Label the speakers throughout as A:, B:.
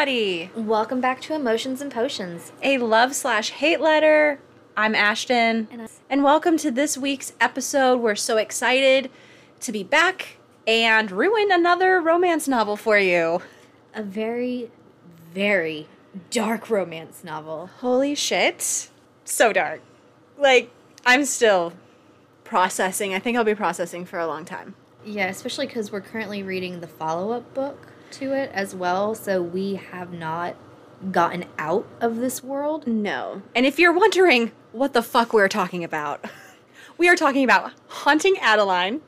A: Everybody.
B: Welcome back to Emotions and Potions.
A: A love slash hate letter. I'm Ashton.
B: And I-
A: And welcome to this week's episode. We're so excited to be back and ruin another romance novel for you.
B: A very, very dark romance novel.
A: Holy shit. So dark. Like, I'm still processing. I think I'll be processing for a long time.
B: Yeah, especially because we're currently reading the follow up book to it as well, so we have not gotten out of this world.
A: No. And if you're wondering what the fuck we're talking about, we are talking about Haunting Adeline.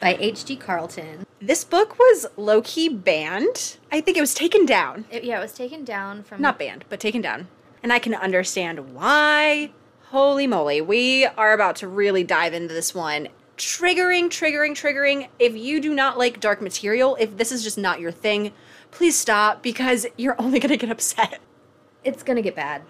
B: By H.D. Carlton.
A: This book was low key banned. I think it was taken down.
B: It, yeah, it was taken down from.
A: Not banned, but taken down. And I can understand why. Holy moly. We are about to really dive into this one. Triggering, triggering, triggering. If you do not like dark material, if this is just not your thing, please stop because you're only going to get upset.
B: It's gonna get bad.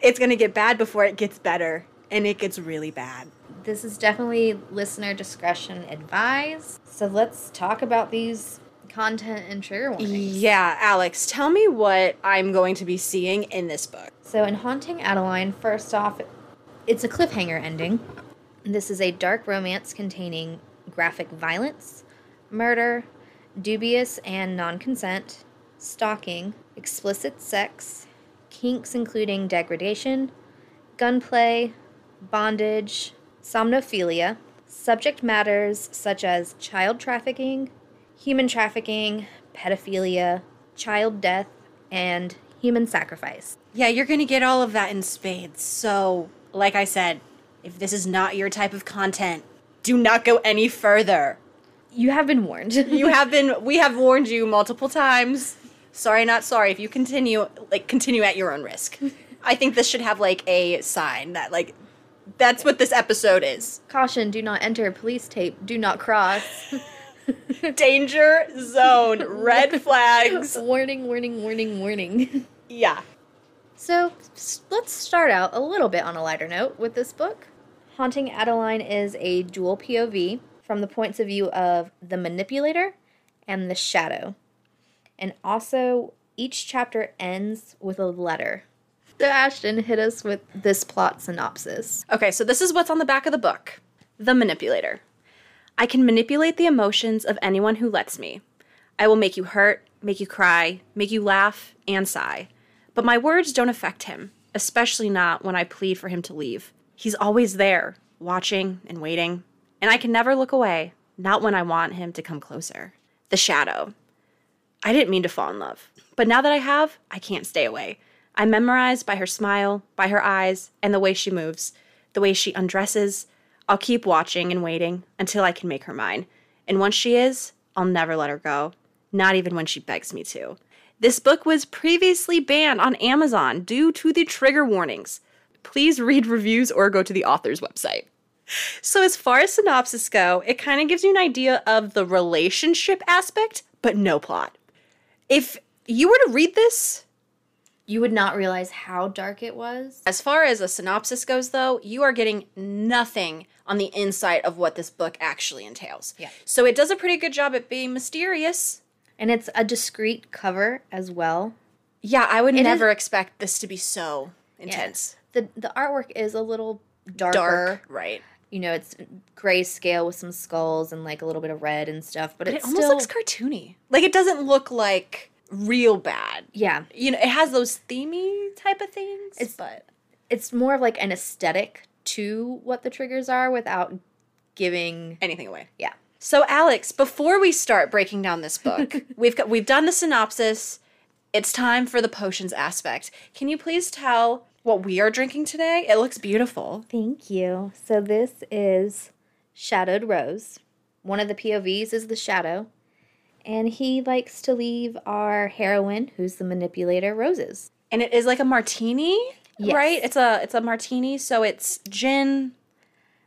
A: It's going to get bad before it gets better. And it gets really bad.
B: This is definitely listener discretion advised. So let's talk about these content and trigger warnings.
A: Yeah, Alex, tell me what I'm going to be seeing in this book.
B: So, in Haunting Adeline, first off, it's a cliffhanger ending. This is a dark romance containing graphic violence, murder, dubious and non consent, stalking, explicit sex, kinks including degradation, gunplay, bondage, somnophilia, subject matters such as child trafficking, human trafficking, pedophilia, child death, and human sacrifice.
A: Yeah, you're going to get all of that in spades. So, like I said, if this is not your type of content, do not go any further.
B: You have been warned.
A: You have been we have warned you multiple times. Sorry, not sorry. If you continue like continue at your own risk. I think this should have like a sign that like that's what this episode is.
B: Caution, do not enter. Police tape, do not cross.
A: Danger zone, red flags.
B: warning, warning, warning, warning.
A: Yeah.
B: So, let's start out a little bit on a lighter note with this book. Haunting Adeline is a dual POV from the points of view of the manipulator and the shadow. And also, each chapter ends with a letter. So, Ashton hit us with this plot synopsis.
A: Okay, so this is what's on the back of the book The Manipulator. I can manipulate the emotions of anyone who lets me. I will make you hurt, make you cry, make you laugh, and sigh. But my words don't affect him, especially not when I plead for him to leave. He's always there, watching and waiting, and I can never look away, not when I want him to come closer. The shadow. I didn't mean to fall in love, but now that I have, I can't stay away. I'm memorized by her smile, by her eyes, and the way she moves, the way she undresses. I'll keep watching and waiting until I can make her mine. And once she is, I'll never let her go, not even when she begs me to. This book was previously banned on Amazon due to the trigger warnings. Please read reviews or go to the author's website. So, as far as synopsis go, it kind of gives you an idea of the relationship aspect, but no plot. If you were to read this,
B: You would not realize how dark it was.
A: as far as a synopsis goes, though, you are getting nothing on the insight of what this book actually entails.
B: Yeah.
A: So it does a pretty good job at being mysterious.
B: And it's a discreet cover as well.
A: Yeah, I would
B: It
A: never expect this to be so
B: Yeah. The the artwork is a little darker.
A: Dark, right?
B: You know, it's grayscale with some skulls and like a little bit of red and stuff, but,
A: But it almost
B: still
A: looks cartoony. Like it doesn't look like real bad.
B: yeah.
A: You know, it has those themey type of things.
B: It's-
A: but
B: It's more of like an aesthetic to what the triggers are without giving
A: anything away.
B: yeah.
A: So Alex, before we start breaking down this book, we've got we've done the synopsis. It's time for the potions aspect. Can you please tell what we are drinking today? It looks beautiful.
B: Thank you. So this is Shadowed Rose. One of the POVs is the shadow. And he likes to leave our heroine, who's the manipulator, roses.
A: And it is like a martini,
B: Yes.
A: right? It's a it's a martini, so it's gin.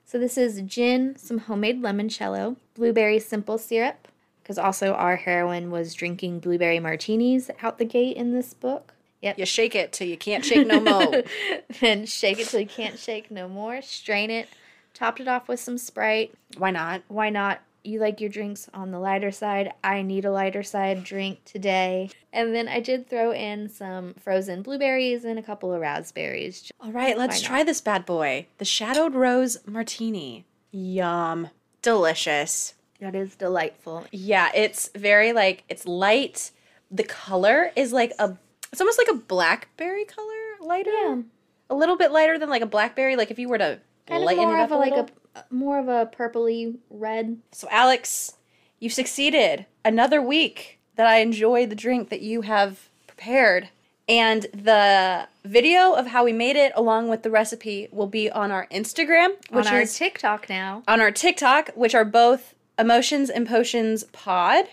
B: So this is gin, some homemade limoncello, blueberry simple syrup, because also our heroine was drinking blueberry martinis out the gate in this book. Yep.
A: You shake it till you can't shake no more.
B: then shake it till you can't shake no more. Strain it. Topped it off with some Sprite.
A: Why not?
B: Why not? you like your drinks on the lighter side. I need a lighter side drink today. And then I did throw in some frozen blueberries and a couple of raspberries.
A: All right, let's
B: Why
A: try this bad boy. The Shadowed Rose Martini. Yum. Delicious.
B: That is delightful.
A: Yeah, it's very like it's light. The color is like a it's almost like a blackberry color, lighter.
B: Yeah.
A: A little bit lighter than like a blackberry like if you were to
B: Kind of
A: lighten
B: more
A: it
B: of
A: up
B: a, like a uh, more of a purpley red.
A: So Alex, you've succeeded. Another week that I enjoy the drink that you have prepared. And the video of how we made it along with the recipe will be on our Instagram, which
B: on our
A: is
B: TikTok now.
A: on our TikTok, which are both Emotions and Potions Pod.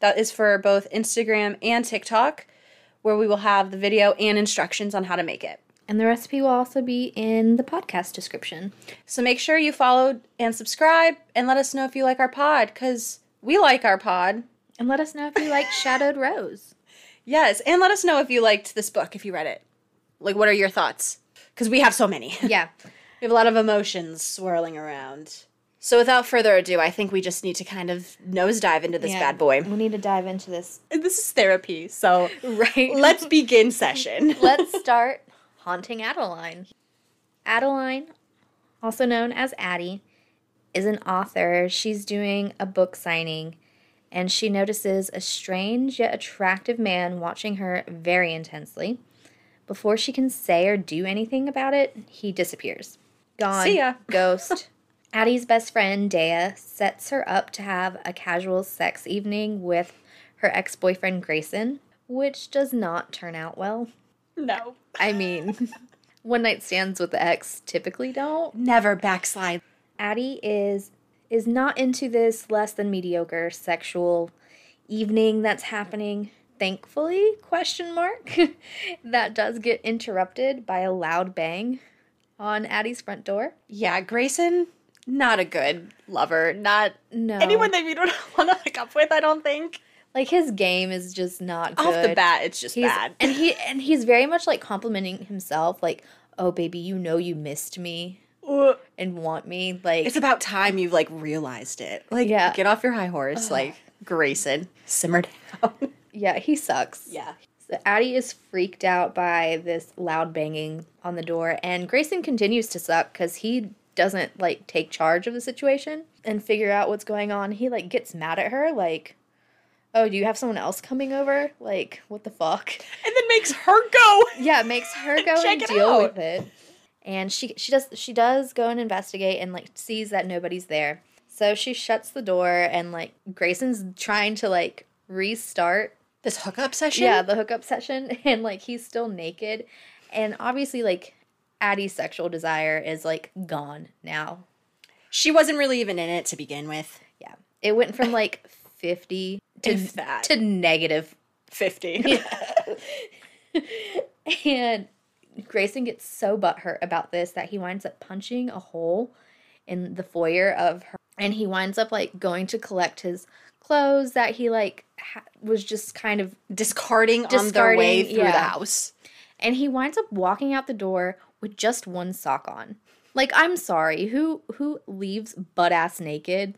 A: That is for both Instagram and TikTok, where we will have the video and instructions on how to make it.
B: And the recipe will also be in the podcast description.
A: So make sure you follow and subscribe and let us know if you like our pod because we like our pod.
B: And let us know if you like Shadowed Rose.
A: Yes, and let us know if you liked this book, if you read it. Like, what are your thoughts? Because we have so many.
B: Yeah.
A: We have a lot of emotions swirling around. So without further ado, I think we just need to kind of nosedive into this
B: Yeah.
A: bad boy.
B: We need to dive into this.
A: This is therapy, so
B: Right.
A: let's begin session.
B: Let's start haunting Adeline. Adeline, also known as Addie, is an author. She's doing a book signing and she notices a strange yet attractive man watching her very intensely. Before she can say or do anything about it, he disappears. Gone.
A: See ya.
B: Ghost. Addie's best friend, Dea, sets her up to have a casual sex evening with her ex boyfriend, Grayson, which does not turn out well.
A: no.
B: I mean, one night stands with the ex typically don't.
A: Never backslide.
B: Addie is is not into this less than mediocre sexual evening that's happening. Thankfully, question mark. that does get interrupted by a loud bang on Addie's front door.
A: Yeah, Grayson, not a good lover. Not
B: No.
A: anyone that you don't want to hook up with, I don't think.
B: like his game is just not good.
A: Off the bat, it's just
B: He's,
A: bad.
B: And he and he's very much like complimenting himself like, "Oh baby, you know you missed me
A: Ugh.
B: and want me." Like
A: It's about time you've like realized it. Like,
B: Yeah.
A: get off your high horse, like Grayson. Simmer down.
B: Yeah, he sucks.
A: yeah.
B: So Addie is freaked out by this loud banging on the door, and Grayson continues to suck because he doesn't like take charge of the situation and figure out what's going on. He like gets mad at her, like, "Oh, do you have someone else coming over? Like, what the fuck?"
A: And then makes her go.
B: Yeah, makes her go
A: Check
B: and deal
A: out.
B: with it. And she she does she does go and investigate and like sees that nobody's there. So she shuts the door and like Grayson's trying to like restart
A: This hookup session?
B: yeah, the hookup session, and like he's still naked, and obviously like Addie's sexual desire is like gone now.
A: She wasn't really even in it to begin with.
B: Yeah, it went from like fifty to
A: If that.
B: to negative,
A: 50. Yeah.
B: and Grayson gets so butthurt about this that he winds up punching a hole in the foyer of her, and he winds up like going to collect his clothes that he like ha- was just kind of
A: Discarding, on their way
B: Discarding,
A: through the house.
B: and he winds up walking out the door with just one sock on. Like I'm sorry, who who leaves butt ass naked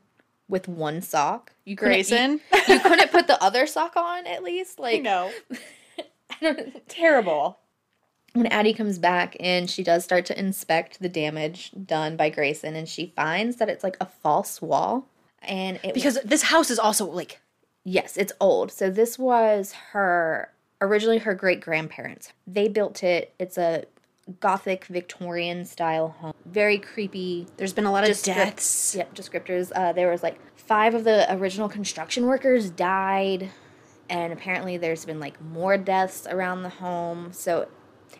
B: with one sock? You couldn't-
A: Grayson?
B: you, you couldn't put the other sock on at least. Like
A: no.
B: I
A: Terrible.
B: when Addie comes back and she does start to inspect the damage done by Grayson, and she finds that it's like a false wall, and it
A: Because this house is also like
B: Yes, it's old. So this was her originally her great grandparents. They built it. It's a gothic Victorian style home. Very creepy.
A: there's been a lot of
B: Descript-
A: deaths.
B: Yep, descriptors. Uh, there was like five of the original construction workers died, and apparently there's been like more deaths around the home. So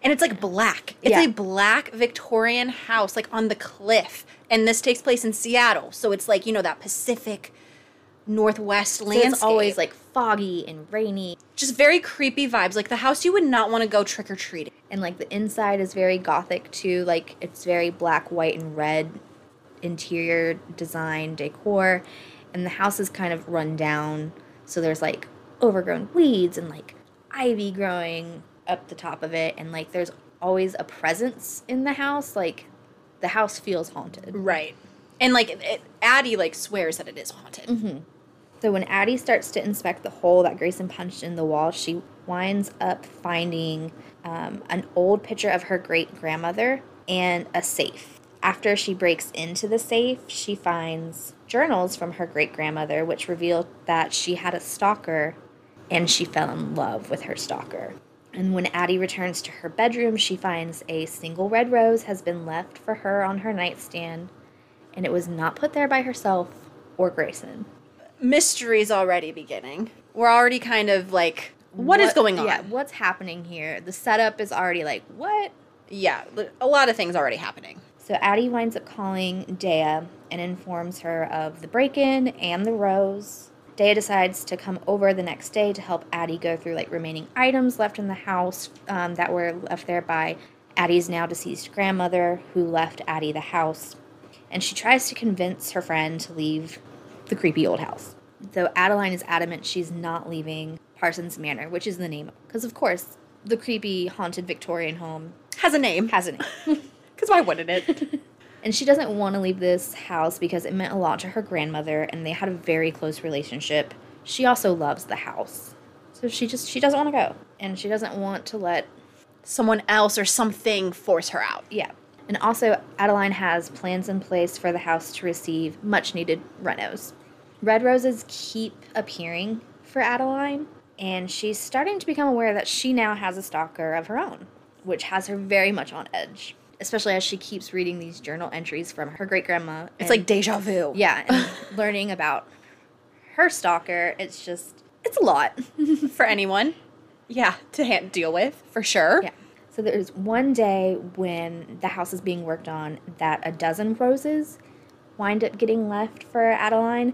A: And it's like black. It's
B: Yeah.
A: a black Victorian house, like on the cliff. And this takes place in Seattle. So it's like, you know, that Pacific Northwest
B: so
A: landscape.
B: it's always like foggy and rainy,
A: just very creepy vibes. Like the house you would not want to go trick or treating.
B: And like the inside is very gothic too. Like it's very black, white, and red interior design decor, and the house is kind of run down. So there's like overgrown weeds and like ivy growing up the top of it, and like there's always a presence in the house. Like the house feels haunted.
A: Right. And like it, Addie like swears that it is haunted. Mm-hmm.
B: So when Addie starts to inspect the hole that Grayson punched in the wall, she winds up finding um, an old picture of her great grandmother and a safe. After she breaks into the safe, she finds journals from her great grandmother, which reveal that she had a stalker and she fell in love with her stalker. And when Addie returns to her bedroom, she finds a single red rose has been left for her on her nightstand, and it was not put there by herself or Grayson.
A: Mystery's already beginning. We're already kind of like, what is going on?
B: Yeah, what's happening here? The setup is already like, what?
A: Yeah, a lot of things already happening.
B: So Addie winds up calling Dea and informs her of the break in and the rose. Dea decides to come over the next day to help Addie go through like remaining items left in the house um, that were left there by Addie's now deceased grandmother, who left Addie the house. And she tries to convince her friend to leave the creepy old house. So Adeline is adamant she's not leaving Parsons Manor, which is the name. Because, of course, the creepy haunted Victorian home
A: Has a name.
B: has a name.
A: Because why wouldn't it?
B: And she doesn't want to leave this house because it meant a lot to her grandmother and they had a very close relationship. She also loves the house. So she just she doesn't want to go. And she doesn't want to let
A: Someone else or something force her out.
B: yeah. And also Adeline has plans in place for the house to receive much needed renos. Red roses keep appearing for Adeline and she's starting to become aware that she now has a stalker of her own, which has her very much on edge. Especially as she keeps reading these journal entries from her great grandma.
A: It's like deja vu.
B: Yeah, and learning about her stalker, it's just it's a lot.
A: For anyone. Yeah, to ha- deal with, for sure.
B: yeah. So there's one day when the house is being worked on that a dozen roses wind up getting left for Adeline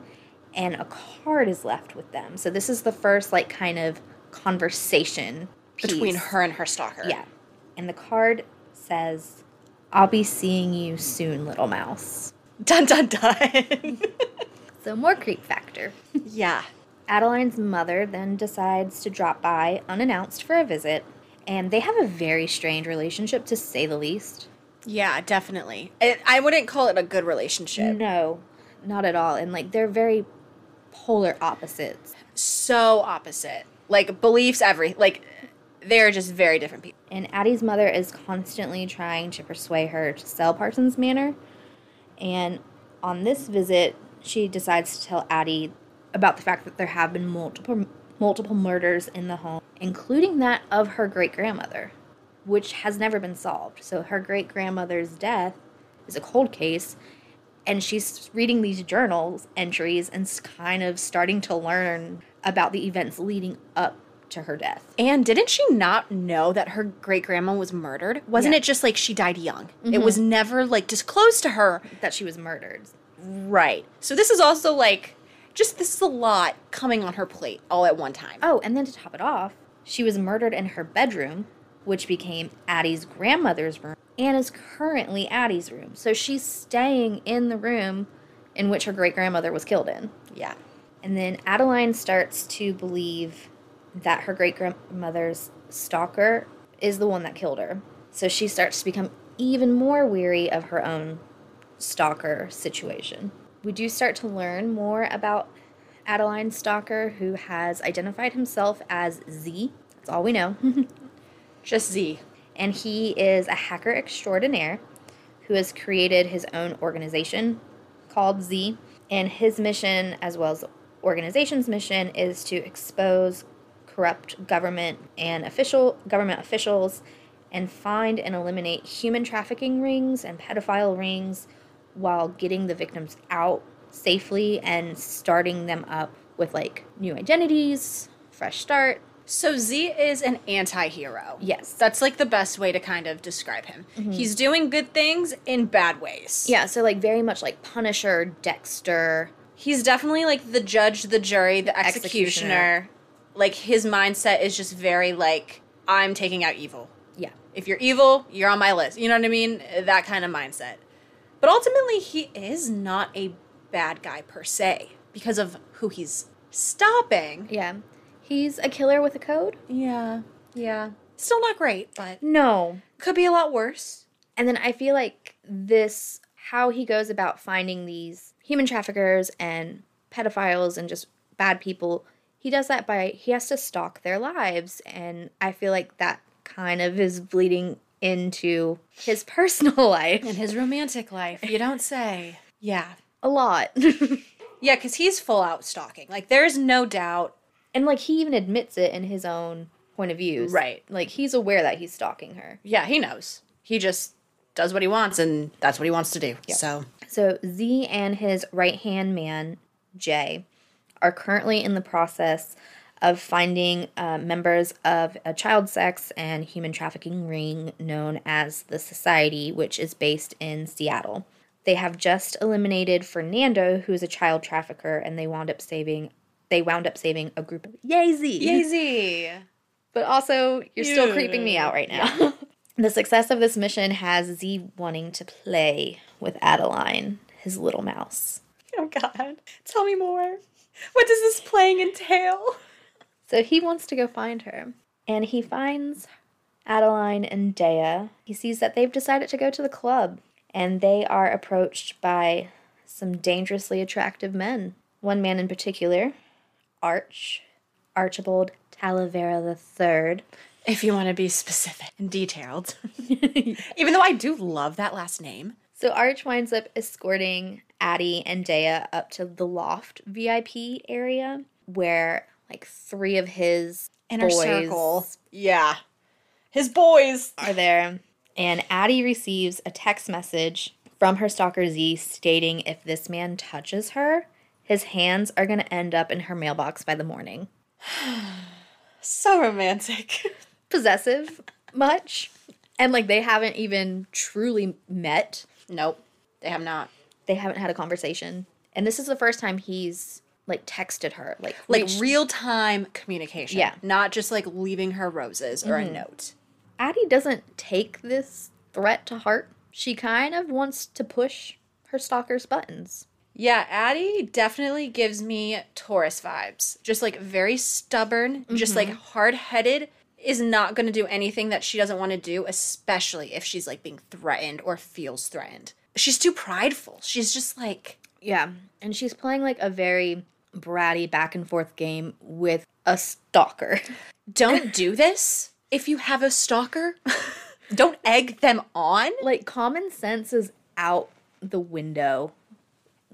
B: and a card is left with them. So this is the first like kind of conversation
A: Between her and her stalker.
B: Yeah. And the card says, "I'll be seeing you soon, little mouse."
A: Dun dun dun.
B: So more creep factor.
A: yeah.
B: Adeline's mother then decides to drop by unannounced for a visit, and they have a very strange relationship to say the least.
A: Yeah, definitely. It, I wouldn't call it a good relationship.
B: No, not at all. And like they're very polar opposites.
A: So opposite. Like beliefs, every like they're just very different people.
B: And Addie's mother is constantly trying to persuade her to sell Parsons Manor. And on this visit, she decides to tell Addie about the fact that there have been multiple multiple murders in the home, including that of her great grandmother, which has never been solved. So her great grandmother's death is a cold case, and she's reading these journals entries and kind of starting to learn about the events leading up to her death.
A: And didn't she not know that her great grandma was murdered? Wasn't
B: Yeah.
A: it just like she died young? It mm-hmm. was never like disclosed to her.
B: That she was murdered.
A: Right. So this is also like just this is a lot coming on her plate all at one time.
B: Oh, and then to top it off, she was murdered in her bedroom, which became Addie's grandmother's room and is currently Addie's room. So she's staying in the room in which her great grandmother was killed in.
A: Yeah.
B: And then Adeline starts to believe that her great grandmother's stalker is the one that killed her. So she starts to become even more weary of her own stalker situation. We do start to learn more about Adeline's stalker, who has identified himself as Z. That's all we know.
A: Just Z.
B: and he is a hacker extraordinaire who has created his own organization called Z. And his mission, as well as the organization's mission, is to expose corrupt government and official government officials and find and eliminate human trafficking rings and pedophile rings while getting the victims out safely and starting them up with like new identities, fresh start.
A: So Z is an anti-hero.
B: Yes.
A: That's like the best way to kind of describe him. Mm-hmm. He's doing good things in bad ways.
B: Yeah, so like very much like Punisher, Dexter.
A: He's definitely like the judge, the jury, the executioner.
B: Executioner.
A: Like his mindset is just very like I'm taking out evil.
B: Yeah.
A: If you're evil, you're on my list. You know what I mean? That kind of mindset. But ultimately, he is not a bad guy per se because of who he's stopping.
B: Yeah. He's a killer with a code?
A: Yeah. Yeah. Still not great, but
B: No.
A: could be a lot worse.
B: And then I feel like this how he goes about finding these human traffickers and pedophiles and just bad people. He does that by he has to stalk their lives and I feel like that kind of is bleeding into his personal life
A: and his romantic life, you don't say. Yeah.
B: a lot.
A: Yeah, because he's full out stalking. Like, there's no doubt.
B: And like he even admits it in his own point of views.
A: Right.
B: Like he's aware that he's stalking her.
A: Yeah, he knows. He just does what he wants, and that's what he wants to do. So,
B: So Z and his right hand man, Jay, are currently in the process of finding uh, members of a child sex and human trafficking ring known as the Society, which is based in Seattle. They have just eliminated Fernando, who's a child trafficker, and they wound up saving. They wound up saving a group of Yay Z.
A: Easy.
B: But also, you're still creeping me out right now. the success of this mission has Z wanting to play with Adeline, his little mouse.
A: Oh, God. Tell me more. What does this playing entail?
B: So he wants to go find her. And he finds Adeline and Dea. He sees that they've decided to go to the club. And they are approached by some dangerously attractive men. One man in particular, Arch, Archibald Talavera III.
A: If you want to be specific and detailed. Even though I do love that last name.
B: So Arch winds up escorting Addie and Dea up to the loft VIP area where like three of his
A: Inner
B: boys
A: circle. Yeah. His boys.
B: are there. And Addie receives a text message from her stalker Z stating if this man touches her, his hands are going to end up in her mailbox by the morning.
A: So romantic.
B: Possessive much? And like they haven't even truly met.
A: nope. They have not.
B: They haven't had a conversation. And this is the first time he's like texted her. Like
A: Like
B: reached-
A: real time communication.
B: Yeah.
A: Not just like leaving her roses or a mm-hmm. note.
B: Addie doesn't take this threat to heart. She kind of wants to push her stalker's buttons.
A: Yeah, Addie definitely gives me Taurus vibes. Just like very stubborn, just mm-hmm. like hard headed, is not going to do anything that she doesn't want to do, especially if she's like being threatened or feels threatened. She's too prideful. She's just like,
B: Yeah, and she's playing like a very bratty back and forth game with a stalker.
A: don't do this if you have a stalker. don't egg them on.
B: like common sense is out the window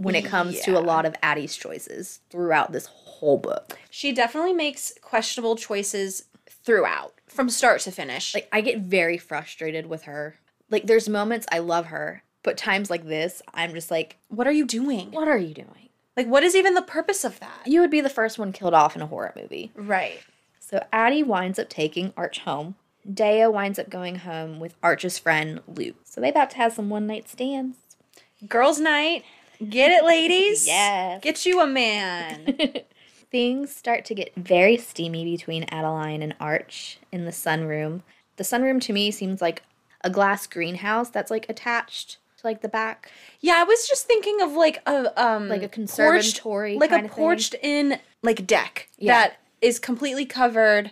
B: when it comes to a lot of Addie's choices throughout this whole book.
A: She definitely makes questionable choices throughout, from start to finish.
B: Like I get very frustrated with her. Like there's moments I love her, but times like this, I'm just like,
A: what are you doing?
B: what are you doing?
A: Like, what is even the purpose of that?
B: You would be the first one killed off in a horror movie.
A: Right.
B: So Addie winds up taking Arch home. Dea winds up going home with Arch's friend Luke. So they about to have some one night stands.
A: Girls' night. Get it, ladies?
B: Yes.
A: Get you a man.
B: Things start to get very steamy between Adeline and Arch in the sunroom. The sunroom to me seems like a glass greenhouse that's like attached to like the back.
A: yeah, I was just thinking of like a um
B: Like a
A: porched-
B: conservatory
A: like
B: kind
A: a
B: of thing.
A: porched in like deck
B: Yeah.
A: that is completely covered,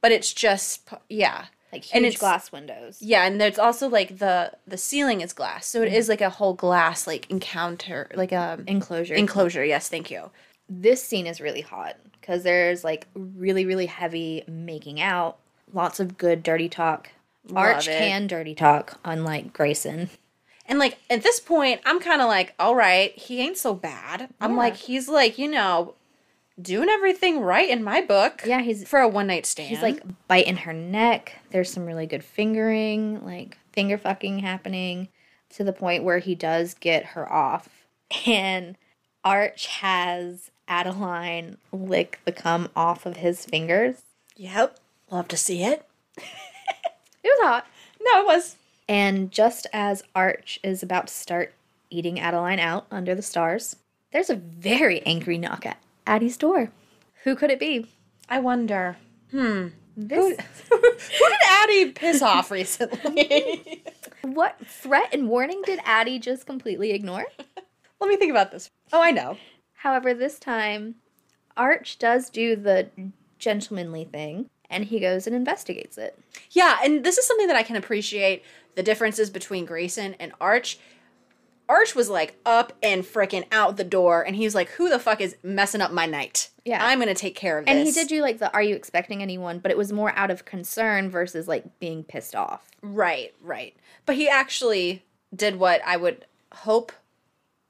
A: but it's just yeah.
B: Like huge
A: And it's-
B: glass windows.
A: Yeah, and it's also like the the ceiling is glass, so it mm. is like a whole glass like encounter, like a
B: Enclosure.
A: enclosure. Yes, thank you.
B: this scene is really hot because there's like really really heavy making out lots of good dirty talk arch can dirty talk unlike grayson
A: And like at this point, I'm kind of like, all right, he ain't so bad. I'm
B: Yeah.
A: like, he's like, you know, doing everything right in my book.
B: Yeah, he's-
A: for a one night stand.
B: he's like biting her neck there's some really good fingering like finger fucking happening to the point where he does get her off and arch has adeline lick the cum off of his fingers
A: yep, love to see it.
B: it was hot
A: No, it was.
B: And just as Arch is about to start eating Adeline out under the stars, there's a very angry knock at Addie's door. Who could it be?
A: I wonder. Hmm.
B: This
A: Who did Addie piss off recently?
B: what threat and warning did Addie just completely ignore?
A: Let me think about this. Oh, I know.
B: However, this time Arch does do the gentlemanly thing and he goes and investigates it.
A: Yeah, and this is something that I can appreciate the differences between Grayson and Arch. Arch was like up and freaking out the door, and he was like, "Who the fuck is messing up my night?
B: Yeah.
A: I'm gonna take care of this."
B: And he did do like the "Are you expecting anyone?" But it was more out of concern versus like being pissed off.
A: right, right. But he actually did what I would hope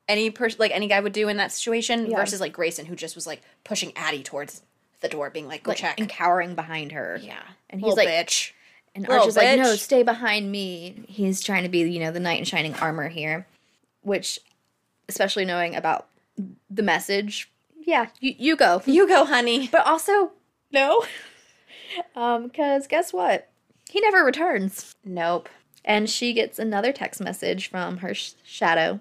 A: any person, like any guy, would do in that situation,
B: Yeah.
A: versus like Grayson, who just was like pushing Addie towards the door, being like, "Go
B: Like,
A: check."
B: and cowering behind her.
A: yeah,
B: And he's
A: Little
B: like,
A: bitch.
B: And Arch is like, no, stay behind me. He's trying to be, you know, the knight in shining armor here, which, especially knowing about the message, yeah, you, you go.
A: You go, honey.
B: But also, no, um, because guess what? He never returns,
A: Nope.
B: and she gets another text message from her sh- shadow,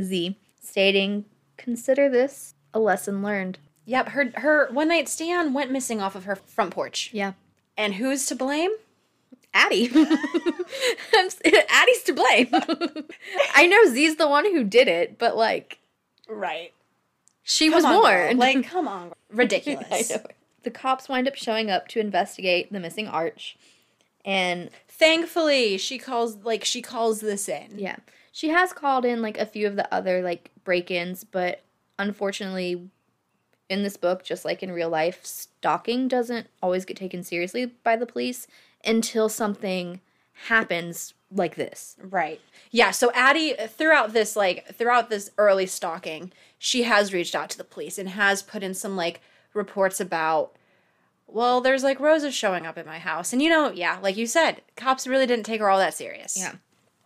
B: Z, stating, "Consider this a lesson learned."
A: Yep, her her one night stand went missing off of her front porch.
B: Yeah,
A: And who's to blame?
B: Addie. Addie's to blame. I know Z's the one who did it, but like
A: Right.
B: she was warned.
A: Like, come on. Ridiculous.
B: I know. The cops wind up showing up to investigate the missing arch. And
A: Thankfully, she calls like she calls this in.
B: yeah, she has called in like a few of the other like break-ins, but unfortunately in this book, just like in real life, stalking doesn't always get taken seriously by the police until something happens like this.
A: Right. Yeah, so Addie throughout this like throughout this early stalking, she has reached out to the police and has put in some like reports about well, there's like roses showing up at my house. And you know, yeah, like you said, cops really didn't take her all that serious.
B: Yeah.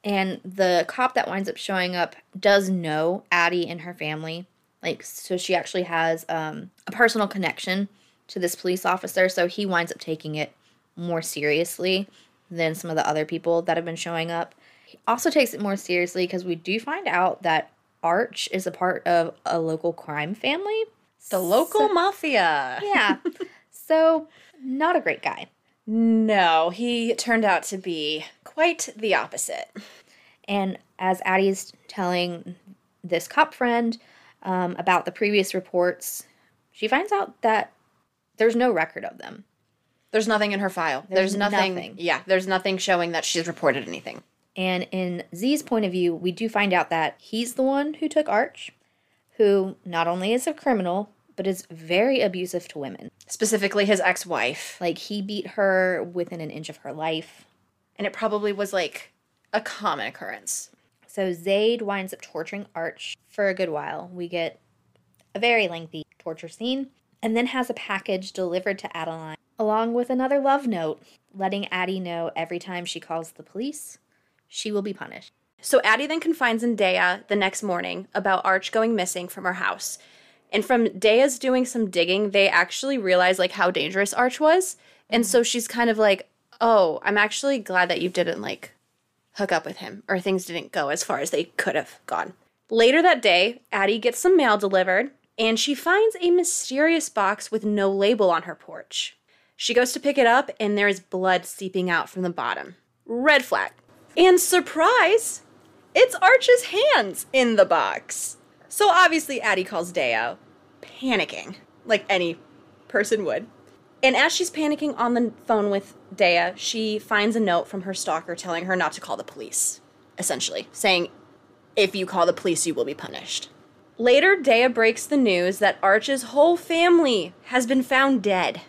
B: And the cop that winds up showing up does know Addie and her family. Like, so she actually has um, a personal connection to this police officer. So he winds up taking it more seriously than some of the other people that have been showing up. He also takes it more seriously because we do find out that Arch is a part of a local crime family.
A: The local mafia.
B: Yeah. so, not a great guy.
A: No, he turned out to be quite the opposite.
B: And as Addie's telling this cop friend um, about the previous reports, she finds out that there's no record of them.
A: There's nothing in her file. There's,
B: There's
A: nothing,
B: nothing.
A: Yeah, there's nothing showing that she's reported anything.
B: And in Z's point of view, we do find out that he's the one who took Arch, who not only is a criminal, but is very abusive to women.
A: Specifically, his ex-wife,
B: Like, he beat her within an inch of her life.
A: and it probably was like a common occurrence.
B: So Zade winds up torturing Arch for a good while. We get a very lengthy torture scene, and then has a package delivered to Adeline, along with another love note, letting Addie know every time she calls the police, she will be punished.
A: So Addie then confides in Dea the next morning about Arch going missing from her house. And from Dea's doing some digging, they actually realize like how dangerous Arch was. And so mm-hmm. she's kind of like, "Oh, I'm actually glad that you didn't like hook up with him or things didn't go as far as they could have gone." Later that day, Addie gets some mail delivered and she finds a mysterious box with no label on her porch. She goes to pick it up and there is blood seeping out from the bottom. Red flag. And surprise, it's Arch's hands in the box. So obviously, Addie calls Dea, panicking, like any person would. And as she's panicking on the phone with Dea, she finds a note from her stalker telling her not to call the police, essentially, saying, if you call the police, you will be punished. Later, Dea breaks the news that Arch's whole family has been found dead.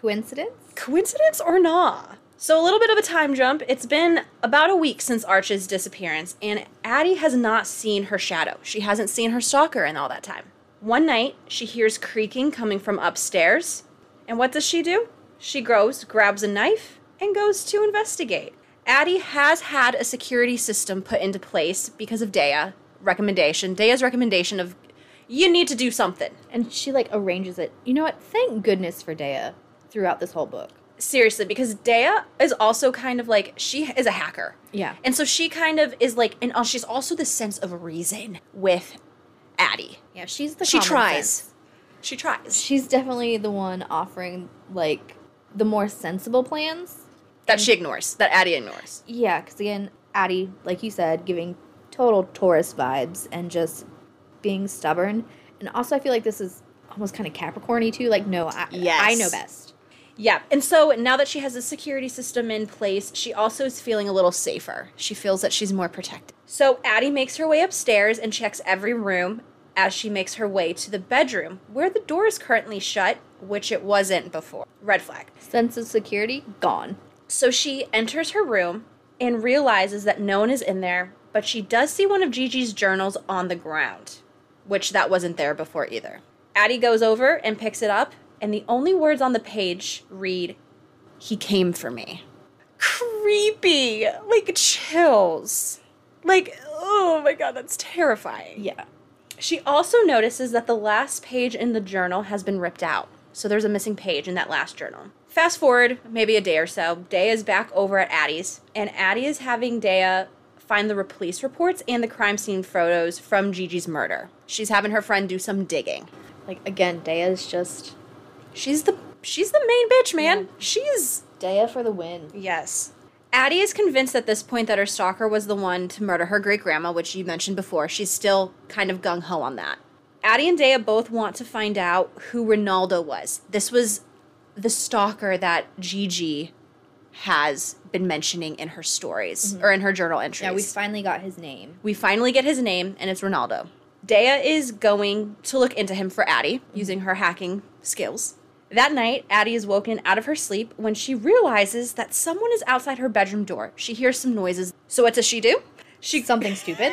B: Coincidence?
A: Coincidence or not? So, a little bit of a time jump. It's been about a week since Arch's disappearance, and Addie has not seen her shadow. She hasn't seen her stalker in all that time. One night, she hears creaking coming from upstairs, and what does she do? She goes, grabs a knife, and goes to investigate. Addie has had a security system put into place because of Dea recommendation. Dea's recommendation of you need to do something.
B: And she like arranges it. You know what? Thank goodness for Dea throughout this whole book.
A: seriously because Dea is also kind of like she is a hacker.
B: Yeah.
A: And so she kind of is like and uh, she's also the sense of reason with Addie.
B: Yeah, she's the
A: She tries.
B: sense.
A: She tries.
B: She's definitely the one offering like the more sensible plans.
A: That she ignores. That Addie ignores.
B: Yeah, because again, Addie, like you said, giving total Taurus vibes and just being stubborn. And also, I feel like this is almost kind of Capricorny too. Like, no, I,
A: Yes.
B: I know best.
A: Yeah. And so now that she has a security system in place, she also is feeling a little safer. She feels that she's more protected. So Addie makes her way upstairs and checks every room as she makes her way to the bedroom where the door is currently shut, which it wasn't before. Red flag.
B: Sense of security gone.
A: So she enters her room and realizes that no one is in there, but she does see one of Gigi's journals on the ground, which that wasn't there before either. Addie goes over and picks it up, and the only words on the page read, He came for me. Creepy! Like chills. Like, oh my god, that's terrifying.
B: Yeah.
A: She also notices that the last page in the journal has been ripped out. So there's a missing page in that last journal. Fast forward maybe a day or so, is back over at Addie's, and Addie is having Dea find the police reports and the crime scene photos from Gigi's murder. She's having her friend do some digging.
B: Like again, Dea's just
A: She's the she's the main bitch, man. She's
B: Dea for the win.
A: Yes. Addie is convinced at this point that her stalker was the one to murder her great grandma, which you mentioned before. She's still kind of gung ho on that. Addie and Dea both want to find out who Ronaldo was. This was the stalker that Gigi has been mentioning in her stories mm-hmm. or in her journal entries.
B: Yeah, we finally got his name.
A: We finally get his name, and it's Ronaldo. Dea is going to look into him for Addie mm-hmm. using her hacking skills. That night, Addie is woken out of her sleep when she realizes that someone is outside her bedroom door. She hears some noises. So what does she do? She
B: Something stupid.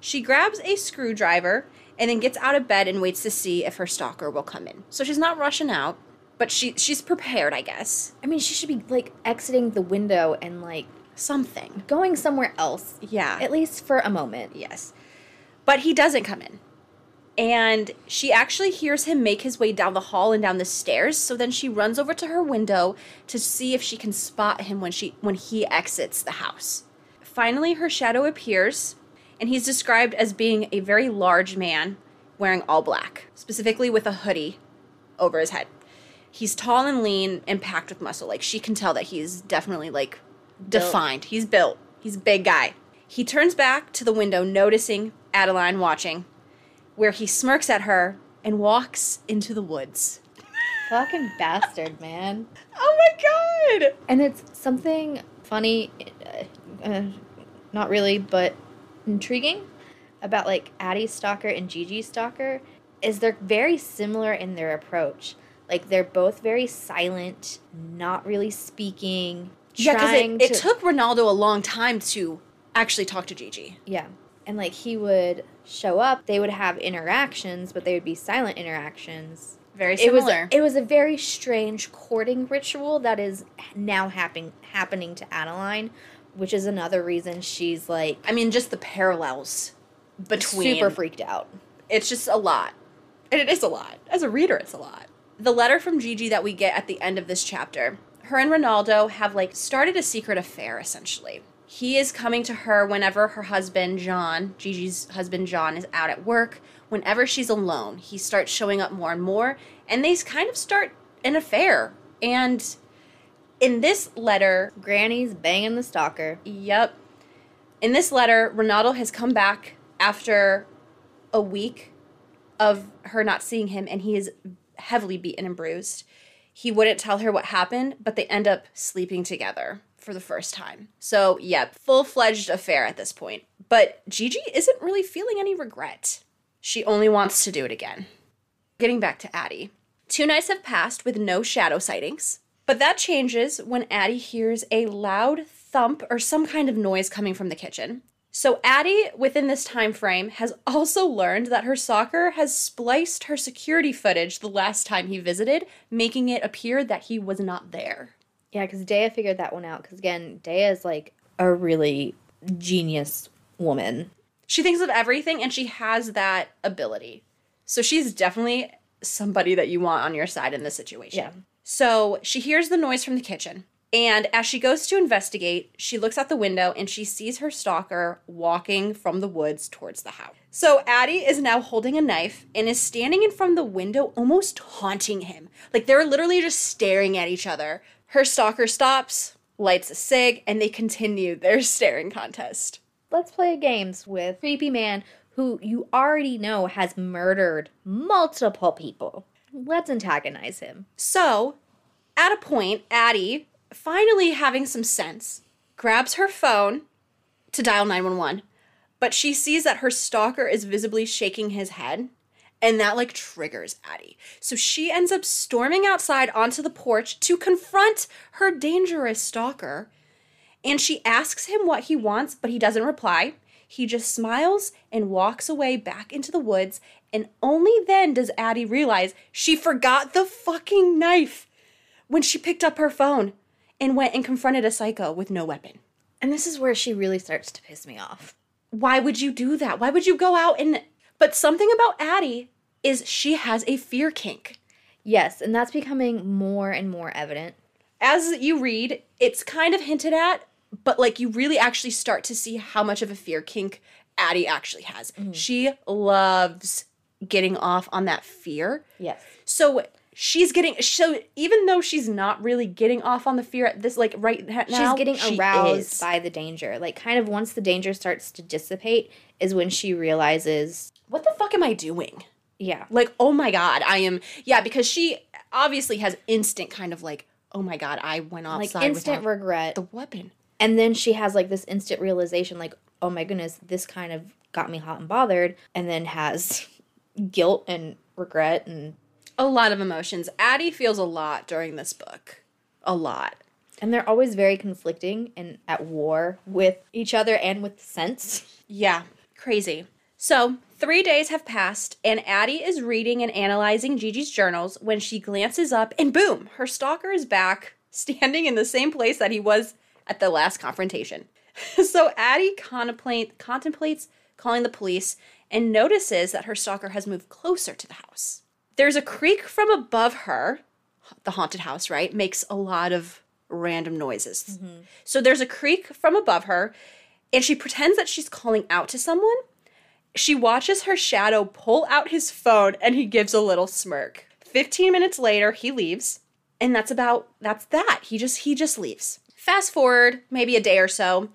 A: she grabs a screwdriver and then gets out of bed and waits to see if her stalker will come in. So she's not rushing out, but she she's prepared, I guess.
B: I mean, she should be like exiting the window and like
A: Something.
B: going somewhere else.
A: Yeah.
B: At least for a moment.
A: Yes. But he doesn't come in. And she actually hears him make his way down the hall and down the stairs. So then she runs over to her window to see if she can spot him when she when he exits the house. Finally her shadow appears, and he's described as being a very large man wearing all black, specifically with a hoodie over his head. He's tall and lean and packed with muscle. Like she can tell that he's definitely like
B: Built.
A: defined. He's built. He's a big guy. He turns back to the window, noticing Adeline watching, where he smirks at her and walks into the woods.
B: Fucking bastard, man.
A: Oh my god!
B: And it's something funny, uh, uh, not really, but intriguing about like Addie Stalker and Gigi Stalker is they're very similar in their approach. Like they're both very silent, not really speaking.
A: Yeah, because it, it
B: to-
A: took Ronaldo a long time to actually talk to Gigi.
B: Yeah. And like he would show up, they would have interactions, but they would be silent interactions.
A: Very
B: It was
A: similar.
B: it was a very strange courting ritual that is now happening happening to Adeline, which is another reason she's like
A: I mean, just the parallels between.
B: super freaked out.
A: It's just a lot. And it is a lot. As a reader, it's a lot. The letter from Gigi that we get at the end of this chapter, her and Ronaldo have like started a secret affair essentially. He is coming to her whenever her husband, John, Gigi's husband, John, is out at work. Whenever she's alone, he starts showing up more and more, and they kind of start an affair. And in this letter,
B: Granny's banging the stalker.
A: Yep. In this letter, Ronaldo has come back after a week of her not seeing him, and he is heavily beaten and bruised. He wouldn't tell her what happened, but they end up sleeping together for the first time. So, yeah, full fledged affair at this point. But Gigi isn't really feeling any regret. She only wants to do it again. Getting back to Addie. Two nights have passed with no shadow sightings, but that changes when Addie hears a loud thump or some kind of noise coming from the kitchen. So Addie, within this time frame, has also learned that her soccer has spliced her security footage the last time he visited, making it appear that he was not there.
B: Yeah, because Dea figured that one out. Because again, Dea is like a really genius woman.
A: She thinks of everything and she has that ability. So she's definitely somebody that you want on your side in this situation.
B: Yeah.
A: So she hears the noise from the kitchen. And as she goes to investigate, she looks out the window and she sees her stalker walking from the woods towards the house. So Addie is now holding a knife and is standing in front of the window, almost taunting him. Like they're literally just staring at each other. Her stalker stops, lights a cig, and they continue their staring contest.
B: Let's play games with creepy man who you already know has murdered multiple people. Let's antagonize him.
A: So, At a point, Addie, finally having some sense, grabs her phone to dial 911, but she sees that her stalker is visibly shaking his head. And that like triggers Addie. So she ends up storming outside onto the porch to confront her dangerous stalker. And she asks him what he wants, but he doesn't reply. He just smiles and walks away back into the woods. And only then does Addie realize she forgot the fucking knife when she picked up her phone and went and confronted a psycho with no weapon.
B: And this is where she really starts to piss me off.
A: Why would you do that? Why would you go out and. But something about Addie is she has a fear kink.
B: Yes, and that's becoming more and more evident.
A: As you read, it's kind of hinted at, but like you really actually start to see how much of a fear kink Addie actually has. Mm-hmm. She loves getting off on that fear.
B: Yes.
A: So she's getting so even though she's not really getting off on the fear at this like right now
B: She's getting
A: she
B: aroused
A: is.
B: by the danger. Like kind of once the danger starts to dissipate is when she realizes,
A: what the fuck am I doing?
B: yeah.
A: Like, oh my god, I am yeah, because she obviously has instant kind of like, oh my god, I went
B: Like
A: outside
B: instant regret.
A: the weapon.
B: And then she has like this instant realization, like, oh my goodness, this kind of got me hot and bothered. And then has guilt and regret and
A: A lot of emotions. Addie feels a lot during this book. A lot.
B: and they're always very conflicting and at war with each other and with sense.
A: Yeah, crazy. So, three days have passed, and Addie is reading and analyzing Gigi's journals when she glances up, and boom, her stalker is back, standing in the same place that he was at the last confrontation. so, Addie contemplate, contemplates calling the police and notices that her stalker has moved closer to the house. There's a creak from above her. The haunted house, right? Makes a lot of random noises. Mm-hmm. So, there's a creak from above her, and she pretends that she's calling out to someone. She watches her shadow pull out his phone and he gives a little smirk. 15 minutes later, he leaves, and that's about that's that. He just he just leaves. Fast forward maybe a day or so.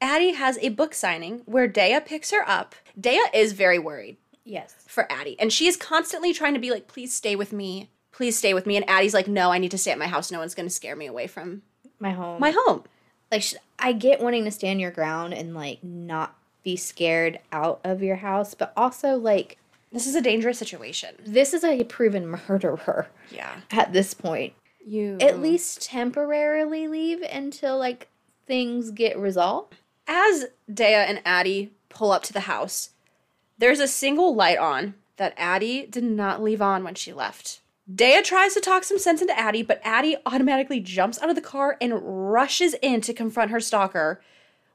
A: Addie has a book signing where Dea picks her up. Dea is very worried
B: Yes.
A: for Addie, and she is constantly trying to be like, "Please stay with me. Please stay with me." And Addie's like, "No, I need to stay at my house. No one's going to scare me away from
B: My home.
A: my home."
B: like I get wanting to stand your ground and like not be scared out of your house, but also like
A: This is a dangerous situation.
B: this is a proven murderer
A: Yeah.
B: at this point.
A: You
B: At least temporarily leave until like things get resolved.
A: As Dea and Addie pull up to the house, there's a single light on that Addie did not leave on when she left. Dea tries to talk some sense into Addie, but Addie automatically jumps out of the car and rushes in to confront her stalker,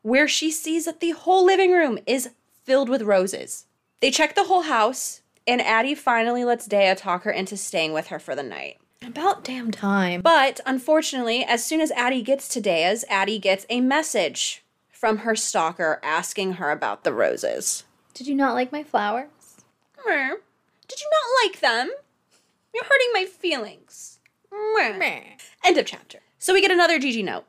A: where she sees that the whole living room is filled with roses. They check the whole house, and Addie finally lets Dea talk her into staying with her for the night.
B: About damn time.
A: But unfortunately, as soon as Addie gets to Dea's, Addie gets a message from her stalker asking her about the roses.
B: Did you not like my flowers?
A: Meh. Did you not like them? You're hurting my feelings. Meh. End of chapter. So we get another Gigi note.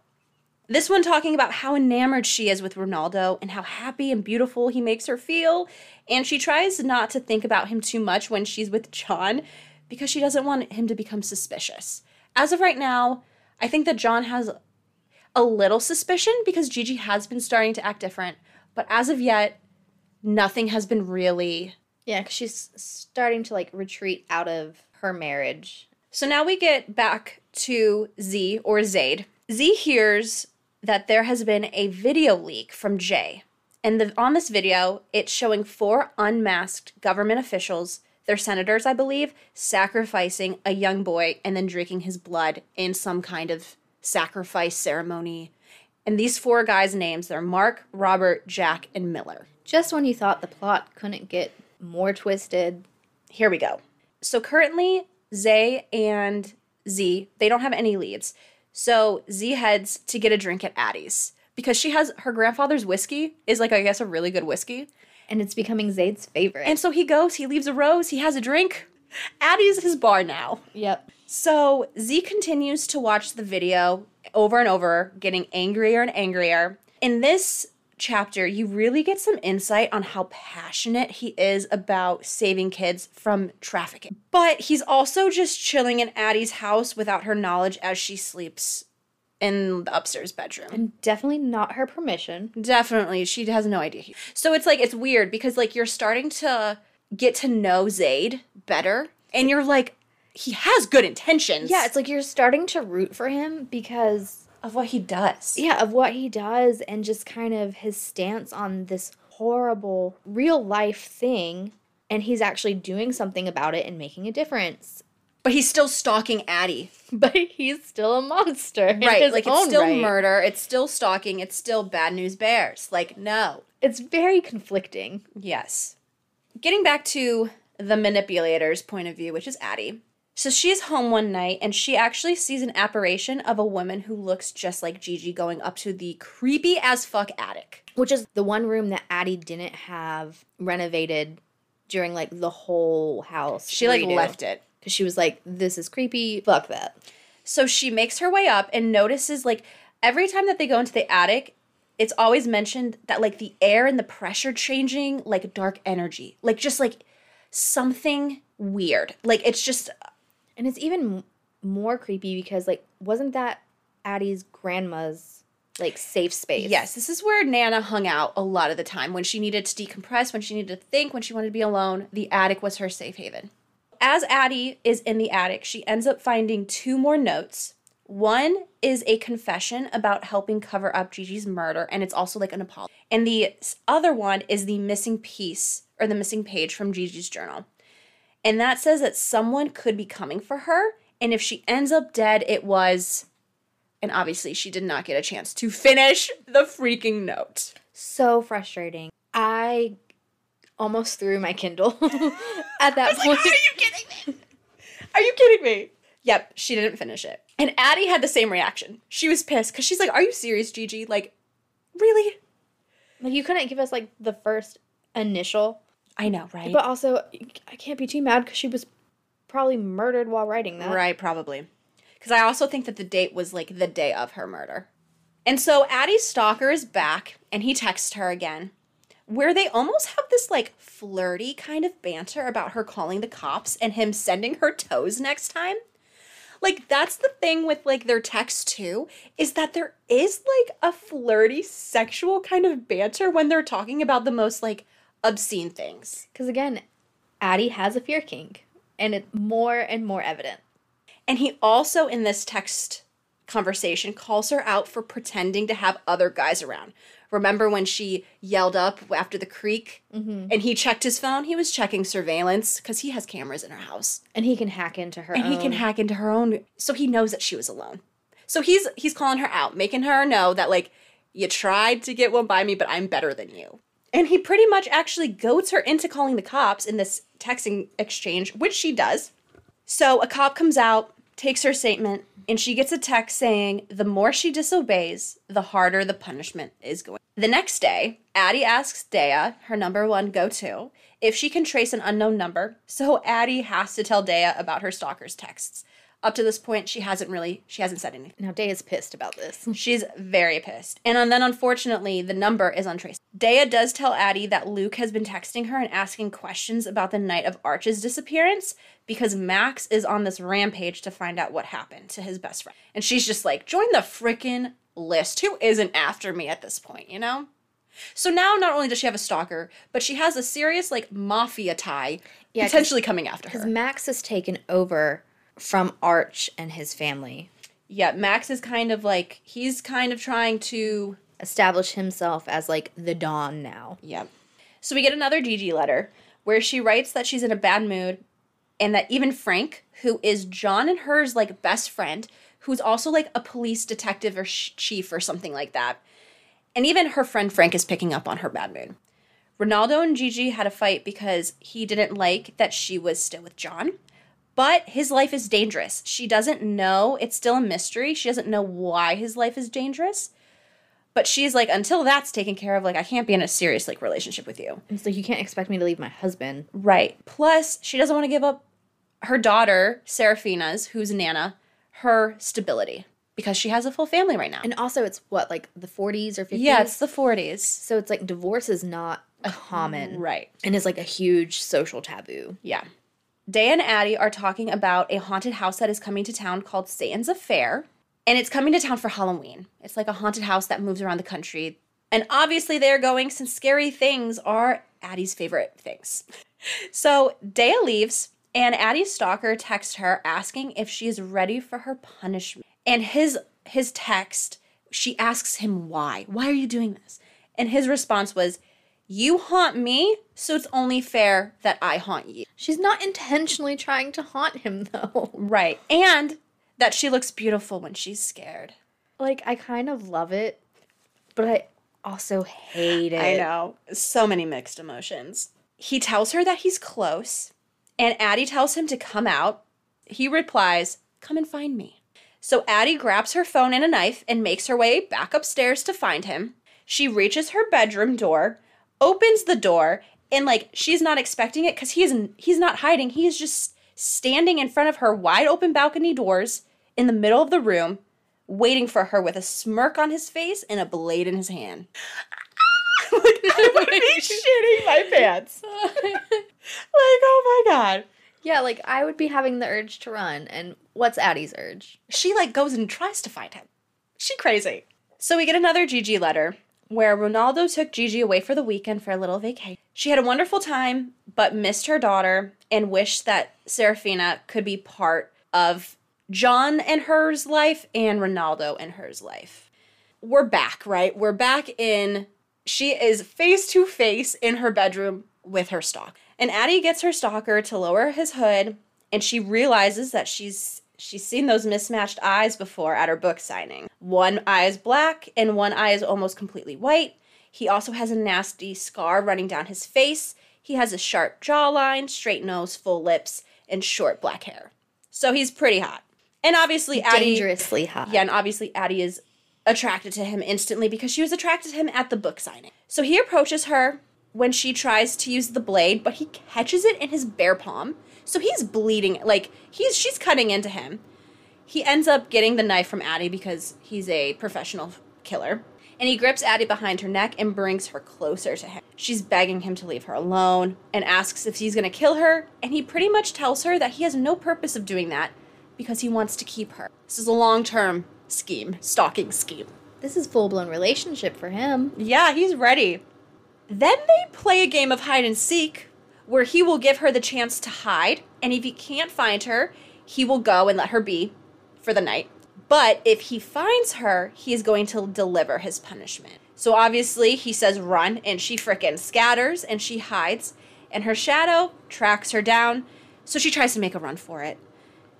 A: This one talking about how enamored she is with Ronaldo and how happy and beautiful he makes her feel. And she tries not to think about him too much when she's with John because she doesn't want him to become suspicious. As of right now, I think that John has a little suspicion because Gigi has been starting to act different. But as of yet, nothing has been really
B: Yeah, because she's starting to like retreat out of her marriage.
A: So now we get back to Z or Zade. Z hears that there has been a video leak from Jay. And the, on this video, it's showing four unmasked government officials, they're senators, I believe, sacrificing a young boy and then drinking his blood in some kind of sacrifice ceremony. And these four guys' names, they're Mark, Robert, Jack, and Miller.
B: Just when you thought the plot couldn't get more twisted.
A: here we go. So currently, Zay and Z, they don't have any leads. So Z heads to get a drink at Addie's because she has her grandfather's whiskey is like I guess a really good whiskey.
B: And it's becoming Zade's favorite.
A: And so he goes, he leaves a rose, he has a drink. Addie's his bar now.
B: yep.
A: So Z continues to watch the video over and over, getting angrier and angrier. In this chapter, you really get some insight on how passionate he is about saving kids from trafficking. But he's also just chilling in Addie's house without her knowledge as she sleeps in the upstairs bedroom.
B: And definitely not her permission.
A: Definitely, she has no idea. So it's like it's weird because like you're starting to get to know Zade better, and you're like, he has good intentions.
B: Yeah, it's like you're starting to root for him because
A: of what he does.
B: yeah, of what he does and just kind of his stance on this horrible real life thing and he's actually doing something about it and making a difference.
A: But he's still stalking Addie.
B: But he's still a monster.
A: Right.
B: his
A: Like it's still
B: right.
A: murder, it's still stalking, it's still bad news bears. Like, no.
B: It's very conflicting.
A: Yes. Getting back to the manipulator's point of view, which is Addie. So she's home one night and she actually sees an apparition of a woman who looks just like Gigi going up to the creepy as fuck attic.
B: Which is the one room that Addie didn't have renovated during like the whole house.
A: She like
B: redo.
A: left it.
B: Because she was like, this is creepy. Fuck that.
A: So she makes her way up and notices like every time that they go into the attic, it's always mentioned that like the air and the pressure changing, like dark energy, like just like something weird. Like it's just
B: And it's even more creepy because, like, wasn't that Addie's grandma's, like, safe space?
A: yes, this is where Nana hung out a lot of the time when she needed to decompress, when she needed to think, when she wanted to be alone. The attic was her safe haven. As Addie is in the attic, she ends up finding two more notes. One is a confession about helping cover up Gigi's murder, and it's also like an apology. And the other one is the missing piece or the missing page from Gigi's journal. And that says that someone could be coming for her, and if she ends up dead, it was. And obviously, she did not get a chance to finish the freaking note.
B: So frustrating. I almost threw my Kindle at that point.
A: Are you kidding me? Are you kidding me? Yep, she didn't finish it. And Addie had the same reaction. She was pissed because she's like, Are you serious, Gigi? Like, really?
B: like, you couldn't give us, like, the first initial.
A: I know, right?
B: But also, I can't be too mad because she was probably murdered while writing that.
A: Right, probably. Because I also think that the date was like the day of her murder. And so Addie's stalker is back and he texts her again, where they almost have this like flirty kind of banter about her calling the cops and him sending her toes next time. Like, that's the thing with like their text too, is that there is like a flirty sexual kind of banter when they're talking about the most like obscene things.
B: Because, again, Addie has a fear kink. And it's more and more evident.
A: And he also, in this text conversation, calls her out for pretending to have other guys around. Remember when she yelled up after the creak mm-hmm. and he checked his phone? He was checking surveillance because he has cameras in her house.
B: And he can hack into her
A: And he can hack into her own. So he knows that she was alone. So he's he's calling her out, making her know that like you tried to get one by me, but I'm better than you. And he pretty much actually goads her into calling the cops in this texting exchange, which she does. So a cop comes out, takes her statement, and she gets a text saying the more she disobeys, the harder the punishment is going. The next day, Addie asks Dea, her number one go to, if she can trace an unknown number. So Addie has to tell Dea about her stalker's texts. Up to this point, she hasn't really, she hasn't said anything.
B: Now, Dea is pissed about this.
A: She's very pissed. And then unfortunately, the number is untraceable. Dea does tell Addie that Luke has been texting her and asking questions about the night of Arch's disappearance because Max is on this rampage to find out what happened to his best friend. And she's just like, join the frickin' list. Who isn't after me at this point, you know? So now not only does she have a stalker, but she has a serious like mafia tie
B: Yeah,
A: potentially coming after her. Because.
B: Max has taken over from Arch and his family,
A: yeah, Max is kind of like he's kind of trying to
B: establish himself as like the Don now.
A: Yep. So we get another Gigi letter where she writes that she's in a bad mood and that even Frank, who is John and her's like best friend, who's also like a police detective or sh- chief or something like that, and even her friend Frank is picking up on her bad mood. Ronaldo and Gigi had a fight because he didn't like that she was still with John. But his life is dangerous. She doesn't know. It's still a mystery. She doesn't know why his life is dangerous. But she's like, until that's taken care of, like, I can't be in a serious, like, relationship with you.
B: It's like you can't expect me to leave my husband.
A: Right. Plus, she doesn't want to give up her daughter, Seraphina's, who's Nana, her stability. because she has a full family right now.
B: And also, it's what like the 40s or 50s.
A: yeah, it's the 40s.
B: so it's like divorce is not uh, common,
A: Right.
B: And it's like a huge social taboo.
A: Yeah. Dea and Addie are talking about a haunted house that is coming to town called Satan's Affair. And it's coming to town for Halloween. It's like a haunted house that moves around the country. And obviously they're going since scary things are Addie's favorite things. So Dea leaves, and Addie's stalker texts her asking if she is ready for her punishment. And his his text, she asks him why. Why are you doing this? And his response was, You haunt me, so it's only fair that I haunt you.
B: She's not intentionally trying to haunt him though.
A: Right. And that she looks beautiful when she's scared.
B: like I kind of love it, but I also hate it.
A: I know. So many mixed emotions. He tells her that he's close, and Addie tells him to come out. He replies, Come and find me. So Addie grabs her phone and a knife and makes her way back upstairs to find him. She reaches her bedroom door, opens the door, and like she's not expecting it because he's he's not hiding. He is just standing in front of her wide open balcony doors in the middle of the room, waiting for her with a smirk on his face and a blade in his hand. like I would be shitting my pants. like, oh my god.
B: Yeah, like I would be having the urge to run. And what's Addie's urge?
A: She like goes and tries to find him. She crazy. So we get another Gigi letter where Ronaldo took Gigi away for the weekend for a little vacation. She had a wonderful time, but missed her daughter and wished that Seraphina could be part of John and her's life and Ronaldo and her's life. We're back, right? We're back in she is face to face in her bedroom with her stalker. And Addie gets her stalker to lower his hood and she realizes that she's she's seen those mismatched eyes before at her book signing. One eye is black and one eye is almost completely white. He also has a nasty scar running down his face. He has a sharp jawline, straight nose, full lips, and short black hair. So he's pretty hot. And obviously Addie
B: Dangerously hot.
A: yeah, and obviously Addie is attracted to him instantly because she was attracted to him at the book signing. So he approaches her when she tries to use the blade, but he catches it in his bare palm. So he's bleeding, like he's she's cutting into him. He ends up getting the knife from Addie because he's a professional killer. And he grips Addie behind her neck and brings her closer to him. She's begging him to leave her alone and asks if he's going to kill her, and he pretty much tells her that he has no purpose of doing that because he wants to keep her. This is a long-term scheme, stalking scheme.
B: This is full blown relationship for him.
A: Yeah, he's ready. Then they play a game of hide and seek where he will give her the chance to hide, and if he can't find her, he will go and let her be for the night. But if he finds her, he is going to deliver his punishment. So obviously, he says run, and she frickin' scatters and she hides, and her shadow tracks her down, so she tries to make a run for it.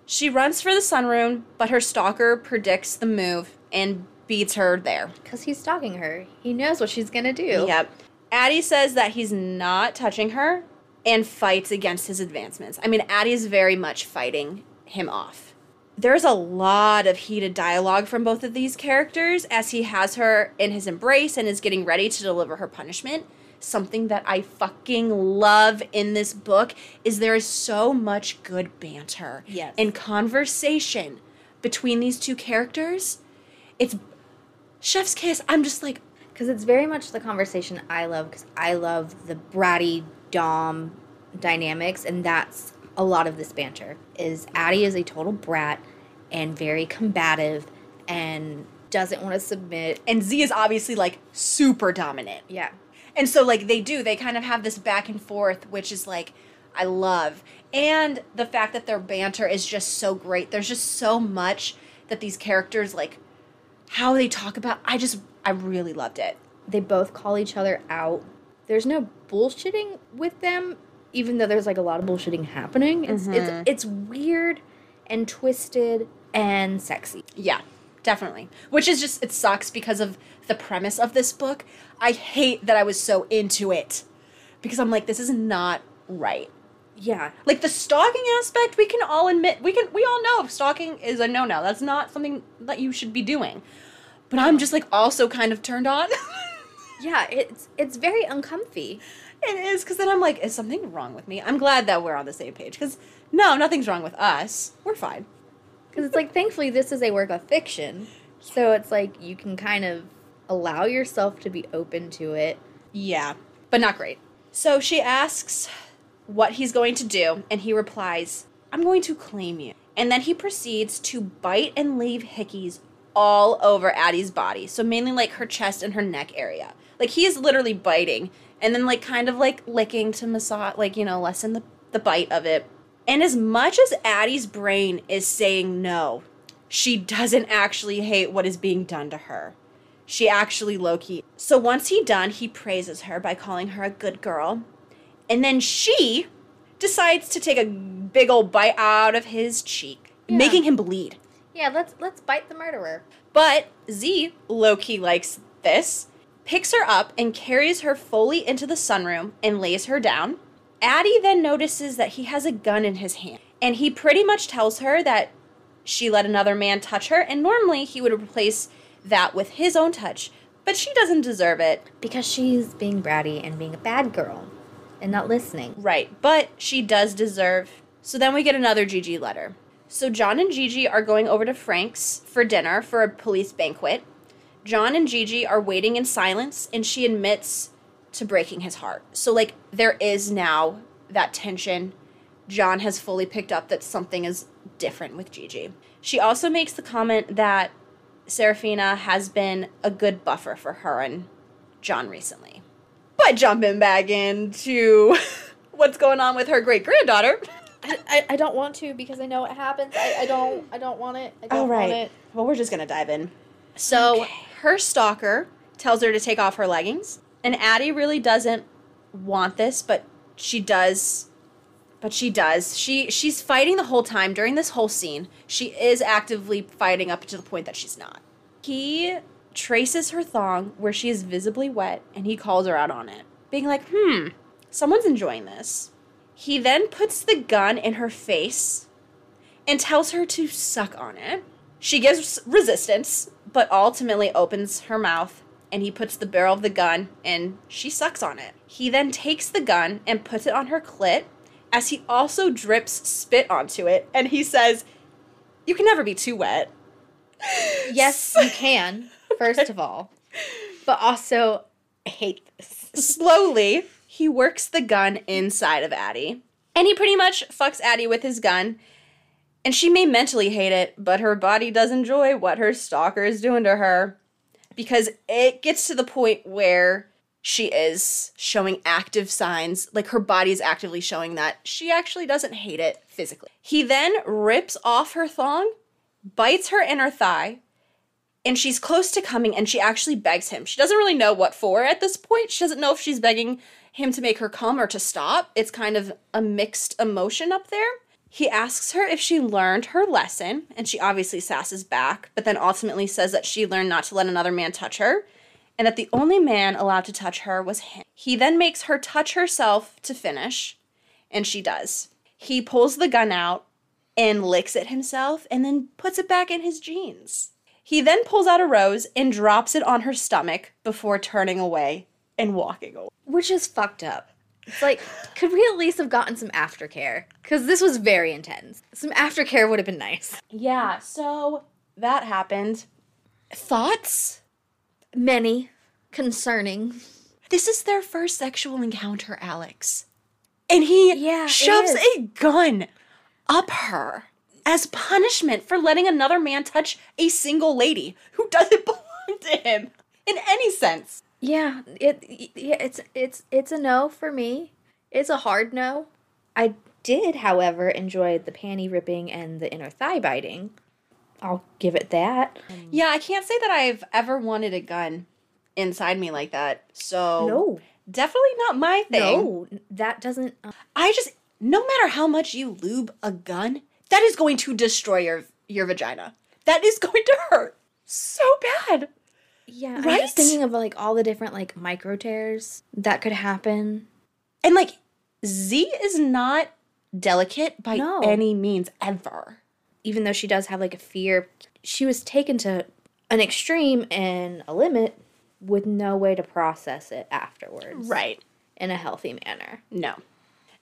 A: She runs for the sunroom, but her stalker predicts the move and beats her there.
B: Because he's stalking her. He knows what she's gonna do.
A: Yep. Addie says that he's not touching her and fights against his advancements. I mean, Addie's very much fighting him off. There's a lot of heated dialogue from both of these characters as he has her in his embrace and is getting ready to deliver her punishment. Something that I fucking love in this book is there is so much good banter
B: Yes.
A: and conversation between these two characters. It's chef's kiss. I'm just like,
B: Because it's very much the conversation I love, because I love the bratty Dom dynamics, and that's a lot of this banter. Is Addie is a total brat and very combative and doesn't want to submit.
A: and Z is obviously like super dominant.
B: Yeah.
A: And so like they do, they kind of have this back and forth, which is like I love. And the fact that their banter is just so great. There's just so much that these characters like how they talk about. I just I really loved it.
B: They both call each other out. There's no bullshitting with them, even though there's like a lot of bullshitting happening. It's it's mm-hmm. it's weird and twisted and sexy.
A: Yeah, definitely. Which is just it sucks because of the premise of this book. I hate that I was so into it because I'm like this is not right.
B: Yeah.
A: like the stalking aspect we can all admit we can we all know stalking is a no-no that's not something that you should be doing but i'm just like also kind of turned on
B: Yeah, it's it's very uncomfy.
A: it is because then i'm like is something wrong with me i'm glad that we're on the same page because no nothing's wrong with us we're fine
B: Because it's like, thankfully, this is a work of fiction. So it's like you can kind of allow yourself to be open to it.
A: Yeah, but not great. So she asks what he's going to do, and he replies, I'm going to claim you. And then he proceeds to bite and leave hickeys all over Addie's body. So mainly like her chest and her neck area. Like he is literally biting and then like kind of like licking to massage, like, you know, lessen the, the bite of it. And as much as Addie's brain is saying no, she doesn't actually hate what is being done to her. She actually low key. So once he done, he praises her by calling her a good girl. And then she decides to take a big old bite out of his cheek,
B: Yeah.
A: making him bleed.
B: Yeah, let's let's bite the murderer.
A: But Z low key likes this, picks her up and carries her fully into the sunroom and lays her down. Addie then notices that he has a gun in his hand, and he pretty much tells her that she let another man touch her, and normally he would replace that with his own touch, but she doesn't deserve it.
B: Because she's being bratty and being a bad girl and not listening.
A: Right, but she does deserve. So then we get another Gigi letter. So John and Gigi are going over to Frank's for dinner for a police banquet. John and Gigi are waiting in silence, and she admits to breaking his heart. So, like, there is now that tension. John has fully picked up that something is different with Gigi. She also makes the comment that Seraphina has been a good buffer for her and John recently. But jumping back into what's going on with her great granddaughter.
B: I, I, I don't want to because I know what happens. I, I don't I don't want it. I don't want
A: right.
B: it.
A: Well, we're just gonna dive in. So
B: Okay.
A: Her stalker tells her to take off her leggings, and Addie really doesn't want this, but she does. But she does. She she's fighting the whole time during this whole scene. She is actively fighting up to the point that she's not. He traces her thong where she is visibly wet, and he calls her out on it, being like, "Hmm, someone's enjoying this." He then puts the gun in her face and tells her to suck on it. She gives resistance, but ultimately opens her mouth and he puts the barrel of the gun and she sucks on it. He then takes the gun and puts it on her clit as he also drips spit onto it and he says, You can never be too wet.
B: Yes, you can, first of all. But also I hate this.
A: Slowly, he works the gun inside of Addie. And he pretty much fucks Addie with his gun. And she may mentally hate it, but her body does enjoy what her stalker is doing to her. Because it gets to the point where she is showing active signs, like her body is actively showing that she actually doesn't hate it physically. He then rips off her thong, bites her inner thigh, and she's close to coming and she actually begs him. She doesn't really know what for at this point. She doesn't know if she's begging him to make her come or to stop. It's kind of a mixed emotion up there. He asks her if she learned her lesson, and she obviously sasses back, but then ultimately says that she learned not to let another man touch her, and that the only man allowed to touch her was him. He then makes her touch herself to finish, and she does. He pulls the gun out and licks it himself, and then puts it back in his jeans. He then pulls out a rose and drops it on her stomach before turning away and walking away.
B: Which is fucked up. It's like, could we at least have gotten some aftercare? Because this was very intense. Some aftercare would have been nice.
A: Yeah, so that happened. Thoughts?
B: Many concerning.
A: This is their first sexual encounter, Alex. And he
B: Yeah,
A: shoves a gun up her as punishment for letting another man touch a single lady who doesn't belong to him in any sense.
B: Yeah, it yeah, it's it's it's a no for me. It's a hard no. I did, however, enjoy the panty ripping and the inner thigh biting. I'll give it that.
A: Yeah, I can't say that I've ever wanted a gun inside me like that. So
B: No.
A: definitely not my thing.
B: No, that doesn't. Uh,
A: I just no matter how much you lube a gun, that is going to destroy your your vagina. That is going to hurt so bad.
B: Yeah,
A: Right?
B: just thinking of like all the different like micro tears that could happen.
A: And like Z is not delicate by
B: No.
A: any means ever.
B: Even though she does have like a fear, she was taken to an extreme and a limit with no way to process it afterwards.
A: Right.
B: In a healthy manner.
A: No.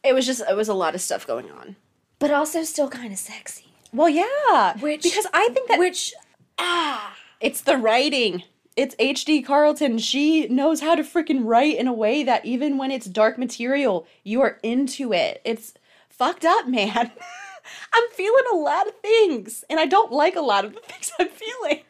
A: It was just it was a lot of stuff going on.
B: But also still kind of sexy.
A: Well, yeah.
B: Which-
A: because I think that
B: Which ah.
A: it's the writing. It's H.D. Carlton. She knows how to freaking write in a way that even when it's dark material, you are into it. It's fucked up, man. I'm feeling a lot of things, and I don't like a lot of the things I'm feeling.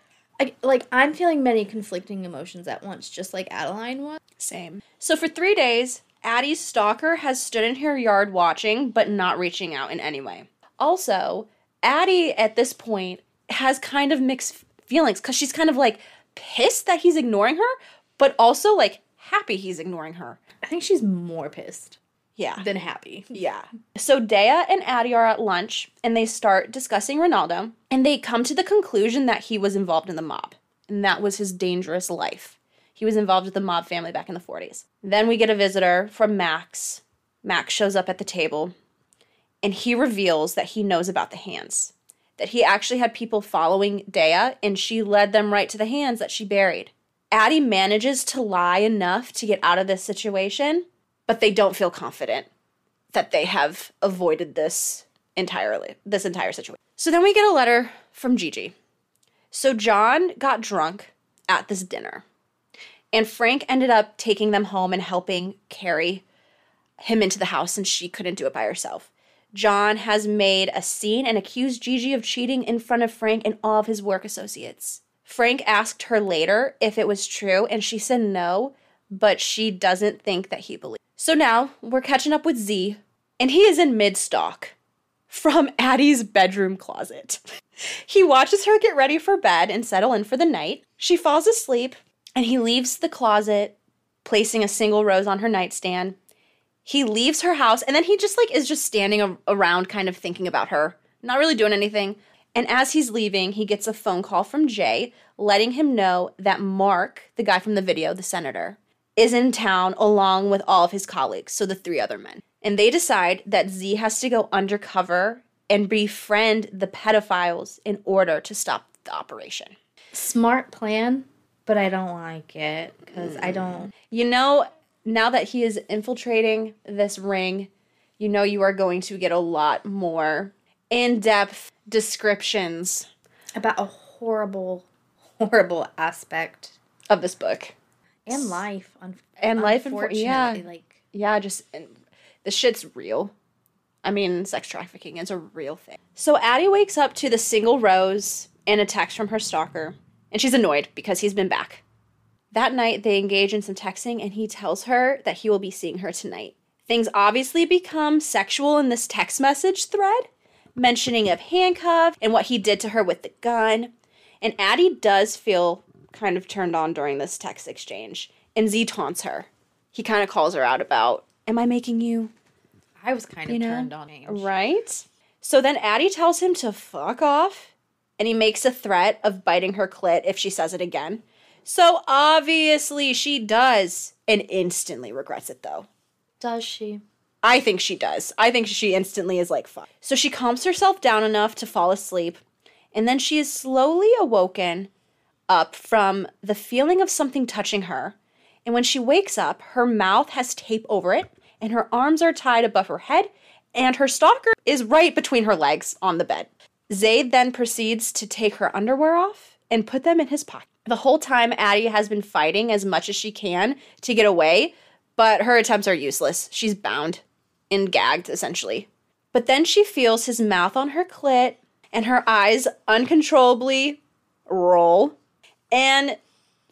B: I, like I'm feeling many conflicting emotions at once, just like Adeline was.
A: Same. So for three days, Addie's stalker has stood in her yard watching, but not reaching out in any way. Also, Addie at this point has kind of mixed feelings because she's kind of like pissed that he's ignoring her, but also like happy he's ignoring her.
B: I think she's more pissed
A: Yeah.
B: than happy.
A: Yeah. So Dea and Addie are at lunch and they start discussing Ronaldo and they come to the conclusion that he was involved in the mob and that was his dangerous life. He was involved with the mob family back in the 40s. Then we get a visitor from Max. Max shows up at the table and he reveals that he knows about the hands. That he actually had people following Dea and she led them right to the hands that she buried. Addie manages to lie enough to get out of this situation, but they don't feel confident that they have avoided this entirely, this entire situation. So then we get a letter from Gigi. So John got drunk at this dinner, and Frank ended up taking them home and helping carry him into the house since she couldn't do it by herself. John has made a scene and accused Gigi of cheating in front of Frank and all of his work associates. Frank asked her later if it was true, and she said no, but she doesn't think that he believes. So now we're catching up with Z, and he is in mid from Addie's bedroom closet. he watches her get ready for bed and settle in for the night. She falls asleep, and he leaves the closet, placing a single rose on her nightstand. He leaves her house, and then he just like is just standing a- around, kind of thinking about her, not really doing anything. And as he's leaving, he gets a phone call from Jay letting him know that Mark, the guy from the video, the senator, is in town along with all of his colleagues, so the three other men. And they decide that Z has to go undercover and befriend the pedophiles in order to stop the operation.
B: Smart plan, but I don't like it because I don't.
A: You know, now that he is infiltrating this ring, you know you are going to get a lot more in depth descriptions
B: About a horrible, horrible aspect
A: of this book.
B: and life. Un-
A: And life,
B: unfortunately,
A: yeah.
B: like
A: Yeah, just and the shit's real. I mean, sex trafficking is a real thing. So Addie wakes up to the single rose and a text from her stalker, and she's annoyed because he's been back. That night, they engage in some texting, and he tells her that he will be seeing her tonight. Things obviously become sexual in this text message thread, mentioning of handcuff and what he did to her with the gun. And Addie does feel kind of turned on during this text exchange, and Z taunts her. He kind of calls her out about, Am I making you
B: I was kind of
A: You know,
B: turned on. Ange.
A: Right? So then Addie tells him to fuck off, and he makes a threat of biting her clit if she says it again. So obviously she does, and instantly regrets it though.
B: Does she?
A: I think she does. I think she instantly is like, fuck. So she calms herself down enough to fall asleep, and then she is slowly awoken up from the feeling of something touching her. And when she wakes up, her mouth has tape over it, and her arms are tied above her head, and her stalker is right between her legs on the bed. Zade then proceeds to take her underwear off and put them in his pocket. The whole time, Addie has been fighting as much as she can to get away, but her attempts are useless. She's bound and gagged, essentially. But then she feels his mouth on her clit, and her eyes uncontrollably roll. And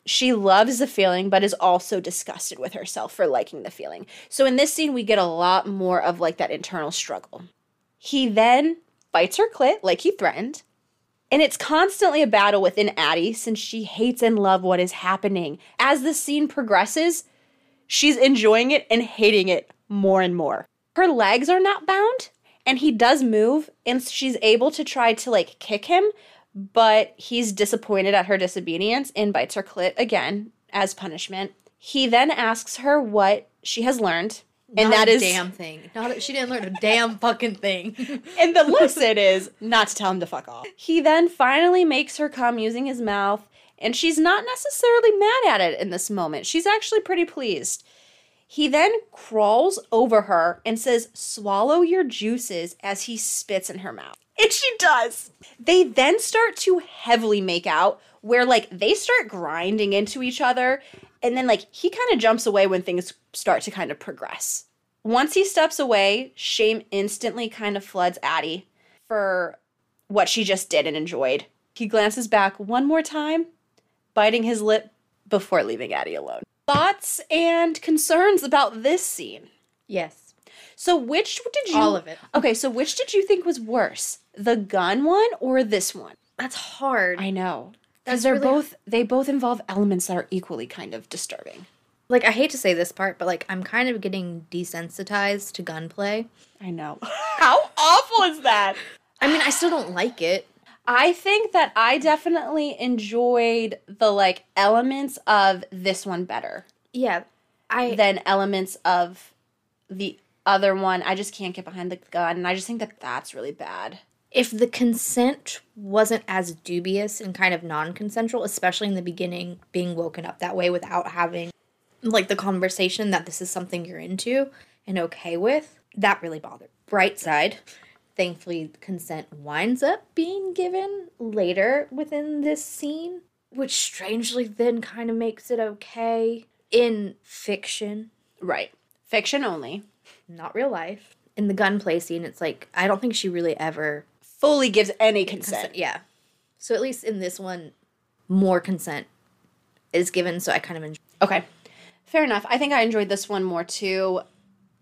A: she loves the feeling, but is also disgusted with herself for liking the feeling. So in this scene, we get a lot more of like that internal struggle. He then bites her clit like he threatened. And it's constantly a battle within Addie since she hates and love what is happening. As the scene progresses, she's enjoying it and hating it more and more. Her legs are not bound, and he does move, and she's able to try to like kick him, but he's disappointed at her disobedience and bites her clit again as punishment. He then asks her what she has learned, and
B: Not
A: that
B: a
A: is
B: damn thing. Not a, she didn't learn a damn fucking thing.
A: and the lesson is not to tell him to fuck off. He then finally makes her come using his mouth, and she's not necessarily mad at it in this moment. She's actually pretty pleased. He then crawls over her and says, Swallow your juices as he spits in her mouth. And she does. They then start to heavily make out, where like they start grinding into each other. And then like he kind of jumps away when things start to kind of progress. Once he steps away, shame instantly kind of floods Addie for what she just did and enjoyed. He glances back one more time, biting his lip before leaving Addie alone. Thoughts and concerns about this scene?
B: Yes.
A: So which did you
B: All of it.
A: Okay, so which did you think was worse? The gun one or this one?
B: That's hard.
A: I know.
B: That's
A: Because they're
B: really-
A: both they both involve elements that are equally kind of disturbing.
B: like I hate to say this part, but like I'm kind of getting desensitized to gunplay.
A: I know. How awful is that?
B: I mean, I still don't like it.
A: I think that I definitely enjoyed the like elements of this one better
B: Yeah. I
A: than elements of the other one. I just can't get behind the gun, and I just think that that's really bad.
B: If the consent wasn't as dubious and kind of non-consensual, especially in the beginning, being woken up that way without having like the conversation that this is something you're into and okay with, that really bothered. Bright side, thankfully consent winds up being given later within this scene, which strangely then kind of makes it okay in fiction,
A: Right. Fiction only.
B: not real life. In the gunplay scene, it's like I don't think she really ever
A: Fully gives any consent.
B: consent. Yeah. So at least in this one, more consent is given. So I kind of enjoy.
A: Okay. Fair enough. I think I enjoyed this one more too.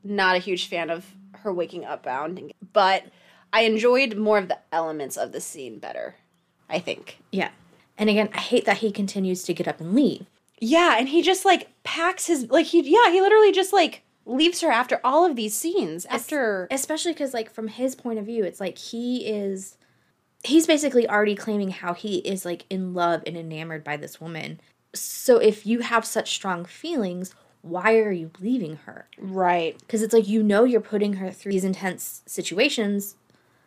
A: Not a huge fan of her waking up bound, but I enjoyed more of the elements of the scene better. I think.
B: Yeah. And again, I hate that he continues to get up and leave.
A: Yeah, and he just like packs his like he yeah, he literally just like leaves her after all of these scenes. After
B: Especially because, like, from his point of view, it's like he is. He's basically already claiming how he is, like, in love and enamored by this woman. So if you have such strong feelings, why are you leaving her?
A: right.
B: Because it's like you know you're putting her through these intense situations.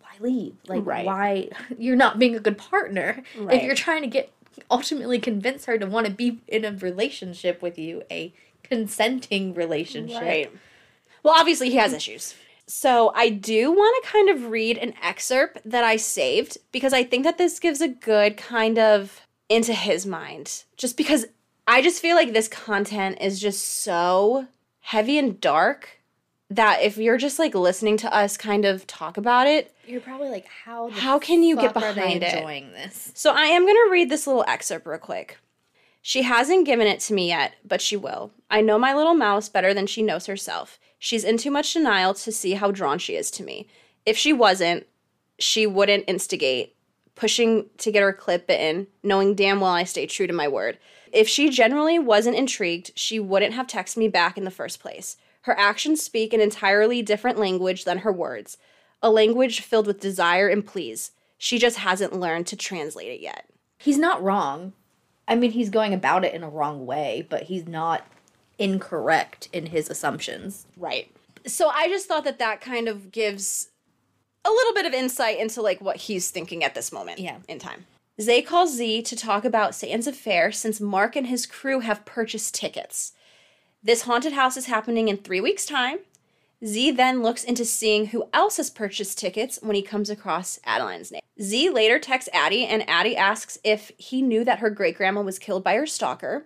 B: Why leave? Like,
A: Right.
B: why? You're not being a good partner.
A: Right.
B: If you're trying to get ultimately convince her to want to be in a relationship with you, a consenting relationship.
A: Right. Well, obviously he has issues. So I do want to kind of read an excerpt that I saved because I think that this gives a good kind of into his mind. Just because I just feel like this content is just so heavy and dark that if you're just like listening to us kind of talk about it,
B: You're probably like, how?
A: How can you get
B: fuck are they
A: behind it?
B: enjoying this?
A: So I am going to read this little excerpt real quick. She hasn't given it to me yet, but she will. I know my little mouse better than she knows herself. She's in too much denial to see how drawn she is to me. If she wasn't, she wouldn't instigate, pushing to get her clip bitten, knowing damn well I stay true to my word. If she generally wasn't intrigued, she wouldn't have texted me back in the first place. Her actions speak an entirely different language than her words, a language filled with desire and pleas. She just hasn't learned to translate it yet.
B: He's not wrong. I mean, he's going about it in a wrong way, but he's not incorrect in his assumptions.
A: Right. So I just thought that that kind of gives a little bit of insight into like what he's thinking at this moment
B: Yeah.
A: in time. Zay calls Z to talk about Satan's affair since Mark and his crew have purchased tickets. This haunted house is happening in three weeks' time. Z then looks into seeing who else has purchased tickets when he comes across Adeline's name. Z later texts Addie, and Addie asks if he knew that her great grandma was killed by her stalker.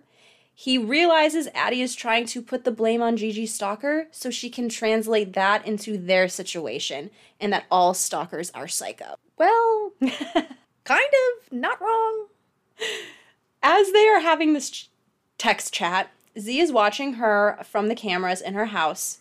A: He realizes Addie is trying to put the blame on Gigi's stalker so she can translate that into their situation and that all stalkers are psycho.
B: Well, kind of not wrong.
A: As they are having this ch- text chat, Z is watching her from the cameras in her house.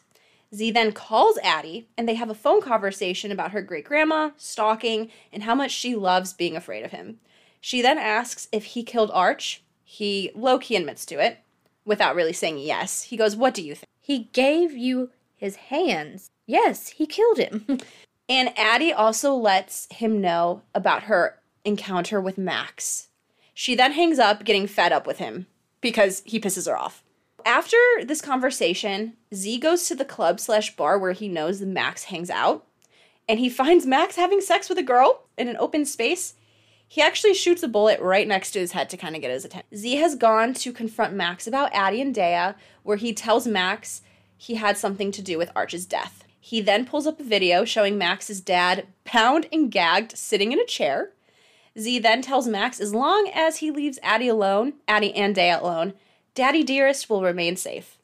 A: Z then calls Addie and they have a phone conversation about her great grandma, stalking, and how much she loves being afraid of him. She then asks if he killed Arch. He low key admits to it without really saying yes. He goes, What do you think?
B: He gave you his hands. Yes, he killed him.
A: And Addie also lets him know about her encounter with Max. She then hangs up, getting fed up with him because he pisses her off. After this conversation, Z goes to the club slash bar where he knows Max hangs out, and he finds Max having sex with a girl in an open space. He actually shoots a bullet right next to his head to kind of get his attention. Z has gone to confront Max about Addie and Dea, where he tells Max he had something to do with Arch's death. He then pulls up a video showing Max's dad bound and gagged sitting in a chair. Z then tells Max as long as he leaves Addie alone, Addie and Dea alone, Daddy Dearest will remain safe.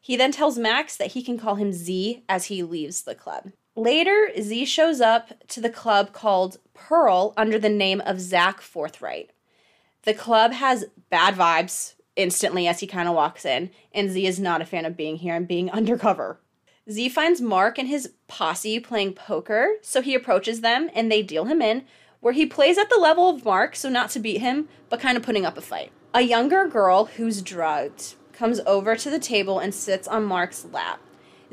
A: He then tells Max that he can call him Z as he leaves the club. Later, Z shows up to the club called Pearl under the name of Zach Forthright. The club has bad vibes instantly as he kind of walks in, and Z is not a fan of being here and being undercover. Z finds Mark and his posse playing poker, so he approaches them and they deal him in, where he plays at the level of Mark, so not to beat him, but kind of putting up a fight. A younger girl who's drugged comes over to the table and sits on Mark's lap.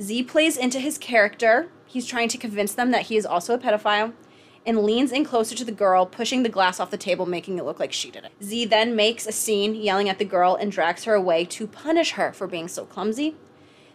A: Z plays into his character. He's trying to convince them that he is also a pedophile and leans in closer to the girl, pushing the glass off the table, making it look like she did it. Z then makes a scene, yelling at the girl, and drags her away to punish her for being so clumsy.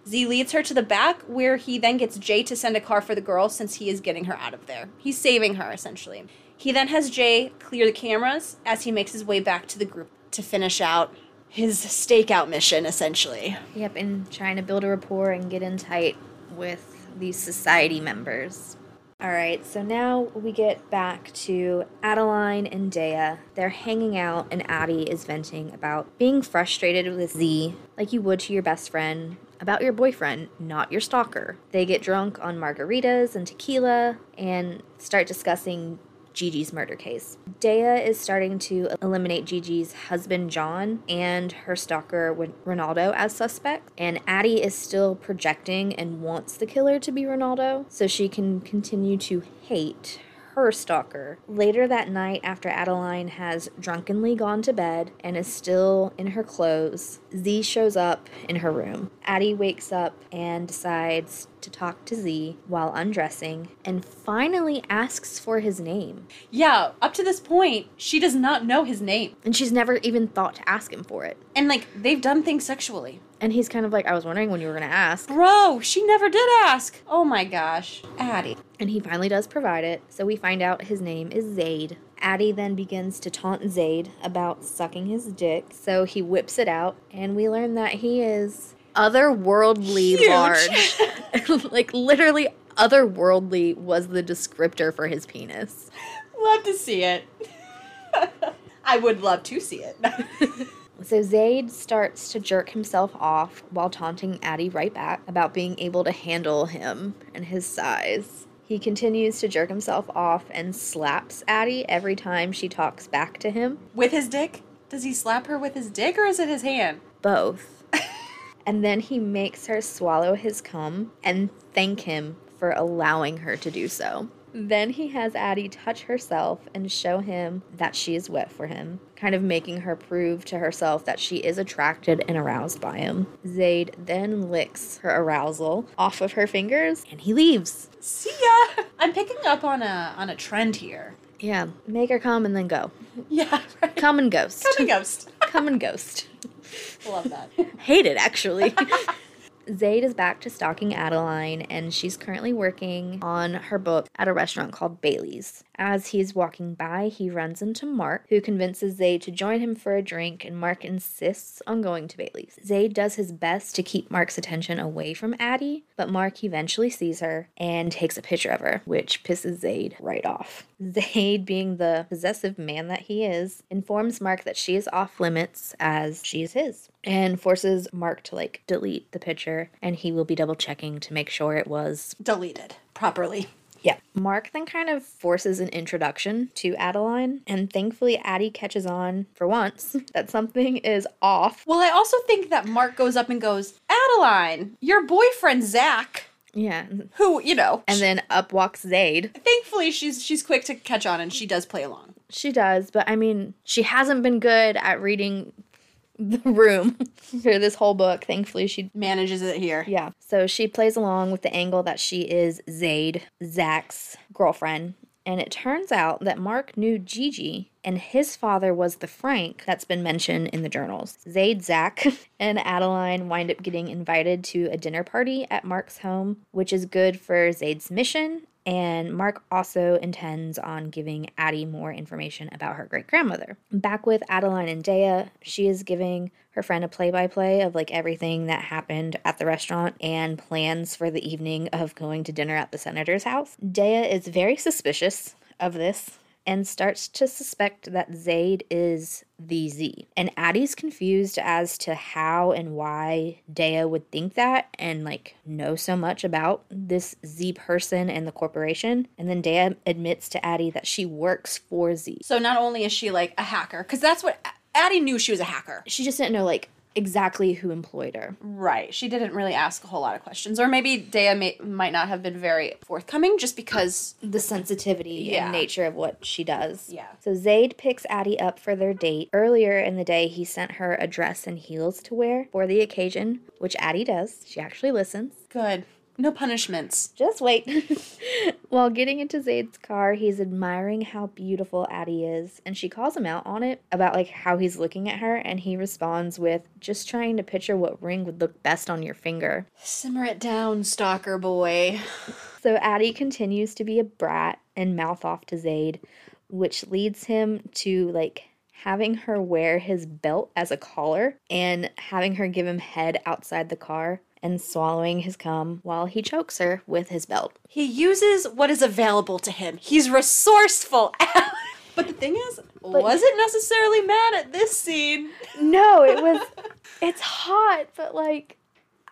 A: Z leads her to the back, where he then gets Jay to send a car for the girl since he is getting her out of there. He's saving her, essentially. He then has Jay clear the cameras as he makes his way back to the group to finish out his stakeout mission, essentially.
B: Yep, and trying to build a rapport and get in tight with these society members. All right, so now we get back to Adeline and Dea. They're hanging out, and Addie is venting about being frustrated with Z, like you would to your best friend, about your boyfriend, not your stalker. They get drunk on margaritas and tequila and start discussing Gigi's murder case. Dea is starting to eliminate Gigi's husband, John, and her stalker, Ronaldo, as suspects. And Addie is still projecting and wants the killer to be Ronaldo so she can continue to hate her stalker. Later that night, after Adeline has drunkenly gone to bed and is still in her clothes, Z shows up in her room. Addie wakes up and decides to talk to Z while undressing and finally asks for his name.
A: Yeah, up to this point, she does not know his name.
B: And she's never even thought to ask him for it.
A: And like, they've done things sexually.
B: And he's kind of like, I was wondering when you were going to ask.
A: Bro, she never did ask. Oh my gosh. Addie.
B: And he finally does provide it. So we find out his name is Zade. Addie then begins to taunt Zade about sucking his dick. So he whips it out, and we learn that he is otherworldly
A: Huge.
B: large. like, literally, otherworldly was the descriptor for his penis.
A: Love to see it. I would love to see it.
B: So Zade starts to jerk himself off while taunting Addie right back about being able to handle him and his size. He continues to jerk himself off and slaps Addie every time she talks back to him.
A: with his dick? Does he slap her with his dick or is it his hand?
B: Both. And then he makes her swallow his cum and thank him for allowing her to do so. Then he has Addie touch herself and show him that she is wet for him, kind of making her prove to herself that she is attracted and aroused by him. Zade then licks her arousal off of her fingers and he leaves.
A: See ya. I'm picking up on a on a trend here.
B: Yeah, make her come and then go.
A: Yeah. Right.
B: Come and ghost.
A: Come and ghost.
B: Come and ghost.
A: Love that.
B: Hate it, actually. Zade is back to stalking Adeline, and she's currently working on her book at a restaurant called Bailey's. As he's walking by, he runs into Mark, who convinces Zade to join him for a drink, and Mark insists on going to Bailey's. Zade does his best to keep Mark's attention away from Addie, but Mark eventually sees her and takes a picture of her, which pisses Zade right off. Zade, being the possessive man that he is, informs Mark that she is off limits as she is his and forces Mark to like delete the picture and he will be double checking to make sure it was
A: Deleted properly.
B: Yeah. Mark then kind of forces an introduction to Adeline and thankfully Addie catches on for once that something is off.
A: Well, I also think that Mark goes up and goes, Adeline, your boyfriend Zach,
B: Yeah.
A: who you know,
B: And then up walks Zade.
A: thankfully she's she's quick to catch on and she does play along.
B: She does, but I mean, she hasn't been good at reading the room for this whole book. Thankfully, she
A: Manages it here.
B: Yeah. So she plays along with the angle that she is Zade, Zach's girlfriend. And it turns out that Mark knew Gigi, and his father was the Frank that's been mentioned in the journals. Zade, Zach, and Adeline wind up getting invited to a dinner party at Mark's home, which is good for Zade's mission And Mark also intends on giving Addie more information about her great grandmother. Back with Adeline and Dea, she is giving her friend a play by play of like everything that happened at the restaurant and plans for the evening of going to dinner at the senator's house. Dea is very suspicious of this and starts to suspect that Zade is the Z. And Addie's confused as to how and why Dea would think that and like know so much about this Z person and the corporation. And then Dea admits to Addie that she works for Z.
A: So not only is she like a hacker, because that's what Addie knew she was a hacker.
B: She just didn't know like exactly who employed her.
A: Right. She didn't really ask a whole lot of questions. Or maybe Dea may, might not have been very forthcoming just because.
B: The sensitivity
A: Yeah.
B: and nature of what she does.
A: Yeah.
B: So Zade picks Addie up for their date. Earlier in the day, he sent her a dress and heels to wear for the occasion, which Addie does. She actually listens.
A: Good. No punishments.
B: Just wait. While getting into Zade's car, he's admiring how beautiful Addie is, and she calls him out on it about like how he's looking at her, and he responds with just trying to picture what ring would look best on your finger.
A: Simmer it down, stalker boy.
B: So Addie continues to be a brat and mouth off to Zade, which leads him to like having her wear his belt as a collar and having her give him head outside the car and swallowing his cum while he chokes her with his belt.
A: He uses what is available to him. He's resourceful. but the thing is, wasn't necessarily mad at this scene.
B: No, it was it's hot, but like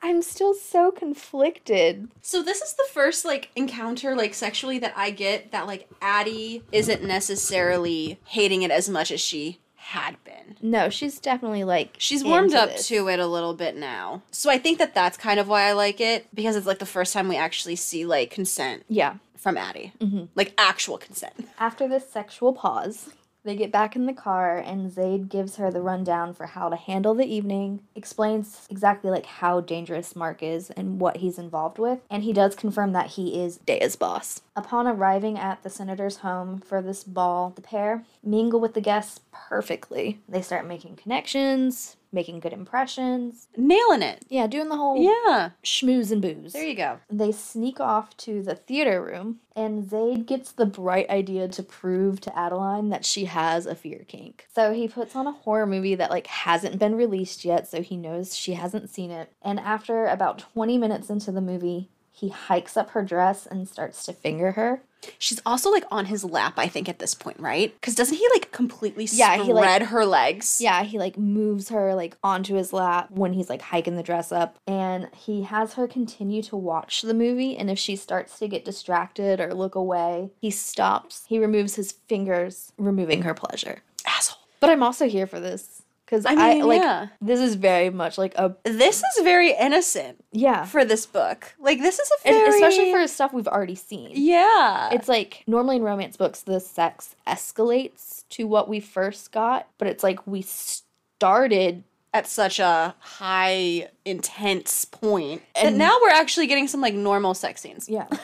B: I'm still so conflicted.
A: So this is the first like encounter like sexually that I get that like Addie isn't necessarily hating it as much as she had been.
B: No, she's definitely like
A: She's warmed up
B: this.
A: to it a little bit now. So I think that that's kind of why I like it because it's like the first time we actually see like consent
B: Yeah.
A: from Addie. Mm-hmm. Like actual consent.
B: After this sexual pause, they get back in the car and Zade gives her the rundown for how to handle the evening, explains exactly like how dangerous Mark is and what he's involved with, and he does confirm that he is Dea's boss. Upon arriving at the senator's home for this ball, the pair mingle with the guests perfectly. They start making connections, making good impressions.
A: Nailing it.
B: Yeah, doing the whole
A: Yeah.
B: schmooze and booze.
A: There you go.
B: They sneak off to the theater room, and Zade gets the bright idea to prove to Adeline that she has a fear kink. So he puts on a horror movie that like hasn't been released yet, so he knows she hasn't seen it. And after about 20 minutes into the movie, he hikes up her dress and starts to finger her.
A: She's also like on his lap, I think, at this point, right? Because doesn't he like completely
B: Yeah,
A: spread
B: he, like-
A: her legs?
B: Yeah, he like moves her like onto his lap when he's like hiking the dress up and he has her continue to watch the movie and if she starts to get distracted or look away, he stops. He removes his fingers, removing her pleasure.
A: Asshole.
B: But I'm also here for this cuz I,
A: I mean,
B: like
A: yeah.
B: this is very much like a
A: This is very innocent
B: yeah,
A: for this book. Like this is a very
B: especially for stuff we've already seen.
A: yeah.
B: It's like normally in romance books the sex escalates to what we first got, but it's like we started
A: at such a high intense point, And- now we're actually getting some like normal sex scenes,
B: yeah.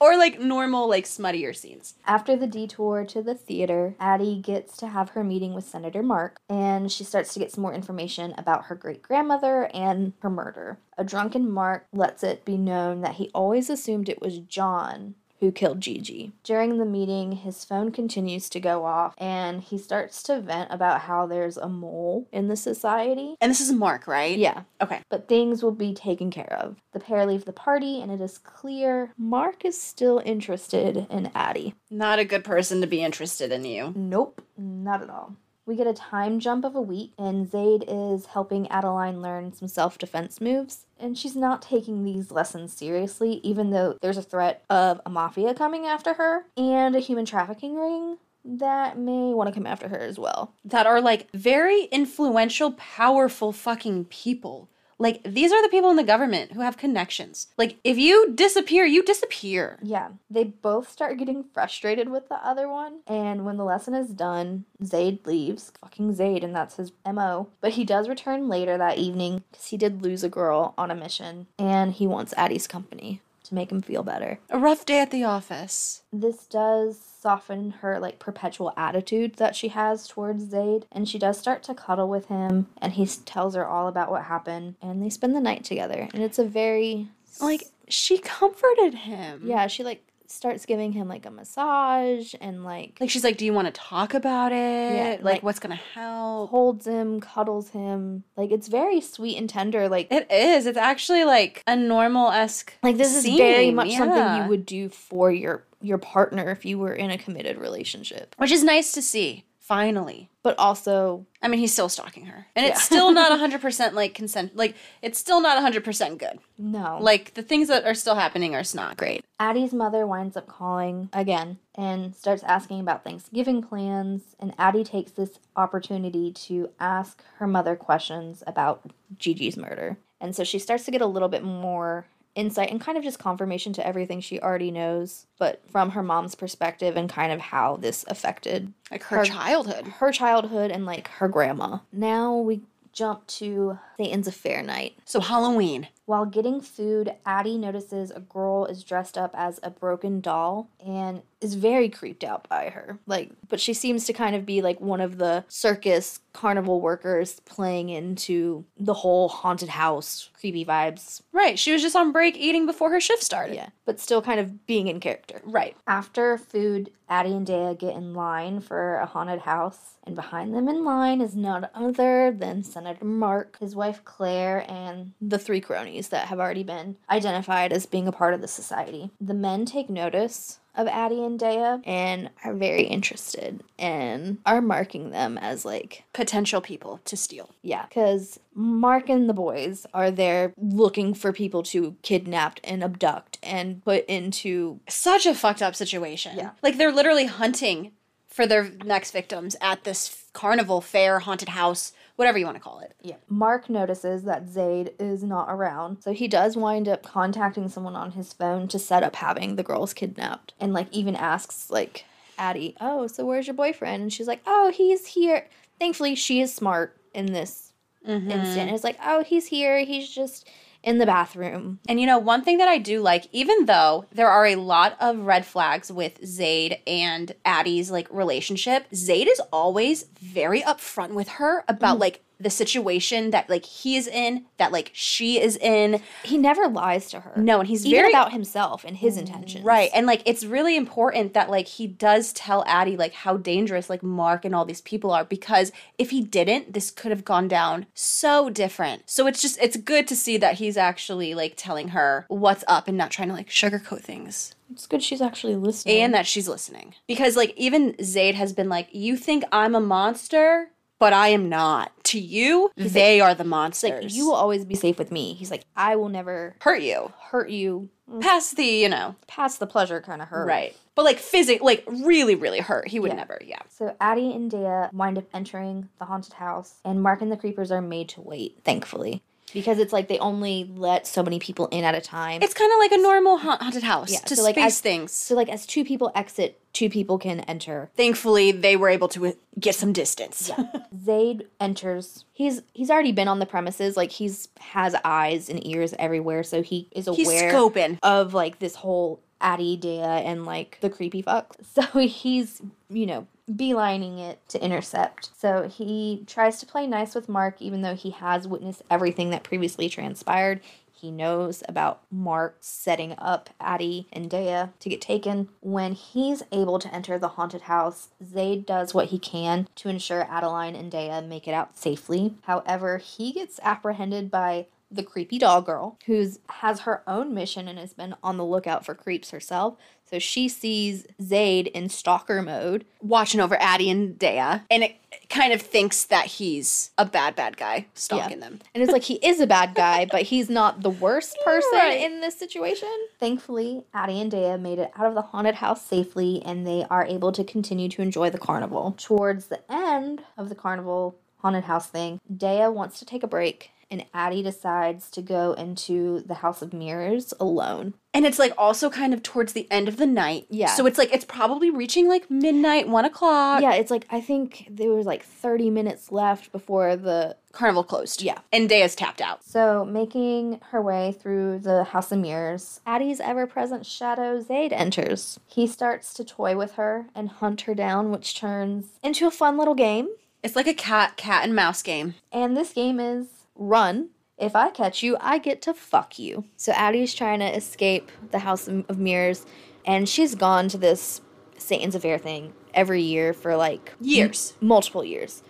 A: or like normal like smuttier scenes.
B: After the detour to the theater, Addie gets to have her meeting with Senator Mark, and she starts to get some more information about her great grandmother and her murder. A drunken Mark lets it be known that he always assumed it was John who killed Gigi. During the meeting, his phone continues to go off, and he starts to vent about how there's a mole in the society.
A: And this is Mark, right?
B: Yeah,
A: Okay.
B: but things will be taken care of. The pair leave the party, and it is clear Mark is still interested in Addie.
A: Not a good person to be interested in you.
B: Nope, not at all. We get a time jump of a week, and Zade is helping Adeline learn some self defense moves. And she's not taking these lessons seriously, even though there's a threat of a mafia coming after her and a human trafficking ring that may want to come after her as well.
A: That are like very influential, powerful fucking people. Like these are the people in the government who have connections. Like if you disappear, you disappear.
B: Yeah, they both start getting frustrated with the other one, and when the lesson is done, Zade leaves. Fucking Zade, and that's his MO. But he does return later that evening because he did lose a girl on a mission, and he wants Addie's company to make him feel better.
A: A rough day at the office.
B: This does soften her like perpetual attitude that she has towards Zade, and she does start to cuddle with him, and he tells her all about what happened, and they spend the night together, and it's a very
A: Like she comforted him.
B: yeah, she like starts giving him like a massage and like,
A: Like she's like, "Do you want to talk about it?
B: Yeah,
A: like,
B: like-
A: what's gonna help?"
B: holds him, cuddles him. Like it's very sweet and tender. Like
A: It is. It's actually like a normal esque.
B: like this is very
A: scene,
B: much something you would do for your your partner if you were in a committed relationship.
A: which is nice to see. Finally,
B: But also
A: I mean, he's still stalking her, and
B: Yeah.
A: it's still not hundred percent like consent. Like it's still not hundred percent good.
B: no.
A: Like the things that are still happening are not great.
B: Addie's mother winds up calling again and starts asking about Thanksgiving plans. And Addie takes this opportunity to ask her mother questions about Gigi's murder. And so she starts to get a little bit more insight and kind of just confirmation to everything she already knows, but from her mom's perspective and kind of how this affected
A: Like her,
B: Her-
A: childhood.
B: her childhood and like her grandma. Now we jump to Satan's Affair night.
A: So Halloween.
B: While getting food, Addie notices a girl is dressed up as a broken doll and is very creeped out by her. Like, but she seems to kind of be like one of the circus carnival workers playing into the whole haunted house creepy vibes.
A: Right. She was just on break eating before her shift started.
B: Yeah, but still kind of being in character.
A: Right.
B: After food, Addie and Dea get in line for a haunted house, and behind them in line is none other than Senator Mark, his wife Claire, and the three cronies that have already been identified as being a part of the society. The men take notice of Addie and Dea and are very interested and are marking them as like
A: Potential people to steal.
B: yeah, because Mark and the boys are there looking for people to kidnap and abduct and put into
A: Such a fucked up situation.
B: Yeah.
A: Like they're literally hunting for their next victims at this carnival, fair, haunted house, whatever you want to call it.
B: Yeah. Mark notices that Zaid is not around, so he does wind up contacting someone on his phone to set up having the girls kidnapped. And like even asks like Addie, "Oh, so where's your boyfriend?" And she's like, "Oh, he's here." Thankfully, she is smart in this mm-hmm. instant. It's like, "Oh, he's here. He's just in the bathroom."
A: And you know, one thing that I do like, even though there are a lot of red flags with Zade and Addie's like relationship, Zade is always very upfront with her about mm. like the situation that like he is in, that like she is in.
B: He never lies to her.
A: No, and he's
B: Even
A: very
B: about himself and his intentions.
A: Right. And like it's really important that like he does tell Addie like how dangerous like Mark and all these people are because if he didn't, this could have gone down so different. So it's just it's good to see that he's actually like telling her what's up and not trying to like sugarcoat things.
B: It's good she's actually listening.
A: And that she's listening. Because like even Zade has been like, You think I'm a monster? But I am not. To you, they are the monsters.
B: like, you will always be safe with me. He's like, I will never
A: hurt you.
B: hurt you.
A: Past the, you know,
B: Past the pleasure kind of hurt.
A: right. But like physic like really, really hurt. He would
B: Yeah.
A: never, yeah.
B: So Addie and Dea wind up entering the haunted house, and Mark and the creepers are made to wait, thankfully. Because it's like they only let so many people in at a time.
A: It's kind of like a normal haunted house
B: Yeah,
A: to
B: so, like,
A: space
B: as-
A: things.
B: so like as two people exit, two people can enter.
A: Thankfully, they were able to uh, get some distance.
B: Zade enters. He's he's already been on the premises, like he's has eyes and ears everywhere, so he is aware He's
A: scoping.
B: of like this whole Addie Dea and like the creepy fuck. So he's, you know, beelining it to intercept. So he tries to play nice with Mark, even though he has witnessed everything that previously transpired. He knows about Mark setting up Addie and Dea to get taken. When he's able to enter the haunted house, Zade does what he can to ensure Adeline and Dea make it out safely. However, he gets apprehended by the creepy doll girl who's has her own mission and has been on the lookout for creeps herself. So she sees Zade in stalker mode.
A: Watching over Addie and Dea. And it kind of thinks that he's a bad, bad guy stalking them.
B: And it's like he is a bad guy, but he's not the worst person
A: Right.
B: in this situation. Thankfully, Addie and Dea made it out of the haunted house safely and they are able to continue to enjoy the carnival. Towards the end of the carnival haunted house thing, Dea wants to take a break and Addie decides to go into the House of Mirrors alone.
A: And it's like also kind of towards the end of the night.
B: Yeah.
A: So it's like it's probably reaching like midnight, one o'clock.
B: Yeah, it's like I think there was like 30 minutes left before the
A: Carnival closed.
B: Yeah.
A: And Dea's tapped out.
B: So, making her way through the House of Mirrors, Addie's ever present shadow Zade enters. He starts to toy with her and hunt her down, which turns into a fun little game.
A: It's like a cat, cat and mouse game.
B: And this game is run. If I catch you, I get to fuck you. So, Addie's trying to escape the House of Mirrors And she's gone to this Satan's Affair thing every year for like
A: Years.
B: m- multiple years.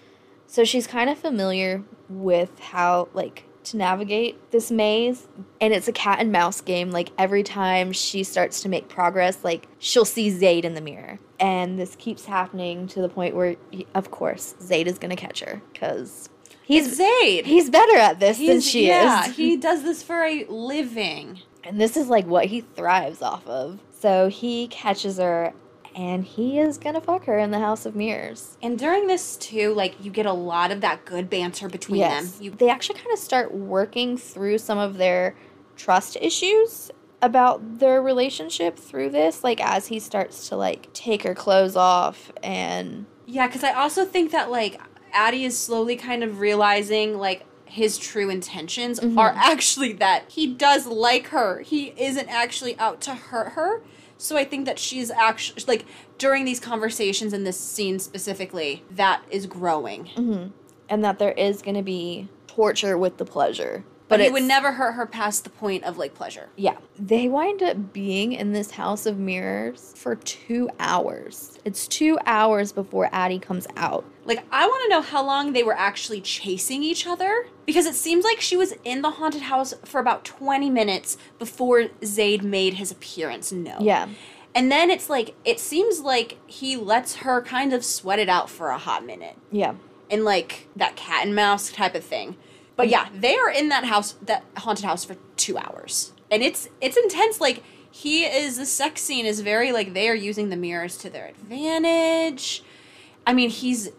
B: So she's kind of familiar with how like to navigate this maze and it's a cat and mouse game like every time she starts to make progress like she'll see Zade in the mirror and this keeps happening to the point where of course Zade is going to catch her cuz
A: He's Zade.
B: he's better at this than
A: He's-
B: she
A: yeah,
B: is
A: he does this for a living.
B: and this is like what he thrives off of so he catches her and he is going to fuck her in the house of mirrors
A: And during this too, like you get a lot of that good banter between them. You
B: they actually kind of start working through some of their trust issues about their relationship through this like as he starts to like take her clothes off and
A: Yeah, because I also think that like Addie is slowly kind of realizing like his true intentions
B: Mhm.
A: are actually that he does like her. He isn't actually out to hurt her. So I think that she's actually like during these conversations in this scene specifically, that is growing.
B: mhm, and that there is going to be torture with the pleasure
A: But, he
B: it's-
A: would never hurt her past the point of like pleasure.
B: yeah they wind up being in this house of mirrors for two hours it's two hours before addie comes out
A: Like, I want to know how long they were actually chasing each other because it seems like she was in the haunted house for about 20 minutes before Zade made his appearance No.
B: yeah
A: And then it's like, it seems like he lets her kind of sweat it out for a hot minute
B: yeah
A: in like that cat and mouse type of thing. But yeah, they are in that house, that haunted house for two hours. And it's, it's intense. Like, he is, the sex scene is very like they are using the mirrors to their advantage. I mean, he's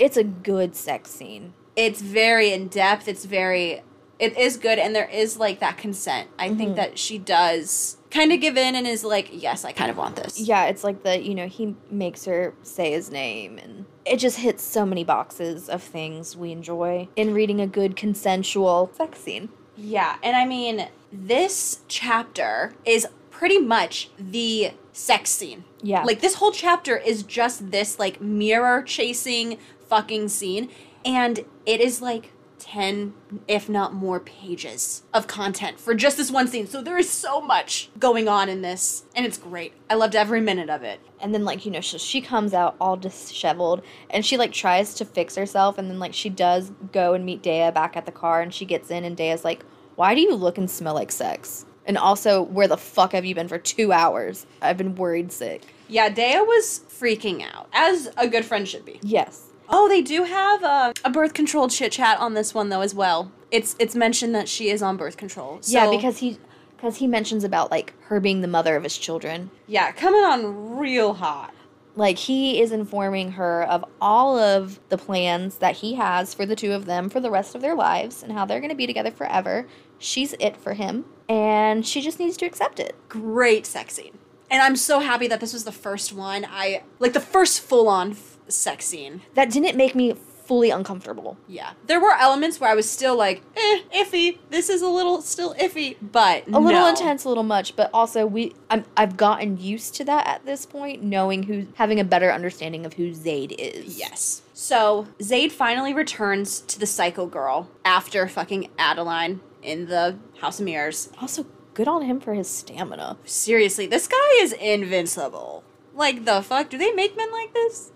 B: it's a good sex scene
A: it's very in depth. It's very it is good and there is like that consent. I think
B: Mhm.
A: that she does kind of give in and is like, "Yes, I kind of want this."
B: Yeah, it's like the, you know, he makes her say his name and it just hits so many boxes of things we enjoy in reading a good consensual sex scene.
A: Yeah, and I mean, this chapter is pretty much the sex scene.
B: Yeah.
A: Like this whole chapter is just this like mirror chasing fucking scene and it is like 10 if not more pages of content for just this one scene. So there is so much going on in this and it's great. I loved every minute of it.
B: And then like, you know, so she comes out all disheveled and she like tries to fix herself and then like she does go and meet Dea back at the car and she gets in and Dea's like, "Why do you look and smell like sex?" And also, where the fuck have you been for 2 hours? I've been worried sick.
A: Yeah, Dea was freaking out as a good friend should be.
B: Yes.
A: Oh, they do have a, a birth control chit chat on this one though as well. It's it's mentioned that she is on birth control. So,
B: yeah, because he because he mentions about like her being the mother of his children.
A: yeah, coming on real hot.
B: Like he is informing her of all of the plans that he has for the two of them for the rest of their lives and how they're going to be together forever. She's it for him and she just needs to accept it.
A: Great sex scene, and I'm so happy that this was the first one. I like the first full on sex scene.
B: That didn't make me fully uncomfortable.
A: Yeah, there were elements where I was still like, eh, iffy. This is a little still iffy, but
B: A little
A: no.
B: intense, a little much, but also we I'm, I've gotten used to that at this point, knowing who having a better understanding of who Zade is.
A: Yes. So Zade finally returns to the Psycho Girl after fucking Adeline in the House of Mirrors.
B: Also, good on him for his stamina.
A: Seriously, this guy is invincible. Like the fuck? Do they make men like this?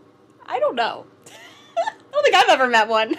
A: I don't know. I don't think I've ever met one.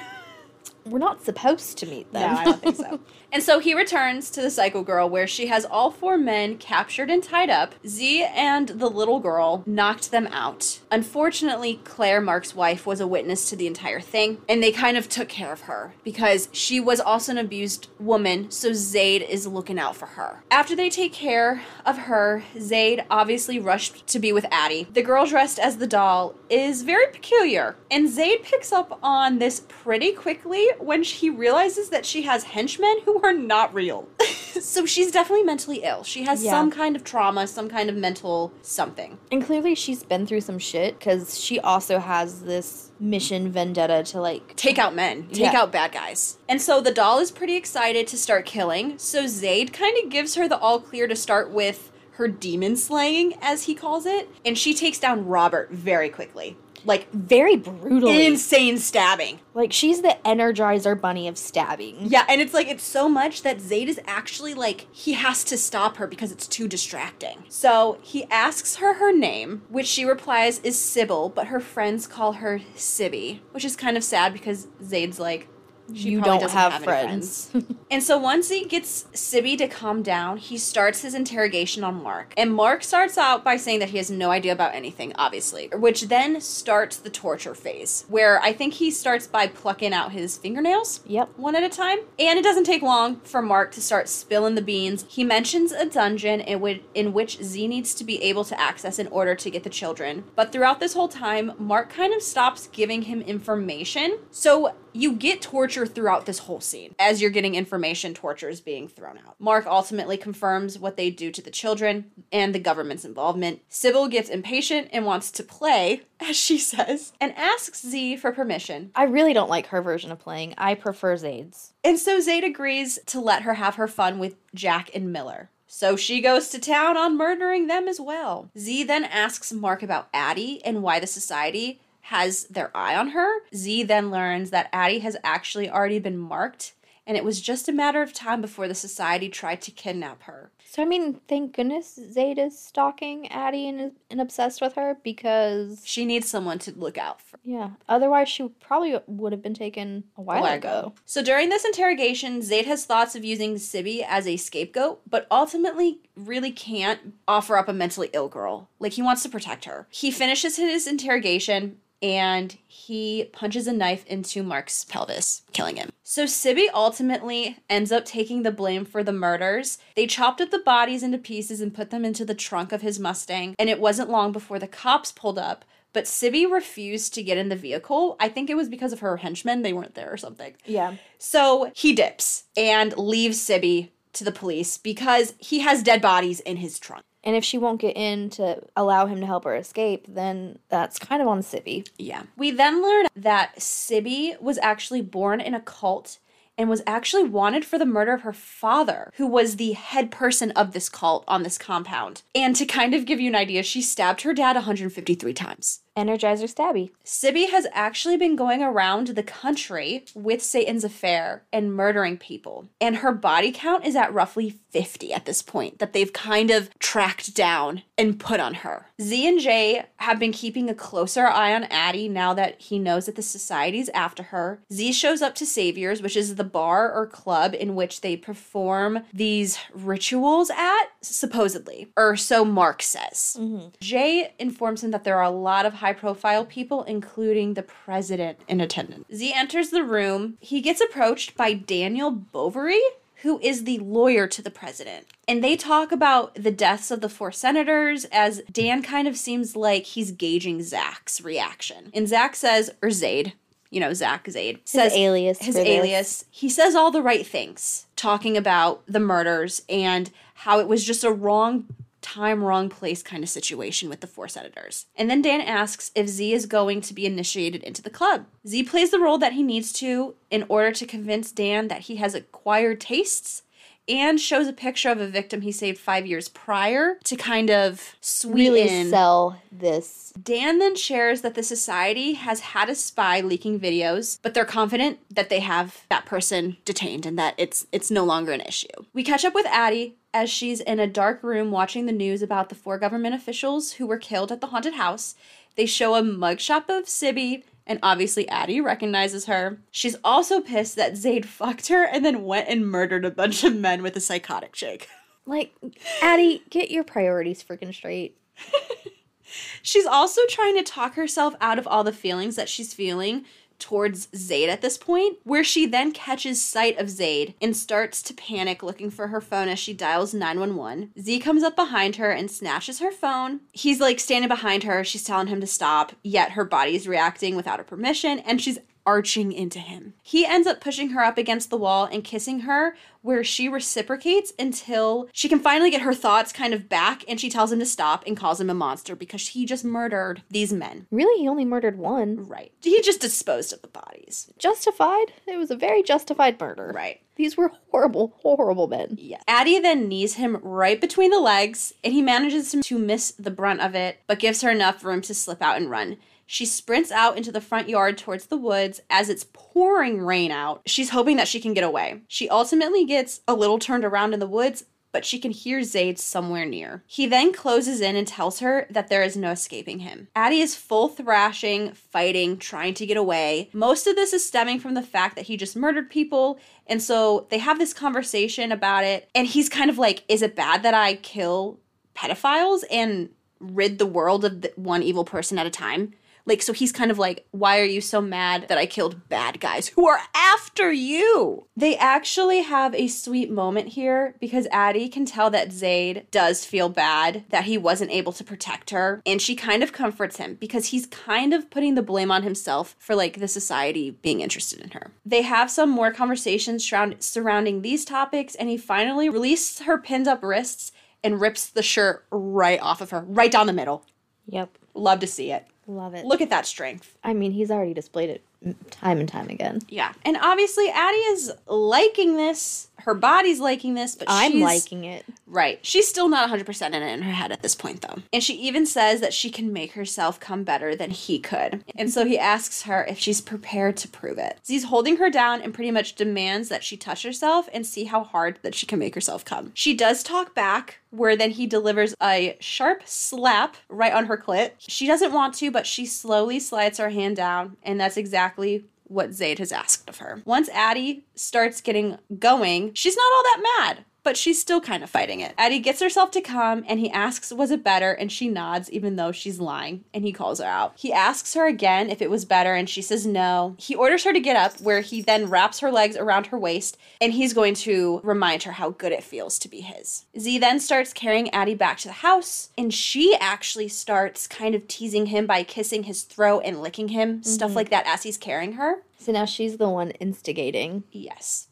B: We're not supposed to meet them.
A: No, I don't think so. and so he returns to the Psycho Girl where she has all four men captured and tied up. Z and the little girl knocked them out. Unfortunately, Claire, Mark's wife, was a witness to the entire thing, and they kind of took care of her because she was also an abused woman, so Zade is looking out for her. After they take care of her, Zade obviously rushed to be with Addie. The girl dressed as the doll is very peculiar, and Zade picks up on this pretty quickly when he realizes that she has henchmen who are not real. so she's definitely mentally ill. She has
B: Yeah.
A: some kind of trauma, some kind of mental something.
B: And clearly she's been through some shit because she also has this mission vendetta to like
A: Take out men, take
B: Yeah.
A: out bad guys. And so the doll is pretty excited to start killing. So Zade kind of gives her the all clear to start with her demon slaying, as he calls it. And she takes down Robert very quickly. Like
B: Very brutally.
A: insane stabbing.
B: like she's the energizer bunny of stabbing.
A: Yeah, and it's like it's so much that Zade is actually like he has to stop her because it's too distracting. So he asks her her name, which she replies is Sybil, but her friends call her Sibby, which is kind of sad because Zade's like she
B: You don't
A: doesn't
B: have
A: any
B: friends.
A: and so once he gets Sibby to calm down, he starts his interrogation on Mark. And Mark starts out by saying that he has no idea about anything, obviously, which then starts the torture phase, where I think he starts by plucking out his fingernails
B: Yep.
A: one at a time. And it doesn't take long for Mark to start spilling the beans. He mentions a dungeon in which, in which Z needs to be able to access in order to get the children. But throughout this whole time, Mark kind of stops giving him information. So you get torture throughout this whole scene. As you're getting information, torture is being thrown out. Mark ultimately confirms what they do to the children and the government's involvement. Sybil gets impatient and wants to play, as she says, and asks Z for permission.
B: I really don't like her version of playing. I prefer Zade's.
A: And so Zade agrees to let her have her fun with Jack and Miller. So she goes to town on murdering them as well. Z then asks Mark about Addie and why the society has their eye on her. Z then learns that Addie has actually already been marked, and it was just a matter of time before the society tried to kidnap her.
B: So I mean, thank goodness is stalking Addie and, and obsessed with her because
A: She needs someone to look out for.
B: yeah. Otherwise, she probably would have been taken a while,
A: while
B: ago.
A: So during this interrogation, Zade has thoughts of using Sibby as a scapegoat, but ultimately really can't offer up a mentally ill girl. Like he wants to protect her. He finishes his interrogation and he punches a knife into Mark's pelvis, killing him. So Sibby ultimately ends up taking the blame for the murders. They chopped up the bodies into pieces and put them into the trunk of his Mustang, and it wasn't long before the cops pulled up. But Sibby refused to get in the vehicle. I think it was because of her henchmen. They weren't there or something.
B: Yeah.
A: So he dips and leaves Sibby to the police because he has dead bodies in his trunk.
B: And if she won't get in to allow him to help her escape, then that's kind of on Sibby.
A: Yeah. We then learn that Sibby was actually born in a cult and was actually wanted for the murder of her father, who was the head person of this cult on this compound. And to kind of give you an idea, she stabbed her dad 153 times.
B: Energizer Stabby.
A: Sibby has actually been going around the country with Satan's affair and murdering people. And her body count is at roughly 50 at this point that they've kind of tracked down and put on her. Z and J have been keeping a closer eye on Addie now that he knows that the society's after her. Z shows up to Saviors, which is the bar or club in which they perform these rituals at, supposedly. Or so Mark says. Mm-hmm. Jay informs him that there are a lot of high profile people, including the president, in attendance. Z enters the room. He gets approached by Daniel Bovary, who is the lawyer to the president. And they talk about the deaths of the four senators as Dan kind of seems like he's gauging Zach's reaction. And Zach says, or Zade, you know, Zach Zade, says
B: alias
A: his
B: for this.
A: alias. He says all the right things, talking about the murders and how it was just a wrong time, wrong place kind of situation with the four senators. And then Dan asks if Z is going to be initiated into the club. Z plays the role that he needs to in order to convince Dan that he has acquired tastes and shows a picture of a victim he saved five years prior to kind of sweeten
B: Really sell this.
A: Dan then shares that the society has had a spy leaking videos, but they're confident that they have that person detained and that it's it's no longer an issue. We catch up with Addie as she's in a dark room watching the news about the four government officials who were killed at the haunted house. They show a mugshot of Sibby, and obviously Addie recognizes her. She's also pissed that Zade fucked her and then went and murdered a bunch of men with a psychotic chick.
B: Like, Addie, get your priorities freaking straight.
A: She's also trying to talk herself out of all the feelings that she's feeling towards Zade at this point, where she then catches sight of Zade and starts to panic looking for her phone as she dials 911. Z comes up behind her and snatches her phone. He's like standing behind her, she's telling him to stop, yet her body's reacting without her permission and she's arching into him. He ends up pushing her up against the wall and kissing her, where she reciprocates until she can finally get her thoughts kind of back and she tells him to stop and calls him a monster because he just murdered these men.
B: Really, he only murdered one.
A: Right. He just disposed of the bodies.
B: Justified? It was a very justified murder.
A: Right.
B: These were horrible, horrible men.
A: Yeah. Addie then knees him right between the legs, and he manages to miss the brunt of it, but gives her enough room to slip out and run. She sprints out into the front yard towards the woods as it's pouring rain out. She's hoping that she can get away. She ultimately gets a little turned around in the woods, but she can hear Zade somewhere near. He then closes in and tells her that there is no escaping him. Addie is full thrashing, fighting, trying to get away. Most of this is stemming from the fact that he just murdered people, and so they have this conversation about it, and he's kind of like, Is it bad that I kill pedophiles and rid the world of one evil person at a time? Like, so he's kind of like, why are you so mad that I killed bad guys who are after you? They actually have a sweet moment here because Addie can tell that Zade does feel bad that he wasn't able to protect her. And she kind of comforts him because he's kind of putting the blame on himself for like the society being interested in her. They have some more conversations surround- surrounding these topics, and he finally releases her pinned up wrists and rips the shirt right off of her, right down the middle.
B: Yep.
A: Love to see it.
B: Love it.
A: Look at that strength.
B: I mean, he's already displayed it time and time again.
A: Yeah. And obviously Addie is liking this. Her body's liking this, but
B: I'm
A: she's
B: liking it.
A: right. She's still not 100% in it in her head at this point though. And she even says that she can make herself come better than he could. And so he asks her if she's prepared to prove it. He's holding her down and pretty much demands that she touch herself and see how hard that she can make herself come. She does talk back where then he delivers a sharp slap right on her clit. She doesn't want to, but she slowly slides her hand down, and that's exactly what Zade has asked of her. Once Addie starts getting going, she's not all that mad. But she's still kind of fighting it. Addie gets herself to come and he asks, Was it better? And she nods, even though she's lying, and he calls her out. He asks her again if it was better, and she says no. He orders her to get up, where he then wraps her legs around her waist, and he's going to remind her how good it feels to be his. Z then starts carrying Addie back to the house, and she actually starts kind of teasing him by kissing his throat and licking him, stuff mm-hmm. like that, as he's carrying her.
B: So now she's the one instigating.
A: Yes.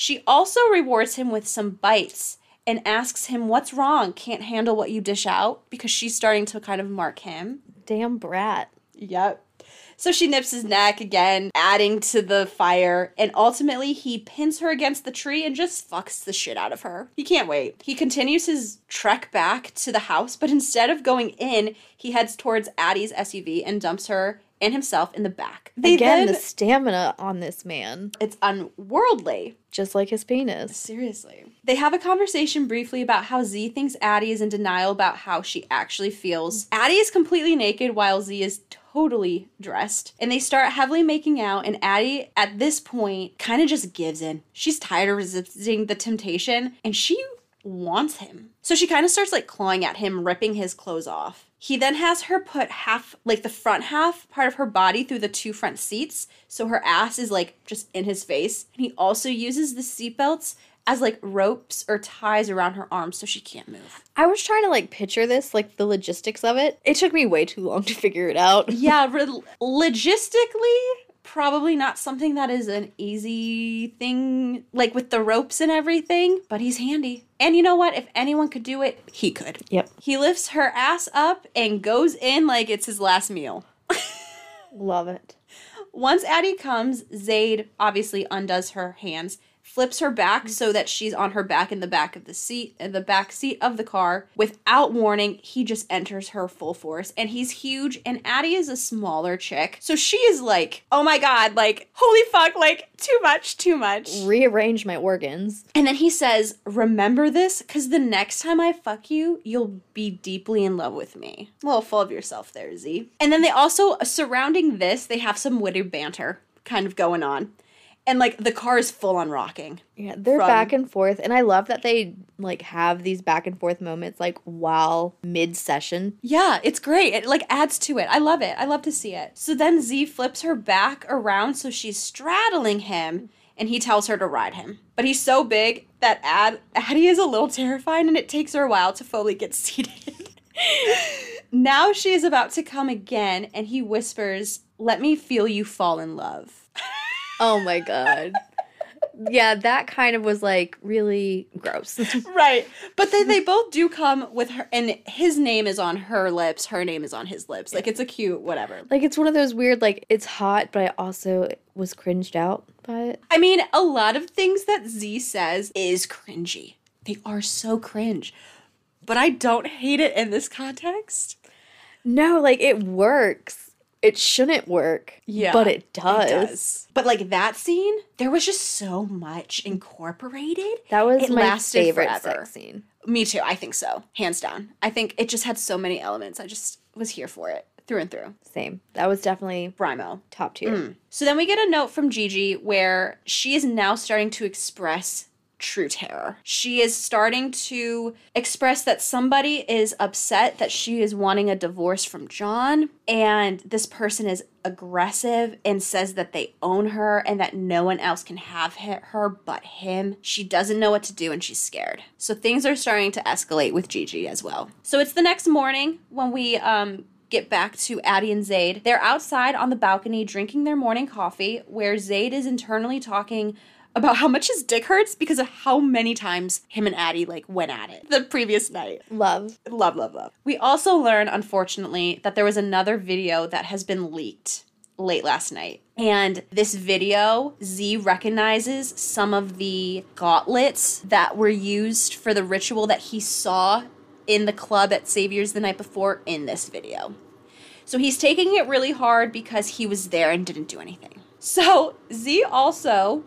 A: She also rewards him with some bites and asks him what's wrong, can't handle what you dish out, because she's starting to kind of mark him.
B: Damn brat.
A: Yep. So she nips his neck again, adding to the fire, and ultimately he pins her against the tree and just fucks the shit out of her. He can't wait. He continues his trek back to the house, but instead of going in, he heads towards Addie's SUV and dumps her and himself in the back. They
B: Again,
A: then,
B: the stamina on this man,
A: it's unworldly.
B: just like his penis.
A: Seriously. They have a conversation briefly about how Z thinks Addie is in denial about how she actually feels. Addie is completely naked while Z is totally dressed. And they start heavily making out, and Addie, at this point, kind of just gives in. She's tired of resisting the temptation, and she wants him. So she kind of starts like clawing at him, ripping his clothes off. He then has her put half, like the front half part of her body through the two front seats. So her ass is like just in his face. And he also uses the seatbelts as like ropes or ties around her arms so she can't move.
B: I was trying to like picture this, like the logistics of it. It took me way too long to figure it out.
A: Yeah, re- logistically, probably not something that is an easy thing, like with the ropes and everything, but he's handy. And you know what? If anyone could do it, he could.
B: Yep.
A: He lifts her ass up and goes in like it's his last meal.
B: Love it.
A: Once Addie comes, Zade obviously undoes her hands, flips her back mm. so that she's on her back in the back of the seat, in the back seat of the car. Without warning, he just enters her full force, and he's huge. And Addie is a smaller chick, so she is like, "Oh my god, like holy fuck, like too much, too much."
B: Rearrange my organs.
A: And then he says, Remember this, because the next time I fuck you, you'll be deeply in love with me. A little full of yourself there, Z. And then they also, surrounding this, they have some witty banter kind of going on. And like the car is full on rocking.
B: Yeah, they're
A: From-
B: back and forth, and I love that they like have these back and forth moments like while mid session.
A: Yeah, it's great. It like adds to it. I love it. I love to see it. So then Z flips her back around so she's straddling him and he tells her to ride him. But he's so big that Ad Addie is a little terrified and it takes her a while to fully get seated. now she is about to come again and he whispers, "Let me feel you fall in love."
B: Oh my god. yeah, that kind of was like really gross.
A: right. But then they both do come with her and his name is on her lips, her name is on his lips. Like it's a cute whatever.
B: like it's one of those weird like it's hot, but I also was cringed out by it.
A: I mean, a lot of things that Z says is cringy. They are so cringe. But I don't hate it in this context.
B: No, like it works. It shouldn't work.
A: Yeah,
B: But it does.
A: But like that scene, there was just so much incorporated.
B: That was
A: It
B: my favorite
A: forever.
B: sex scene.
A: Me too. I think so. Hands down. I think it just had so many elements. I just was here for it through and through.
B: Same. That was definitely
A: Brimo.
B: top tier. Mm.
A: So then we get a note from Gigi where she is now starting to express true terror. She is starting to express that somebody is upset that she is wanting a divorce from John, and this person is aggressive and says that they own her and that no one else can have her but him. She doesn't know what to do and she's scared. So things are starting to escalate with Gigi as well. So it's the next morning when we um get back to Addie and Zade. They're outside on the balcony drinking their morning coffee, where Zade is internally talking about how much his dick hurts because of how many times him and Addie like went at it the previous night.
B: Love.
A: Love, love, love. We also learn, unfortunately, that there was another video that has been leaked late last night. And this video, Z recognizes some of the gauntlets that were used for the ritual that he saw in the club at Saviors the night before in this video. So he's taking it really hard because he was there and didn't do anything. So Z also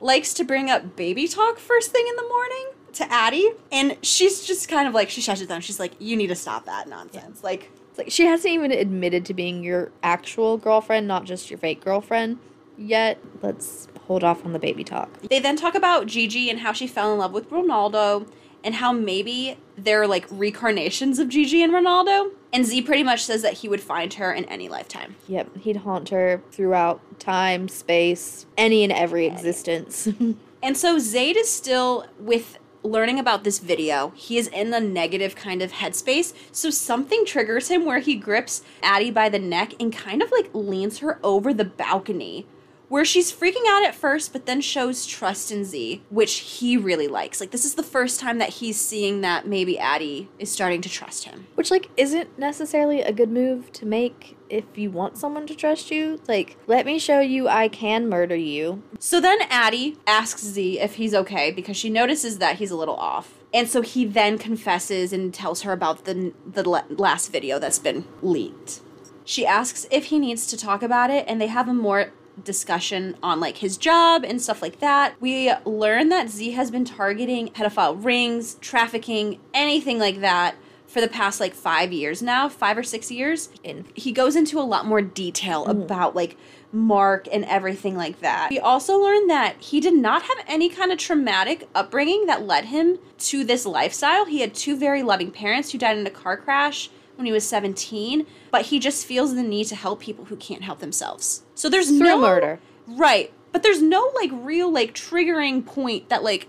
A: likes to bring up baby talk first thing in the morning to Addie. And she's just kind of like, she shuts it down. She's like, you need to stop that nonsense. Like,
B: It's like she hasn't even admitted to being your actual girlfriend, not just your fake girlfriend yet. Let's hold off on the baby talk.
A: They then talk about Gigi and how she fell in love with Ronaldo and how maybe they're like reincarnations of Gigi and Ronaldo. And Z pretty much says that he would find her in any lifetime.
B: Yep, he'd haunt her throughout time, space, any and every existence.
A: And so Zade is still with learning about this video. He is in a negative kind of headspace. So something triggers him where he grips Addie by the neck and kind of like leans her over the balcony. Where she's freaking out at first, but then shows trust in Z, which he really likes. Like, this is the first time that he's seeing that maybe Addie is starting to trust him.
B: Which, like, isn't necessarily a good move to make if you want someone to trust you. Like, let me show you I can murder you.
A: So then Addie asks Z if he's okay because she notices that he's a little off. And so he then confesses and tells her about the the last video that's been leaked. She asks if he needs to talk about it and they have a more discussion on like his job and stuff like that. We learn that Z has been targeting pedophile rings, trafficking, anything like that for the past like 5 years now, 5 or 6 years
B: And
A: he goes into a lot more detail mm-hmm. about like Mark and everything like that. We also learned that he did not have any kind of traumatic upbringing that led him to this lifestyle. He had two very loving parents who died in a car crash when he was 17, but he just feels the need to help people who can't help themselves. So there's
B: through
A: no
B: murder.
A: Right. But there's no like real like triggering point that like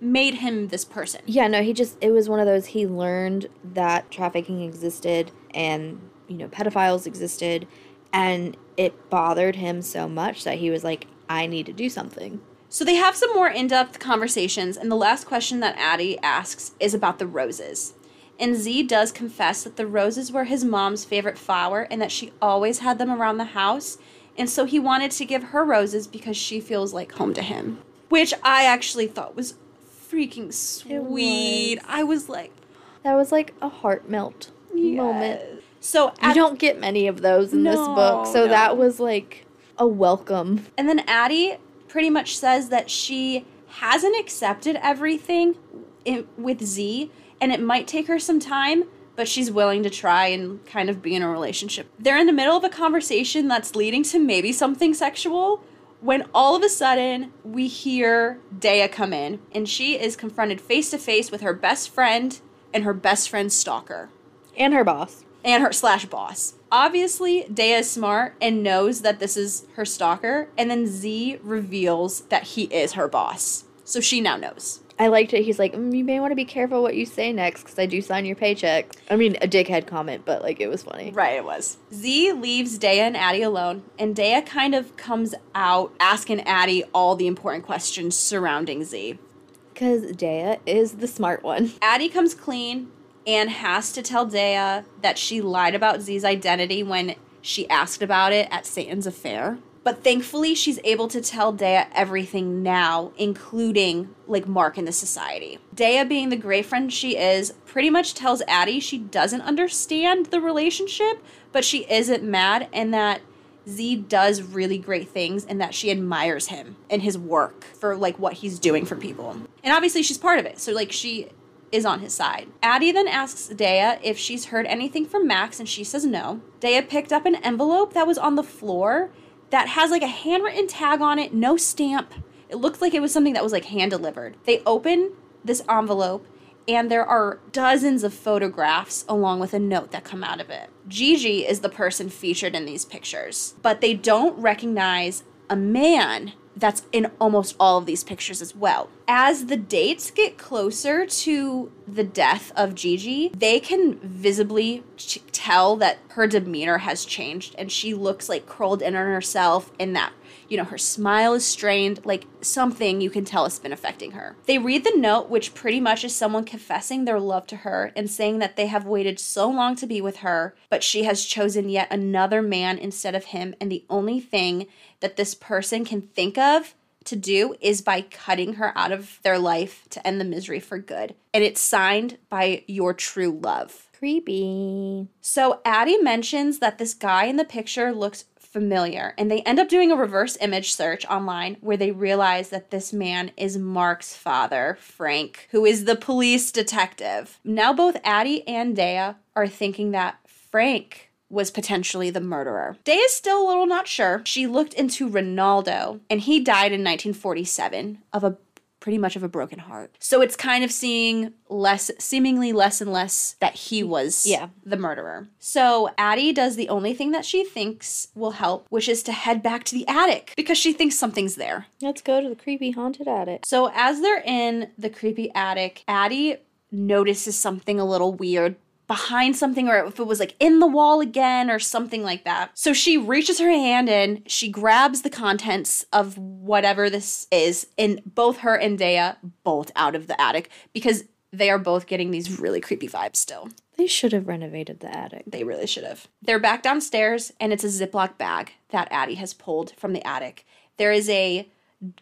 A: made him this person.
B: Yeah, no, he just, it was one of those, he learned that trafficking existed and, you know, pedophiles existed. And it bothered him so much that he was like, I need to do something.
A: So they have some more in depth conversations, and the last question that Addie asks is about the roses. And Z does confess that the roses were his mom's favorite flower and that she always had them around the house. And so he wanted to give her roses because she feels like home to him. Which I actually thought was freaking sweet.
B: was.
A: I was like,
B: That was like a heart melt moment.
A: yes. So
B: You don't get many of those in this book,
A: No,
B: so
A: no.
B: that was like a welcome.
A: And then Addie pretty much says that she hasn't accepted everything in, with Z, and it might take her some time, but she's willing to try and kind of be in a relationship. They're in the middle of a conversation that's leading to maybe something sexual when all of a sudden we hear Dea come in, and she is confronted face to face with her best friend and her best friend's stalker
B: And her boss.
A: and her slash boss. Obviously, Dea is smart and knows that this is her stalker, and then Z reveals that he is her boss. So she now knows.
B: I liked it. He's like, mm, you may want to be careful what you say next because I do sign your paycheck. I mean, a dickhead comment, but like it was funny.
A: Right, it was. Z leaves Dea and Addie alone, and Dea kind of comes out asking Addie all the important questions surrounding Z.
B: Because Dea is the smart one.
A: Addie comes clean and has to tell Dea that she lied about Z's identity when she asked about it at Satan's affair. But thankfully, she's able to tell Dea everything now, including like Mark in the society. Dea, being the great friend she is, pretty much tells Addie she doesn't understand the relationship, but she isn't mad and that Z does really great things and that she admires him and his work for like what he's doing for people. And obviously she's part of it. So like she is on his side. Addie then asks Dea if she's heard anything from Max and she says no. Dea picked up an envelope that was on the floor that has like a handwritten tag on it, no stamp. It looked like it was something that was like hand delivered. They open this envelope and there are dozens of photographs along with a note that come out of it. Gigi is the person featured in these pictures, but they don't recognize a man that's in almost all of these pictures as well. As the dates get closer to the death of Gigi, they can visibly ch- tell that her demeanor has changed and she looks like curled in on herself in that you know, her smile is strained, like something you can tell has been affecting her. They read the note, which pretty much is someone confessing their love to her and saying that they have waited so long to be with her, but she has chosen yet another man instead of him, and the only thing that this person can think of to do is by cutting her out of their life to end the misery for good. And it's signed by your true love.
B: Creepy.
A: So Addie mentions that this guy in the picture looks familiar. And they end up doing a reverse image search online where they realize that this man is Mark's father, Frank, who is the police detective. Now, both Addie and Dea are thinking that Frank was potentially the murderer. Dea is still a little not sure. She looked into Ronaldo, and he died in 1947 of a pretty much of a broken heart. So it's kind of seeing less, seemingly less and less that he was
B: Yeah.
A: the murderer. So Addie does the only thing that she thinks will help, which is to head back to the attic because she thinks something's there.
B: Let's go to the creepy haunted attic.
A: So as they're in the creepy attic, Addie notices something a little weird behind something or if it was like in the wall again or something like that. So she reaches her hand in, she grabs the contents of whatever this is, and both her and Dea bolt out of the attic because they are both getting these really creepy vibes still.
B: They should have renovated the attic.
A: They really should have. They're back downstairs, and it's a Ziploc bag that Addie has pulled from the attic. There is a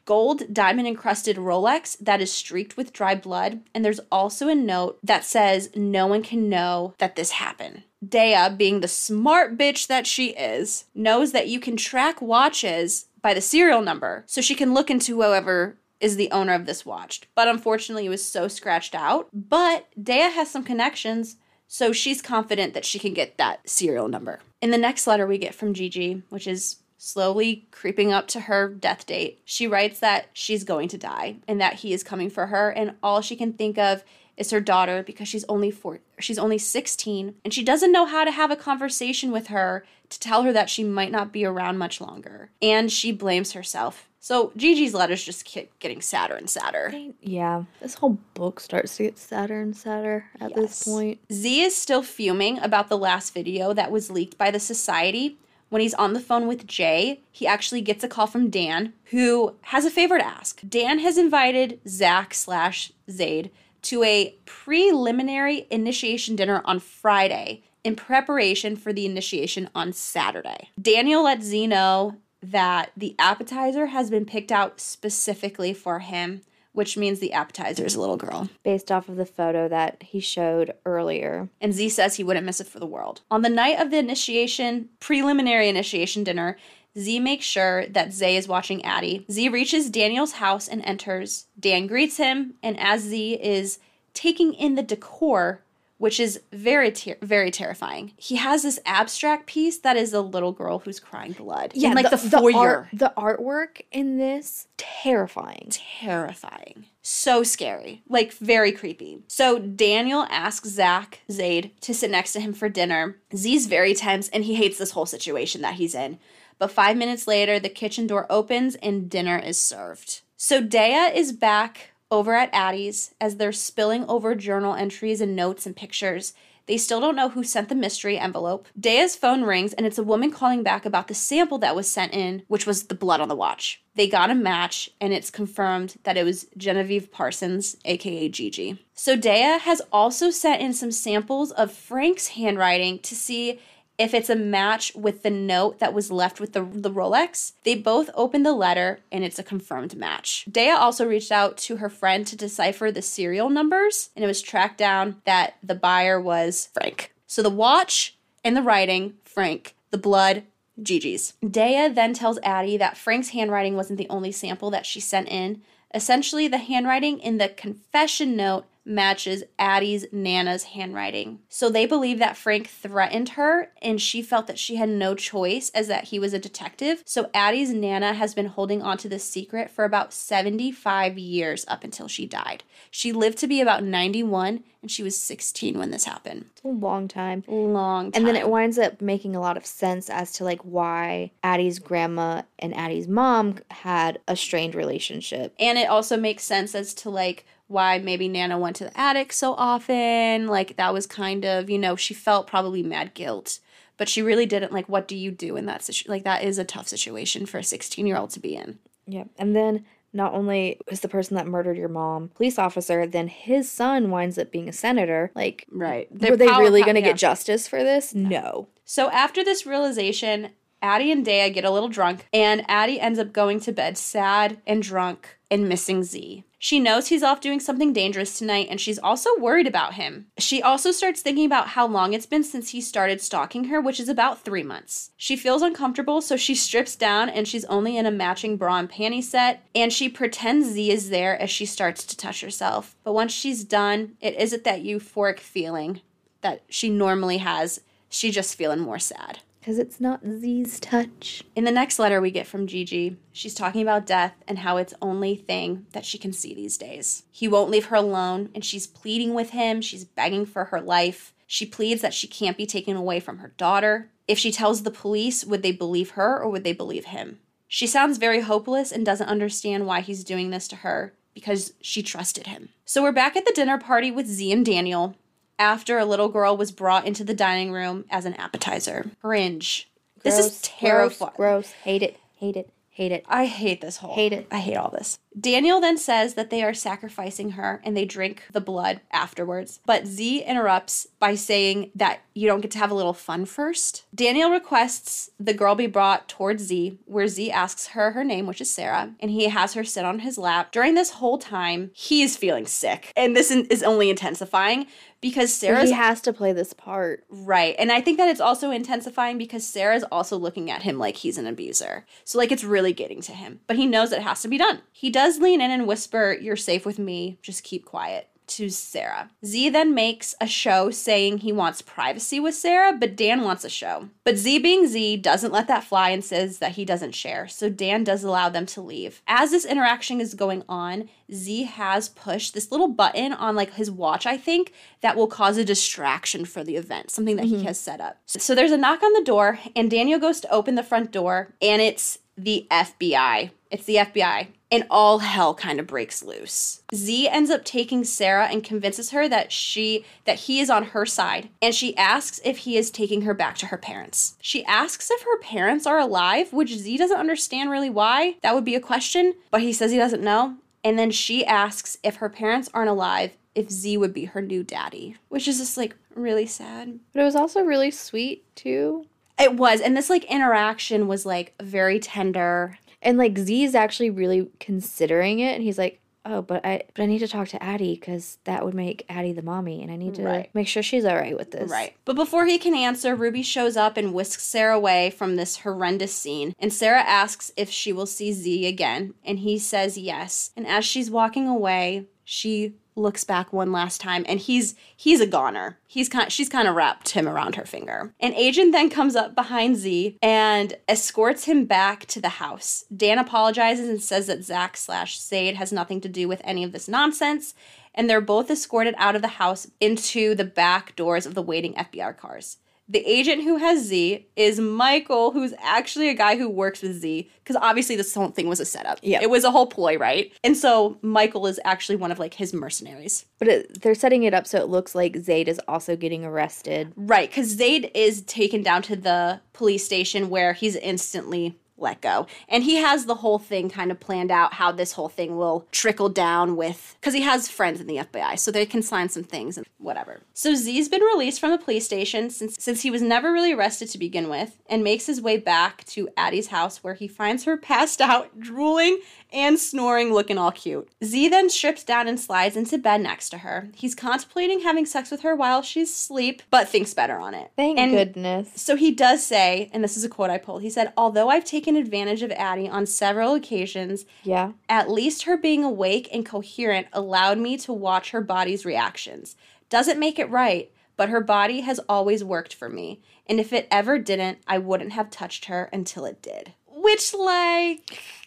A: gold diamond encrusted Rolex that is streaked with dry blood, and there's also a note that says, No one can know that this happened. Dea, being the smart bitch that she is, knows that you can track watches by the serial number, so she can look into whoever is the owner of this watch. But unfortunately, it was so scratched out. But Dea has some connections, so she's confident that she can get that serial number. In the next letter we get from Gigi, which is slowly creeping up to her death date, she writes that she's going to die and that he is coming for her, and all she can think of is her daughter because she's only four she's only 16 and she doesn't know how to have a conversation with her to tell her that she might not be around much longer and she blames herself so gigi's letters just keep getting sadder and sadder
B: Yeah, this whole book starts to get sadder and sadder at
A: Yes.
B: this point.
A: Z is still fuming about the last video that was leaked by the society. When he's on the phone with Jay, he actually gets a call from Dan, who has a favor to ask. Dan has invited Zach slash Zade to a preliminary initiation dinner on Friday in preparation for the initiation on Saturday. Daniel lets Z know that the appetizer has been picked out specifically for him, which means the appetizer is a little girl.
B: Based off of the photo that he showed earlier.
A: and Z says he wouldn't miss it for the world. On the night of the initiation, preliminary initiation dinner, Z makes sure that Zay is watching Addie. Z reaches Daniel's house and enters. Dan greets him, and as Z is taking in the decor, which is very ter- very terrifying, he has this abstract piece that is a little girl who's crying blood. in like the, foyer.
B: art, the artwork in this terrifying.
A: terrifying. So scary. Like very creepy. So Daniel asks Zach, Zade, to sit next to him for dinner. Z's very tense and he hates this whole situation that he's in. But five minutes later, the kitchen door opens and dinner is served. So Dea is back over at Addie's as they're spilling over journal entries and notes and pictures. They still don't know who sent the mystery envelope. Dea's phone rings and it's a woman calling back about the sample that was sent in, which was the blood on the watch. They got a match and it's confirmed that it was Genevieve Parsons, aka Gigi. So Dea has also sent in some samples of Frank's handwriting to see if it's a match with the note that was left with the, the Rolex. They both open the letter and it's a confirmed match. Dea also reached out to her friend to decipher the serial numbers and it was tracked down that the buyer was Frank. So the watch and the writing, Frank. The blood, Gigi's. Dea then tells Addie that Frank's handwriting wasn't the only sample that she sent in. Essentially, the handwriting in the confession note matches Addie's Nana's handwriting. So they believe that Frank threatened her and she felt that she had no choice as that he was a detective. So Addie's Nana has been holding on to this secret for about 75 years up until she died. She lived to be about 91 and she was 16 when this happened.
B: It's a long time.
A: Long time.
B: And then it winds up making a lot of sense as to like why Addie's grandma and Addie's mom had a strained relationship.
A: and it also makes sense as to like why maybe Nana went to the attic so often. Like that was kind of, you know, she felt probably mad guilt, but she really didn't like what do you do in that situation? Like that is a tough situation for a 16-year-old to be in.
B: Yeah. And then not only is the person that murdered your mom police officer, then his son winds up being a senator. Like,
A: Right.
B: were they really going to get justice for this? No.
A: So after this realization, Addie and Dea get a little drunk, and Addie ends up going to bed sad and drunk and missing Z. She knows he's off doing something dangerous tonight, and she's also worried about him. She also starts thinking about how long it's been since he started stalking her, which is about three months. She feels uncomfortable, so she strips down and she's only in a matching bra and panty set, and she pretends Z is there as she starts to touch herself. But once she's done, it isn't that euphoric feeling that she normally has. She's just feeling more sad.
B: Because it's not Z's touch.
A: In the next letter we get from Gigi, she's talking about death and how it's only thing that she can see these days. He won't leave her alone, and she's pleading with him, she's begging for her life. She pleads that she can't be taken away from her daughter. If she tells the police, would they believe her or would they believe him? She sounds very hopeless and doesn't understand why he's doing this to her because she trusted him. So we're back at the dinner party with Z and Daniel after a little girl was brought into the dining room as an appetizer. Cringe. this is
B: Gross,
A: terrifying.
B: Gross, gross. Hate it. Hate it. Hate it.
A: I hate this whole.
B: Hate it.
A: I hate all this. Daniel then says that they are sacrificing her and they drink the blood afterwards. But Z interrupts by saying that you don't get to have a little fun first. Daniel requests the girl be brought towards Z, where Z asks her her name, which is Sarah, and he has her sit on his lap. During this whole time, he is feeling sick. And this is only intensifying because Sarah's
B: he has to play this part.
A: Right. And I think that it's also intensifying because Sarah's also looking at him like he's an abuser. So, like, it's really getting to him. But he knows it has to be done. He does lean in and whisper, You're safe with me. Just keep quiet. To Sarah. Z then makes a show saying he wants privacy with Sarah, but Dan wants a show. But Z, being Z, doesn't let that fly and says that he doesn't share, so Dan does allow them to leave. As this interaction is going on, Z has pushed this little button on like his watch, I think, that will cause a distraction for the event, something that he mm-hmm. has set up. So there's a knock on the door, and Daniel goes to open the front door, and it's the FBI. It's the FBI. And all hell kind of breaks loose. Z ends up taking Sarah and convinces her that she that he is on her side, and she asks if he is taking her back to her parents. She asks if her parents are alive, which Z doesn't understand really why. That would be a question, but he says he doesn't know. And then she asks if her parents aren't alive, if Z would be her new daddy, which is just like really sad.
B: But it was also really sweet too.
A: It was, and this like interaction was like very tender.
B: And like Z's actually really considering it, and he's like, "Oh, but I but I need to talk to Addie because that would make Addie the mommy, and I need to
A: Right.
B: make sure she's all right with this."
A: Right. But before he can answer, Ruby shows up and whisks Sarah away from this horrendous scene. And Sarah asks if she will see Z again, and he says yes. And as she's walking away, she looks back one last time and he's he's a goner. He's kind of, she's kind of wrapped him around her finger. An agent then comes up behind Z and escorts him back to the house. Dan apologizes and says that Zach slash Zade has nothing to do with any of this nonsense and they're both escorted out of the house into the back doors of the waiting FBI cars. The agent who has Z is Michael, who's actually a guy who works with Z, because obviously this whole thing was a setup.
B: Yeah.
A: It was a whole ploy, right? And so Michael is actually one of like his mercenaries.
B: But it, they're setting it up so it looks like Zade is also getting arrested.
A: Right, because Zade is taken down to the police station where he's instantly let go. And he has the whole thing kind of planned out how this whole thing will trickle down with because he has friends in the FBI, so they can sign some things and whatever. So Z's been released from the police station since since he was never really arrested to begin with, and makes his way back to Addie's house where he finds her passed out, drooling and snoring, looking all cute. Z then strips down and slides into bed next to her. He's contemplating having sex with her while she's asleep, but thinks better on it.
B: Thank
A: And
B: goodness.
A: so he does say, and this is a quote I pulled, he said, Although I've taken advantage of Addie on several occasions,
B: Yeah.
A: at least her being awake and coherent allowed me to watch her body's reactions. Doesn't make it right, but her body has always worked for me. And if it ever didn't, I wouldn't have touched her until it did. Which, like,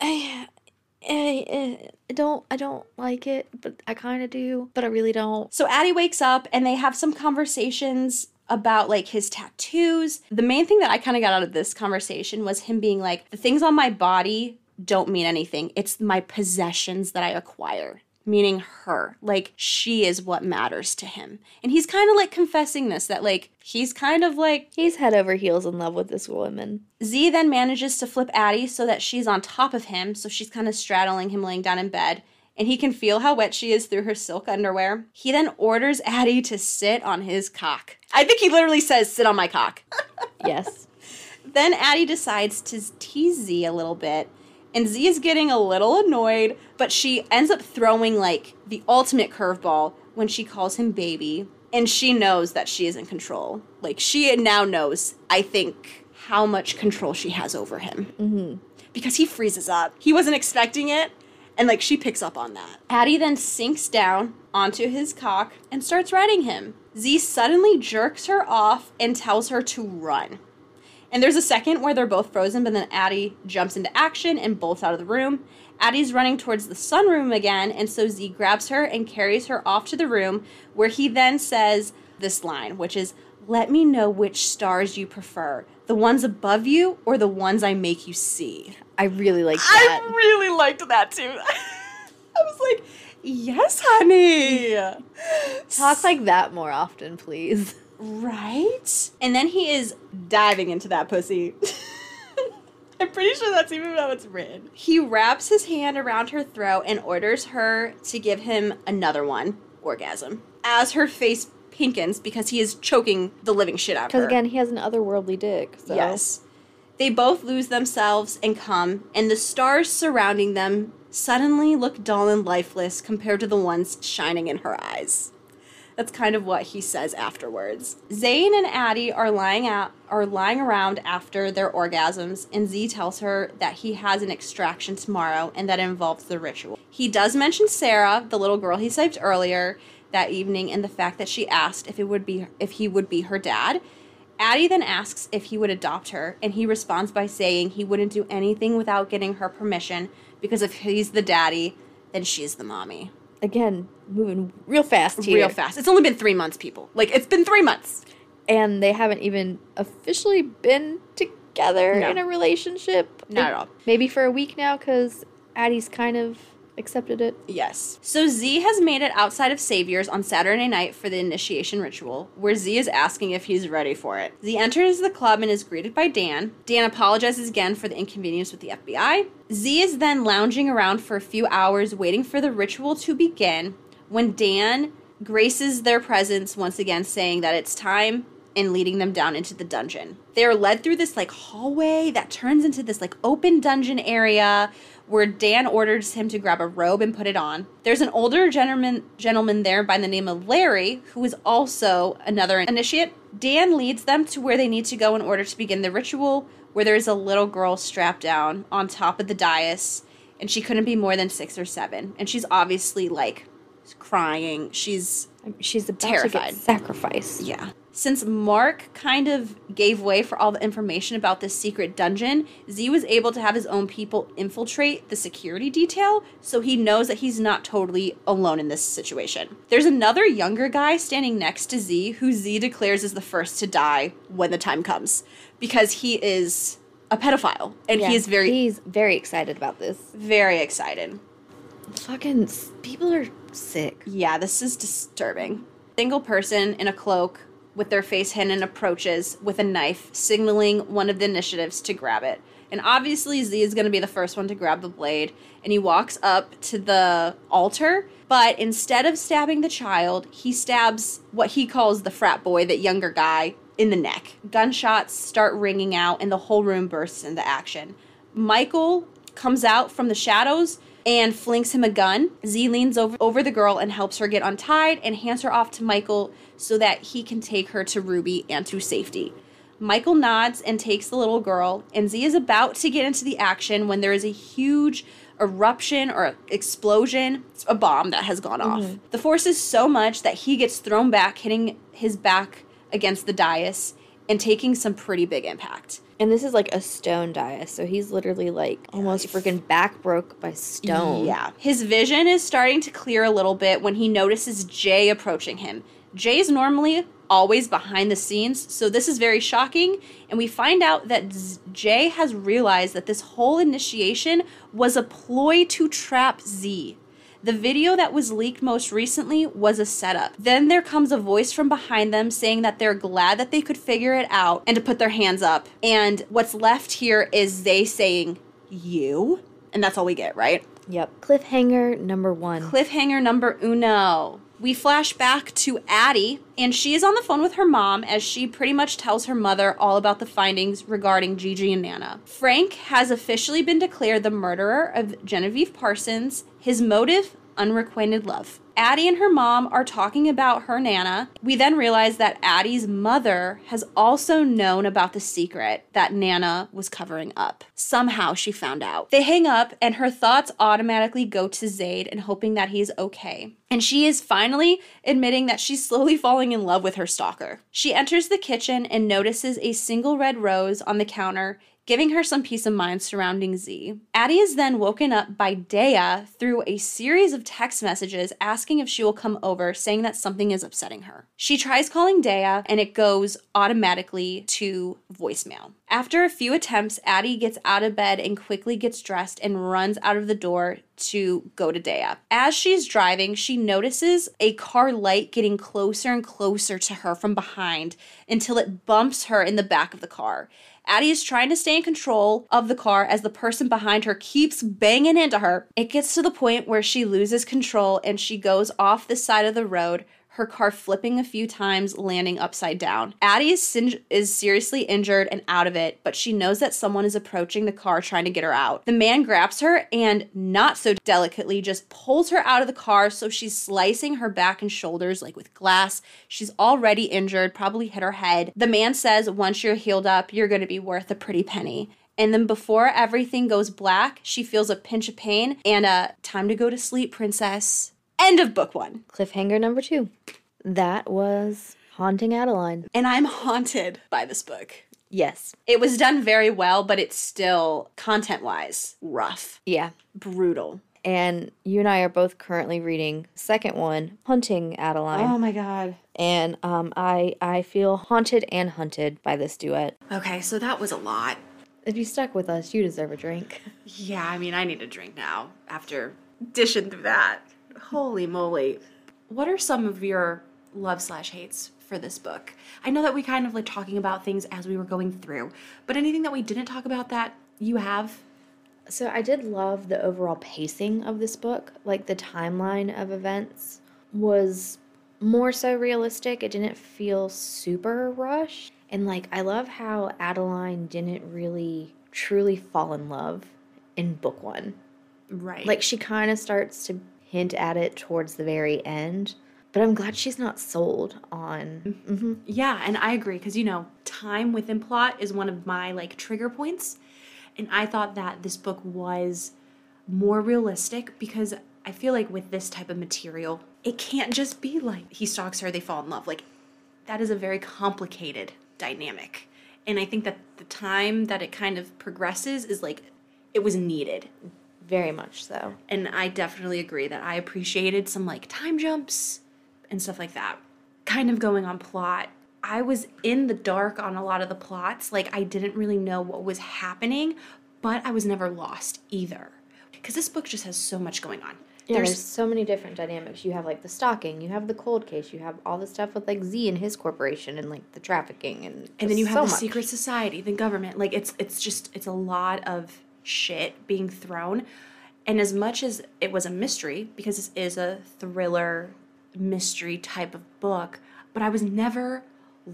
B: I, I, I don't I don't like it, but I kind of do, but I really don't.
A: So Addie wakes up and they have some conversations about like his tattoos. The main thing that I kind of got out of this conversation was him being like, the things on my body don't mean anything. It's my possessions that I acquire. Meaning her. Like, she is what matters to him. And he's kind of like confessing this that, like, he's kind of like.
B: He's head over heels in love with this woman.
A: Z then manages to flip Addie so that she's on top of him, so she's kind of straddling him laying down in bed, and he can feel how wet she is through her silk underwear. He then orders Addie to sit on his cock. I think he literally says, Sit on my cock.
B: Yes.
A: then Addie decides to tease Z a little bit, and Z is getting a little annoyed, but she ends up throwing like the ultimate curveball when she calls him baby, and she knows that she is in control. Like, she now knows, I think, how much control she has over him.
B: mm-hmm.
A: because he freezes up. He wasn't expecting it, and like she picks up on that. Addie then sinks down onto his cock and starts riding him. Z suddenly jerks her off and tells her to run. And there's a second where they're both frozen, but then Addie jumps into action and bolts out of the room. Addie's running towards the sunroom again, and so Z grabs her and carries her off to the room, where he then says this line, which is, Let me know which stars you prefer the ones above you or the ones I make you see.
B: I really like that.
A: I really liked that too. I was like, yes, honey.
B: Talk like that more often, please.
A: Right? And then he is diving into that pussy. I'm pretty sure that's even how it's written. He wraps his hand around her throat and orders her to give him another one orgasm. As her face pinkens because he is choking the living shit out of her.
B: Because again, he has an otherworldly dick. So.
A: Yes. They both lose themselves and come, and the stars surrounding them suddenly look dull and lifeless compared to the ones shining in her eyes. That's kind of what he says afterwards. Zane and Addie are lying out are lying around after their orgasms, and Z tells her that he has an extraction tomorrow and that involves the ritual. He does mention Sarah, the little girl he saved earlier that evening, and the fact that she asked if it would be if he would be her dad. Addie then asks if he would adopt her, and he responds by saying he wouldn't do anything without getting her permission because if he's the daddy, then she's the mommy.
B: Again, moving real fast here.
A: Real fast. It's only been three months, people. Like, it's been three months.
B: And they haven't even officially been together
A: No.
B: in a relationship.
A: Not at all.
B: Maybe for a week now, because Addie's kind of accepted it.
A: Yes. So Z has made it outside of Savior's on Saturday night for the initiation ritual, where Z is asking if he's ready for it. Z enters the club and is greeted by Dan. Dan apologizes again for the inconvenience with the FBI. Z is then lounging around for a few hours waiting for the ritual to begin when Dan graces their presence once again, saying that it's time and leading them down into the dungeon. They are led through this like hallway that turns into this like open dungeon area where Dan orders him to grab a robe and put it on. There's an older gentleman gentleman there by the name of Larry who is also another initiate. Dan leads them to where they need to go in order to begin the ritual where there's a little girl strapped down on top of the dais and she couldn't be more than 6 or 7 and she's obviously like crying. She's
B: She's about to
A: Terrified.
B: get sacrificed.
A: yeah. Since Mark kind of gave way for all the information about this secret dungeon, Z was able to have his own people infiltrate the security detail, so he knows that he's not totally alone in this situation. There's another younger guy standing next to Z who Z declares is the first to die when the time comes because he is a pedophile and
B: Yeah,
A: he is very
B: He's very excited about this.
A: very excited.
B: Fucking people are sick.
A: Yeah, this is disturbing. Single person in a cloak with their face hidden approaches with a knife, signaling one of the initiatives to grab it. And obviously, Z is going to be the first one to grab the blade. And he walks up to the altar, but instead of stabbing the child, he stabs what he calls the frat boy, that younger guy, in the neck. Gunshots start ringing out, and the whole room bursts into action. Michael comes out from the shadows and flings him a gun. Z leans over, over the girl and helps her get untied and hands her off to Michael so that he can take her to Ruby and to safety. Michael nods and takes the little girl, and Z is about to get into the action when there is a huge eruption or explosion, it's a bomb that has gone off. Mm-hmm. The force is so much that he gets thrown back, hitting his back against the dais and taking some pretty big impact.
B: And this is like a stone dais, so he's literally like almost freaking back broke by stone.
A: Yeah. His vision is starting to clear a little bit when he notices Jay approaching him. Jay is normally always behind the scenes, so this is very shocking. And we find out that Jay has realized that this whole initiation was a ploy to trap Z. The video that was leaked most recently was a setup. Then there comes a voice from behind them saying that they're glad that they could figure it out and to put their hands up. And what's left here is they saying, You? And that's all we get, right?
B: Yep. Cliffhanger number one.
A: Cliffhanger number uno. We flash back to Addie, and she is on the phone with her mom as she pretty much tells her mother all about the findings regarding Gigi and Nana. Frank has officially been declared the murderer of Genevieve Parsons. His motive? Unrequited love. Addie and her mom are talking about her Nana. We then realize that Addie's mother has also known about the secret that Nana was covering up. Somehow she found out. They hang up, and her thoughts automatically go to Zade and hoping that he's okay. And she is finally admitting that she's slowly falling in love with her stalker. She enters the kitchen and notices a single red rose on the counter giving her some peace of mind surrounding Z. Addie is then woken up by Dea through a series of text messages asking if she will come over, saying that something is upsetting her. She tries calling Dea and it goes automatically to voicemail. After a few attempts, Addie gets out of bed and quickly gets dressed and runs out of the door to go to Dea. As she's driving, she notices a car light getting closer and closer to her from behind until it bumps her in the back of the car. Addie is trying to stay in control of the car as the person behind her keeps banging into her. It gets to the point where she loses control and she goes off the side of the road, her car flipping a few times, landing upside down. Addie is, sin- is seriously injured and out of it, but she knows that someone is approaching the car trying to get her out. The man grabs her and, not so delicately, just pulls her out of the car so she's slicing her back and shoulders like with glass. She's already injured, probably hit her head. The man says, Once you're healed up, you're to be worth a pretty penny. And then before everything goes black, she feels a pinch of pain and a time to go to sleep, princess. End of book one.
B: Cliffhanger number two. That was Haunting Adeline.
A: And I'm haunted by this book.
B: Yes.
A: It was done very well, but it's still content wise rough,
B: Yeah.
A: brutal.
B: And you and I are both currently reading second one, Hunting Adeline.
A: Oh my god.
B: and um, I I feel haunted and hunted by this duet.
A: Okay, so that was a lot.
B: If you stuck with us, you deserve a drink.
A: Yeah, I mean, I need a drink now after dishing through that. Holy moly. What are some of your love slash hates for this book? I know that we kind of like talking about things as we were going through, but anything that we didn't talk about that you have?
B: So I did love the overall pacing of this book. Like the timeline of events was more so realistic. It didn't feel super rushed. And like I love how Adeline didn't really truly fall in love in book 1.
A: Right.
B: Like she kind of starts to hint at it towards the very end. But I'm glad she's not sold on. Mhm.
A: Yeah, and I agree because you know, time within plot is one of my like trigger points. And I thought that this book was more realistic because I feel like with this type of material, it can't just be like he stalks her, they fall in love. Like that is a very complicated dynamic. And I think that the time that it kind of progresses is like it was needed.
B: Very much so.
A: And I definitely agree that I appreciated some like time jumps and stuff like that. Kind of going on plot. I was in the dark on a lot of the plots. Like I didn't really know what was happening, but I was never lost either. Because this book just has so much going on.
B: Yeah, there's,
A: There's-
B: so many different dynamics. You have like the stalking, you have the cold case, you have all the stuff with like Z and his corporation and like the trafficking and
A: and then you
B: just
A: have
B: so
A: the
B: much.
A: secret society, the government. Like it's it's just it's a lot of shit being thrown. And as much as it was a mystery, because this is a thriller mystery type of book, but I was never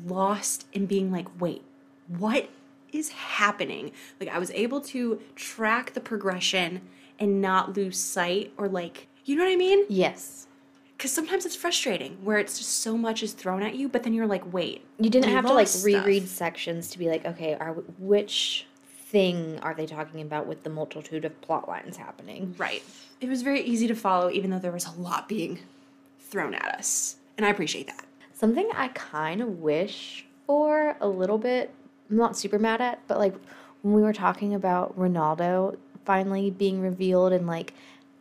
A: lost in being like, wait, what is happening? Like I was able to track the progression and not lose sight or like you know what I mean?
B: Yes.
A: Because sometimes it's frustrating where it's just so much is thrown at you, but then you're like, wait,
B: You didn't have to like
A: stuff.
B: reread sections to be like, okay, are which thing are they talking about with the multitude of plot lines happening?
A: Right. It was very easy to follow, even though there was a lot being thrown at us. And I appreciate that.
B: Something I kind of wish for a little bit, I'm not super mad at, but like when we were talking about Ronaldo finally being revealed and like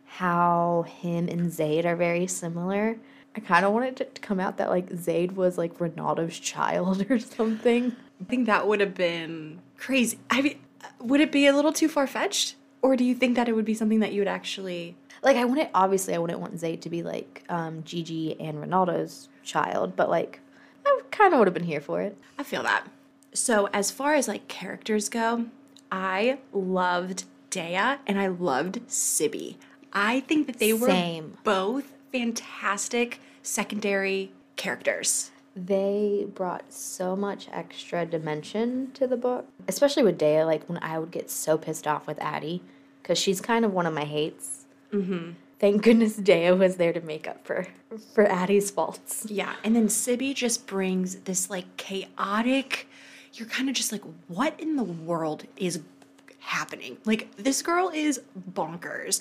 B: how him and Zade are very similar, I kind of wanted it to come out that like Zade was like Ronaldo's child or something.
A: I think that would have been crazy. I mean, would it be a little too far fetched? Or do you think that it would be something that you would actually.
B: Like I wouldn't obviously I wouldn't want Zade to be like um, Gigi and Ronaldo's child, but like I kind of would have been here for it.
A: I feel that. So, as far as like characters go, I loved Dea and I loved Sibby. I think that they were
B: Same.
A: both fantastic secondary characters.
B: They brought so much extra dimension to the book, especially with Dea. Like when I would get so pissed off with Addie, because she's kind of one of my hates. Mm-hmm. Thank goodness Dea was there to make up for for Addie's faults.
A: Yeah, and then Sibby just brings this like chaotic. You're kind of just like, what in the world is happening? Like this girl is bonkers,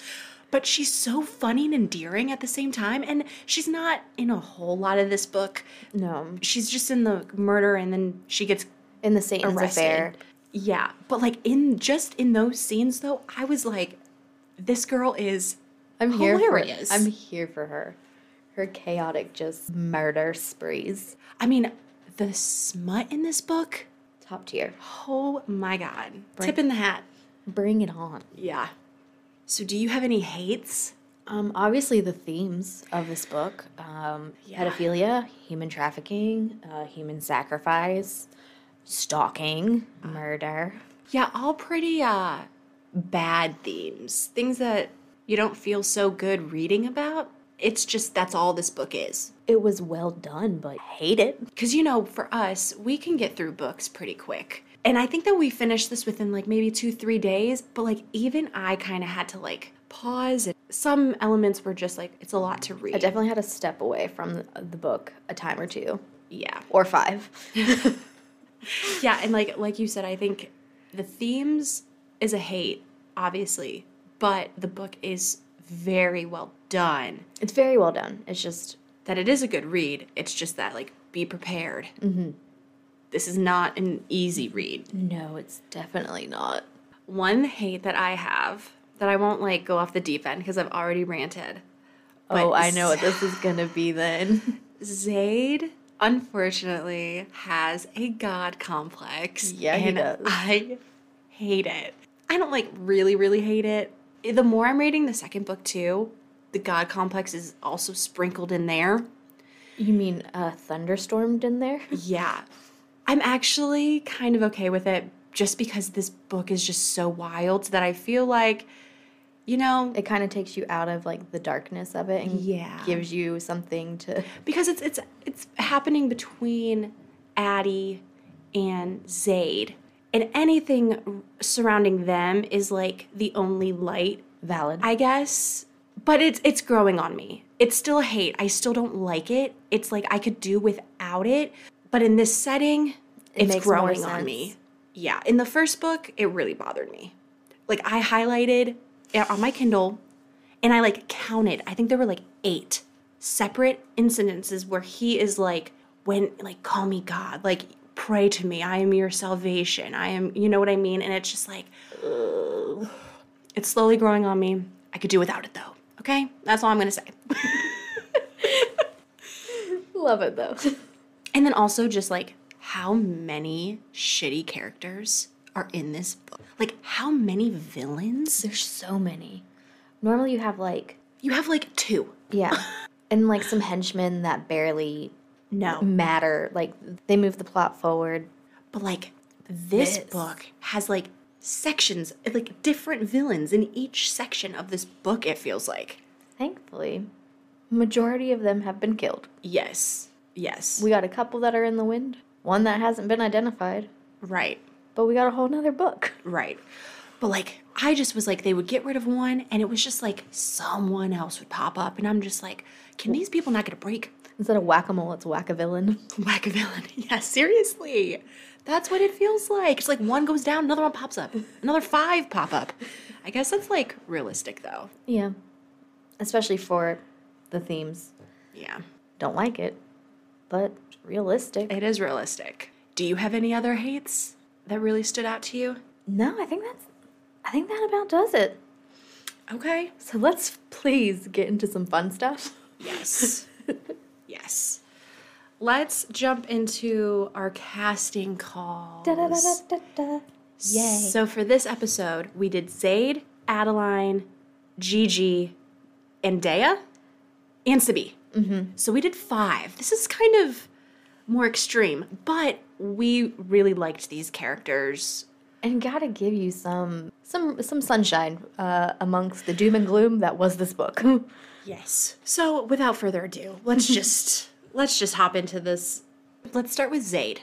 A: but she's so funny and endearing at the same time, and she's not in a whole lot of this book.
B: No,
A: She's just in the murder, and then she gets
B: in the Satan's
A: arrested.
B: affair,
A: Yeah, but like in just in those scenes though, I was like, this girl is
B: I'm here
A: Hilarious.
B: for. I'm here for her. Her chaotic just murder sprees,
A: I mean, the smut in this book.
B: top tier.
A: Oh my god. Tip in the hat.
B: Bring it on.
A: Yeah. So do you have any hates?
B: Um, obviously, the themes of this book um,
A: Yeah.
B: pedophilia, human trafficking, uh, human sacrifice, stalking, murder.
A: Yeah, all pretty uh bad themes. Things that you don't feel so good reading about. It's just that's all this book is.
B: It was well done, but hate it.
A: Cuz you know, for us, we can get through books pretty quick. And I think that we finished this within like maybe 2-3 days, but like even I kind of had to like pause and some elements were just like it's a lot to read.
B: I definitely had to step away from the, the book a time or two,
A: yeah.
B: or five.
A: Yeah, and like like you said, I think the themes is a hate, obviously, but the book is very well done.
B: it's very well done. It's just
A: That it is a good read. It's just that like be prepared. Mm-hmm. This is not an easy read.
B: no, it's definitely not.
A: One hate that I have that I won't like go off the deep end because I've already ranted.
B: oh, I know what this is gonna be then.
A: Zade unfortunately has a god complex.
B: Yeah, he does.
A: I hate it. I don't like really, really hate it. The more I'm reading the second book too, the god complex is also sprinkled in there.
B: you mean uh, thunderstormed in there?
A: Yeah. I'm actually kind of okay with it just because this book is just so wild that I feel like, you know,
B: It kind of takes you out of like the darkness of it and
A: Yeah.
B: gives you something to.
A: because it's it's it's happening between Addie and Zade, and anything surrounding them is like the only light,
B: Valid.
A: I guess. But it's it's growing on me. It's still a hate. I still don't like it. It's like I could do without it, but in this setting, it's growing on me. Yeah, in the first book, it really bothered me. Like I highlighted it on my Kindle and I like counted. I think there were like eight separate incidences where he is like, when like call me God, like pray to me. I am your salvation. I am, you know what I mean? And it's just like, ugh. it's slowly growing on me. I could do without it though. Okay, that's all I'm gonna say.
B: Love it though.
A: And then also just like how many shitty characters are in this book. Like how many villains?
B: There's so many. Normally you have like
A: You have like two.
B: Yeah. and like some henchmen that barely
A: No.
B: matter. Like they move the plot forward.
A: But like this,
B: This.
A: book has like sections, like different villains in each section of this book, it feels like.
B: Thankfully, majority of them have been killed.
A: Yes. Yes.
B: We got a couple that are in the wind, one that hasn't been identified,
A: right.
B: but we got a whole nother book.
A: Right. But like I just was like they would get rid of one and it was just like someone else would pop up and I'm just like, can these people not get a break?
B: Instead of whack a mole, it's whack a villain.
A: Whack a villain. Yeah, seriously. That's what it feels like. It's like one goes down, another one pops up. Another five pop up. I guess that's like realistic though.
B: Yeah. Especially for the themes.
A: Yeah.
B: Don't like it, but realistic.
A: It is realistic. Do you have any other hates that really stood out to you?
B: No, I think that's I think that about does it.
A: Okay.
B: So let's please get into some fun stuff.
A: Yes. yes. Let's jump into our casting calls.
B: Yay.
A: So for this episode, we did Zade, Adeline, Gigi, and Dea, and Sibby. Mm-hmm. So we did five. This is kind of more extreme, but we really liked these characters.
B: and gotta give you some some some sunshine uh, amongst the doom and gloom that was this book.
A: Yes. So without further ado, let's just let's just hop into this. Let's start with Zade,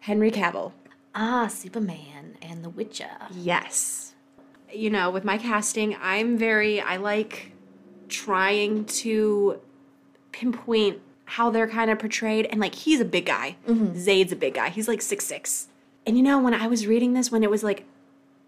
A: Henry Cavill.
B: ah, Superman and the Witcher.
A: Yes. You know, with my casting, I'm very, I like trying to pinpoint how they're kind of portrayed. And like, he's a big guy. Mm-hmm. Zade's a big guy. He's like six six. And you know, when I was reading this, when it was like,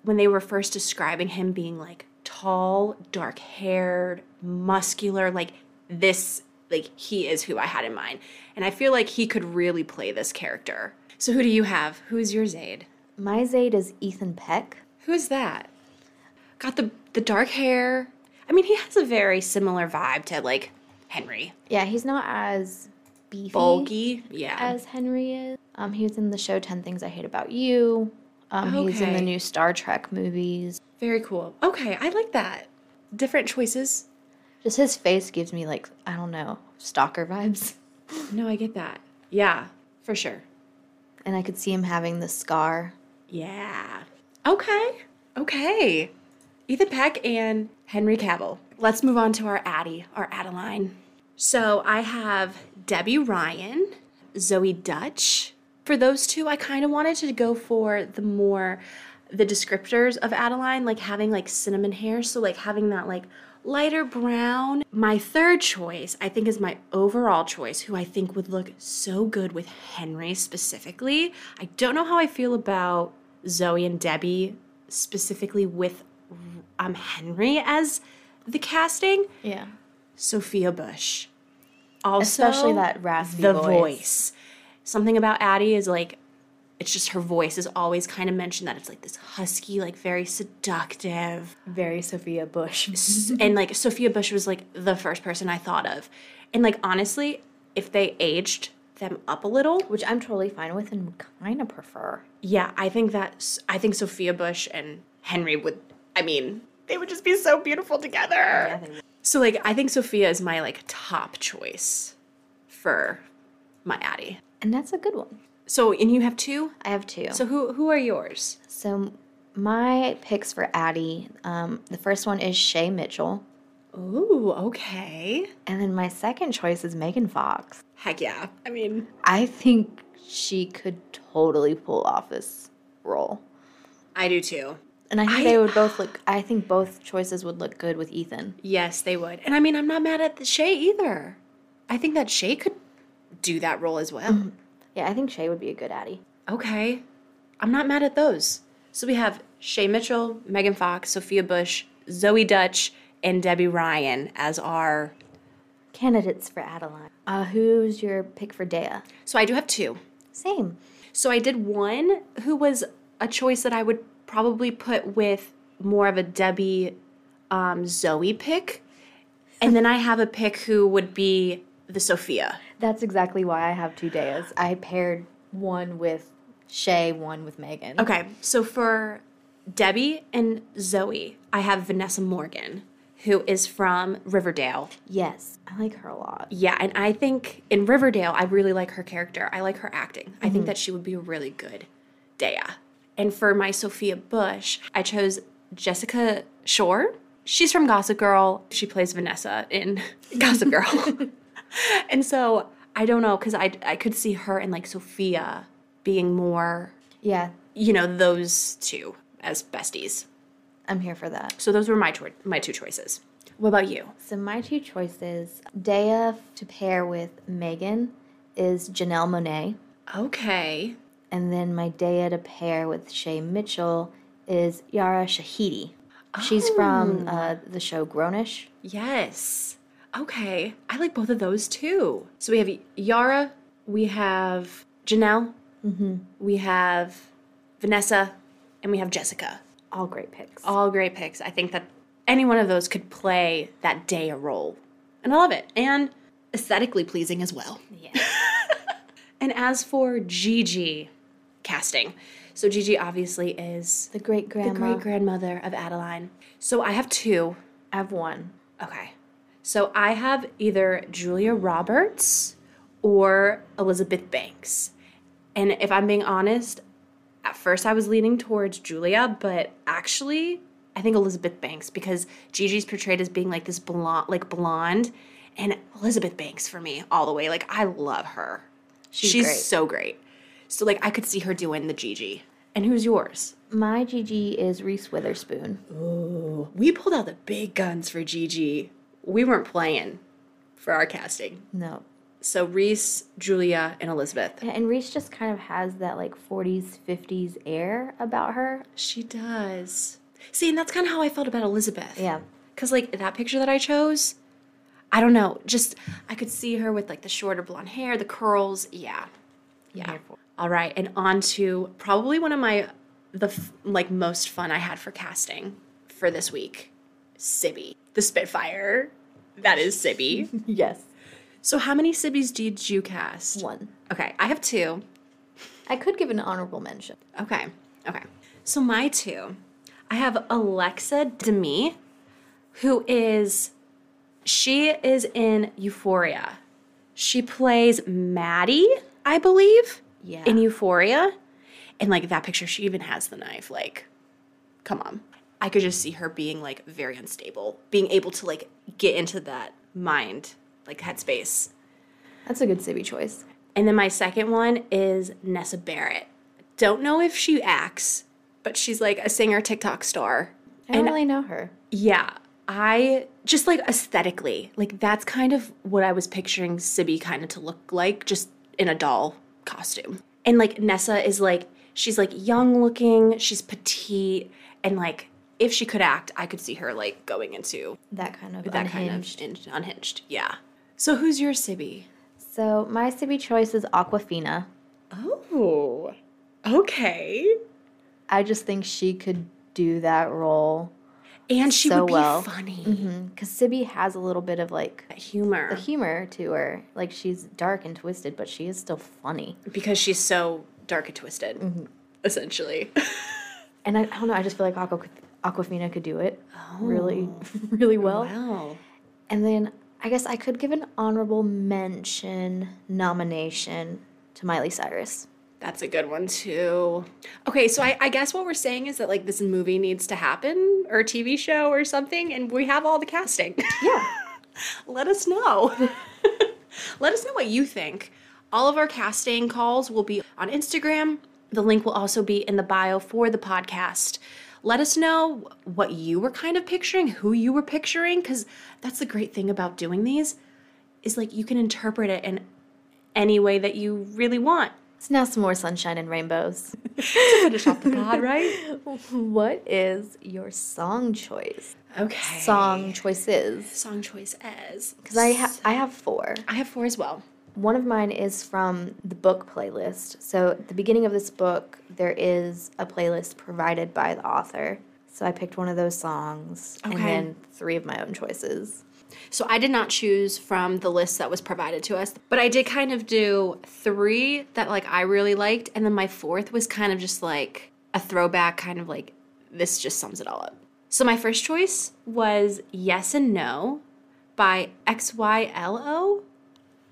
A: when they were first describing him being like tall, dark haired, muscular, like this, like he is who I had in mind. And I feel like he could really play this character. So who do you have? Who's your Zade?
B: My Zade is Ethan Peck.
A: Who's that? Got the the dark hair. I mean, he has a very similar vibe to like Henry.
B: Yeah, he's not as beefy
A: Bulky, yeah.
B: as Henry is. Um, he was in the show Ten Things I Hate About You. Um, he's in the new Star Trek movies.
A: very cool. Okay, I like that. Different choices.
B: Just his face gives me like I don't know stalker vibes,
A: No, I get that. Yeah, for sure.
B: and I could see him having the scar.
A: Yeah. Okay. Okay. Ethan Peck and Henry Cavill. Let's move on to our Addie, our Adeline. So I have Debby Ryan, Zoey Deutch. For those two, I kind of wanted to go for the more the descriptors of Adeline, like having like cinnamon hair, so like having that like lighter brown. My third choice, I think, is my overall choice, who I think would look so good with Henry specifically. I don't know how I feel about Zoey and Debby specifically with um Henry as the casting.
B: Yeah.
A: Sophia Bush. Also,
B: Especially that raspy
A: the
B: voice.
A: voice. Something about Addie is like, it's just her voice is always kind of mentioned that it's like this husky, like very seductive.
B: Very Sophia Bush.
A: and like Sophia Bush was like the first person I thought of. And like honestly, if they aged them up a little,
B: Which I'm totally fine with and kind of prefer.
A: yeah, I think that I think Sophia Bush and Henry would. I mean, they would just be so beautiful together. So like, I think Sophia is my like top choice for my Addie.
B: And that's a good one.
A: So and you have two.
B: I have two.
A: So who who are yours?
B: So my picks for Addie, um, the first one is Shay Mitchell,
A: Ooh, okay.
B: and then my second choice is Megan Fox.
A: Heck yeah. I mean,
B: I think she could totally pull off this role,
A: I do too.
B: And I think
A: I-
B: they would both look. I think both choices would look good with Ethan.
A: Yes, they would. And I mean, I'm not mad at the Shay either. I think that Shay could do that role as well.
B: Yeah, I think Shay would be a good Addie.
A: Okay. I'm not mad at those. So we have Shay Mitchell, Megan Fox, Sophia Bush, Zoey Deutch, and Debby Ryan as our.
B: Candidates for Adeline. Uh, who's your pick for Dea?
A: So I do have two.
B: Same.
A: So I did one who was a choice that I would probably put with more of a Debby um, Zoey pick. And then I have a pick who would be the Sophia.
B: That's exactly why I have two Deas. I paired one with Shay, one with Megan.
A: Okay, so for Debby and Zoey, I have Vanessa Morgan, who is from Riverdale.
B: Yes, I like her a lot.
A: Yeah, and I think in Riverdale, I really like her character. I like her acting. I think that she would be a really good Dea. And for my Sophia Bush, I chose Jessica Szohr. She's from Gossip Girl. She plays Vanessa in Gossip Girl. and so I don't know, because I, I could see her and like Sophia being more,
B: Yeah,
A: you know, those two as besties.
B: I'm here for that.
A: So those were my, choi- my two choices. What about you?
B: So my two choices, Dea to pair with Megan is Janelle Monáe,
A: Okay.
B: And then my Dea to pair with Shay Mitchell is Yara Shahidi. Oh. She's from uh, the show Grown-ish.
A: Yes. Okay. I like both of those too. So we have Yara, we have Janelle, we have Vanessa, and we have Jessica.
B: All great picks.
A: All great picks. I think that any one of those could play that Dea role. And I love it. And aesthetically pleasing as well.
B: Yeah.
A: And as for Gigi casting, so Gigi obviously is
B: The great
A: the
B: grandma.
A: great grandmother of Adeline. So I have two.
B: I have one.
A: Okay. So I have either Julia Roberts or Elizabeth Banks. And if I'm being honest, at first I was leaning towards Julia, but actually I think Elizabeth Banks because Gigi's portrayed as being like this blonde like blonde and Elizabeth Banks for me all the way. Like I love her.
B: She's great.
A: so great. So like I could see her doing the Gigi. And who's yours?
B: My Gigi is Reese Witherspoon.
A: Ooh, We pulled out the big guns for Gigi. We weren't playing for our casting.
B: No.
A: So Reese, Julia, and Elizabeth.
B: And- And Reese just kind of has that like 40s, 50s air about her.
A: She does. See, and that's kind of how I felt about Elizabeth.
B: Yeah.
A: Because, like, that picture that I chose, I don't know, just I could see her with, like, the shorter blonde hair, the curls. Yeah. Yeah. All right. And on to probably one of my, the, f- like, most fun I had for casting for this week Sibby, the Spitfire. That is Sibby.
B: Yes.
A: so, how many Sibbies did you cast?
B: One.
A: Okay. I have two.
B: I could give an honorable mention.
A: Okay. Okay. So my two, I have Alexa Demie, who is she is in Euphoria. She plays Maddie, I believe,
B: Yeah.
A: in Euphoria. And like that picture, she even has the knife. Like, come on. I could just see her being like very unstable, being able to like get into that mind, like headspace.
B: That's a good Sibby choice.
A: And then my second one is Nessa Barrett. Don't know if she acts, but she's like a singer TikTok star.
B: I don't
A: And-
B: really know her.
A: Yeah, I just like aesthetically, like that's kind of what I was picturing Sibby kind of to look like, just in a doll costume. And like Nessa is like, she's like young looking, she's petite, and like if she could act, I could see her like going into
B: That kind of
A: that
B: unhinged.
A: kind of in- unhinged. Yeah. So who's your Sibby?
B: So my Sibby choice is Awkwafina.
A: Oh, okay.
B: I just think she could do that role
A: And she
B: so
A: would be
B: well.
A: funny. Mm-hmm.
B: because Sibby has a little bit of like
A: That humor.
B: the humor to her. Like she's dark and twisted, but she is still funny.
A: because she's so dark and twisted, mm-hmm. essentially.
B: And I, I don't know. I just feel like Aqua, Awkwafina could do it oh. really, really well.
A: wow.
B: And then I guess I could give an honorable mention nomination to Miley Cyrus.
A: That's a good one too. Okay, so I, I guess what we're saying is that like this movie needs to happen or a TV show or something, and we have all the casting.
B: Yeah.
A: Let us know. Let us know what you think. All of our casting calls will be on Instagram. The link will also be in the bio for the podcast. Let us know what you were kind of picturing, who you were picturing, because that's the great thing about doing these is like you can interpret it in any way that you really want.
B: So now some more sunshine and rainbows.
A: to finish off the pod, right?
B: what is your song choice?
A: Okay.
B: Song choices.
A: Song choice as
B: Because I ha- I have four.
A: I have four as well.
B: One of mine is from the book playlist. So at the beginning of this book, there is a playlist provided by the author. So I picked one of those songs and then three of my own choices.
A: So I did not choose from the list that was provided to us, but I did kind of do three that like I really liked, and then my fourth was kind of just like a throwback, kind of like this just sums it all up. So my first choice was Yes and No by XYLO.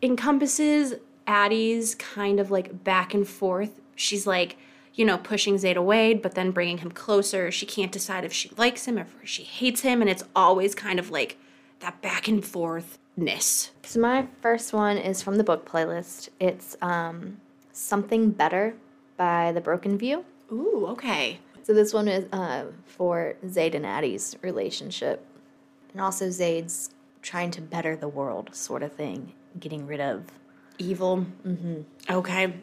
A: Encompasses Addie's kind of like back and forth. She's like, you know, pushing Zade away, but then bringing him closer. She can't decide if she likes him or if she hates him, and it's always kind of like that back and forthness.
B: So my first one is from the book playlist. It's um, Something Better by The Broken View.
A: Ooh, okay.
B: So this one is uh, for Zade and Addie's relationship. And also Zade's trying to better the world sort of thing, getting rid of.
A: Evil. Mm-hmm. Okay.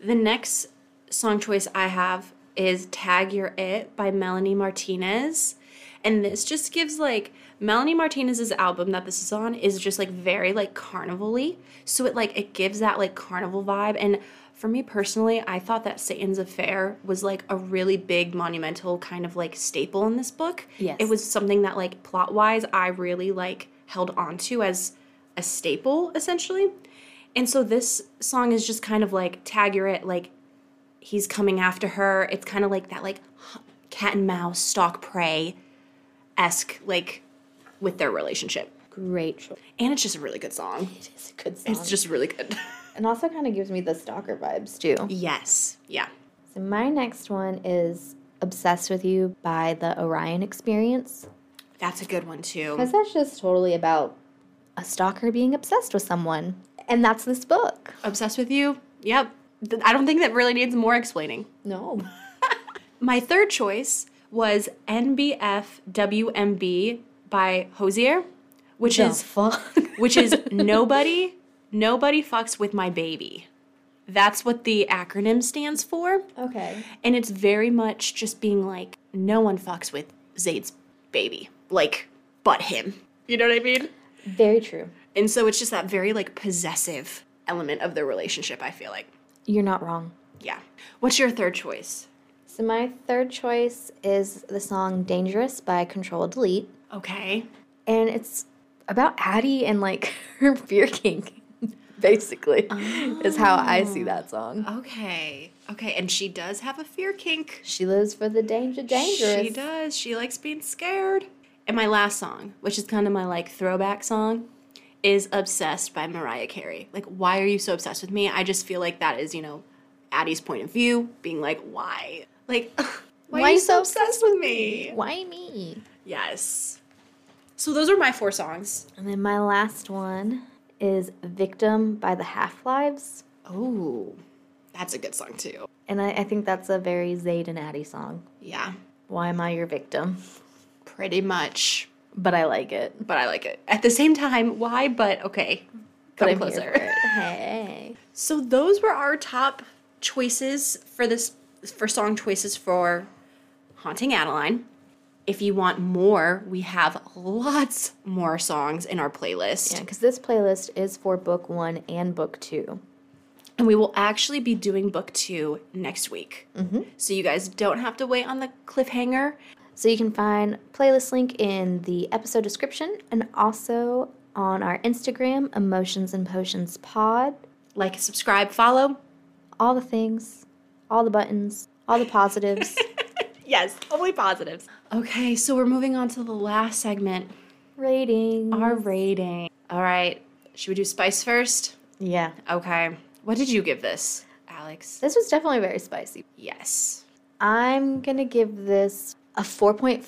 A: The next song choice I have is Tag Your It by Melanie Martinez. And this just gives like Melanie Martinez's album that this is on is just like very like carnival-y. So it like it gives that like carnival vibe. And for me personally, I thought that Satan's Affair was like a really big monumental kind of like staple in this book.
B: Yes.
A: It was something that like plot wise I really like held onto as a staple essentially. And so this song is just kind of like tag your it like he's coming after her. It's kind of like that like cat and mouse stalk prey esque like with their relationship.
B: Great choice.
A: And it's just a really good song.
B: It is a good song.
A: It's just really good.
B: and also kind of gives me the stalker vibes too.
A: yes. Yeah.
B: So my next one is Obsessed with You by the Orion Experience.
A: That's a good one too.
B: Because that's just totally about a stalker being obsessed with someone. And that's this book.
A: Obsessed with you? Yep. I don't think that really needs more explaining.
B: No.
A: My third choice was NBF WMB by Hozier, which
B: The
A: is
B: fuck?
A: which is nobody nobody fucks with my baby. That's what the acronym stands for.
B: okay.
A: And it's very much just being like, no one fucks with Zade's baby. Like, but him. You know what I mean?
B: Very true.
A: And so it's just that very like possessive element of the relationship, I feel like.
B: You're not wrong.
A: Yeah. What's your third choice?
B: So my third choice is the song Dangerous by Control Delete.
A: Okay.
B: And it's about Addie and like her fear kink. Basically, is how I oh. see that song.
A: Okay. Okay. And she does have a fear kink.
B: She lives for the danger, dangerous.
A: She does. She likes being scared. And my last song, which is kind of my like throwback song, is Obsessed by Mariah Carey. Like, why are you so obsessed with me? I just feel like that is, you know, Addie's point of view, being like, why? Like, why, are you so obsessed with me?
B: Why me?
A: Yes. So those are my four songs.
B: And then my last one is Victim by the Half Lives.
A: Oh, that's a good song too.
B: And I, I think that's a very Zade and Addie song.
A: Yeah,
B: Why am I your victim?
A: pretty much.
B: But I like it.
A: But I like it. At the same time, why? But okay. Come
B: I'm
A: closer.
B: here for it. Hey.
A: So those were our top choices for this for song choices for Haunting Adeline. If you want more, we have lots more songs in our playlist.
B: Yeah, because this playlist is for book one and book two.
A: And we will actually be doing book two next week. Mm-hmm. So you guys don't have to wait on the cliffhanger.
B: So you can find playlist link in the episode description and also on our Instagram, Emotions and Potions Pod.
A: Like, subscribe, follow.
B: All the things, all the buttons, all the positives.
A: Yes, only positives. Okay, so we're moving on to the last segment
B: Rating.
A: our rating. All right, should we do spice first?
B: yeah.
A: Okay. What did you give this, Alex?
B: This was definitely very spicy.
A: Yes.
B: I'm going to give this a 4.5.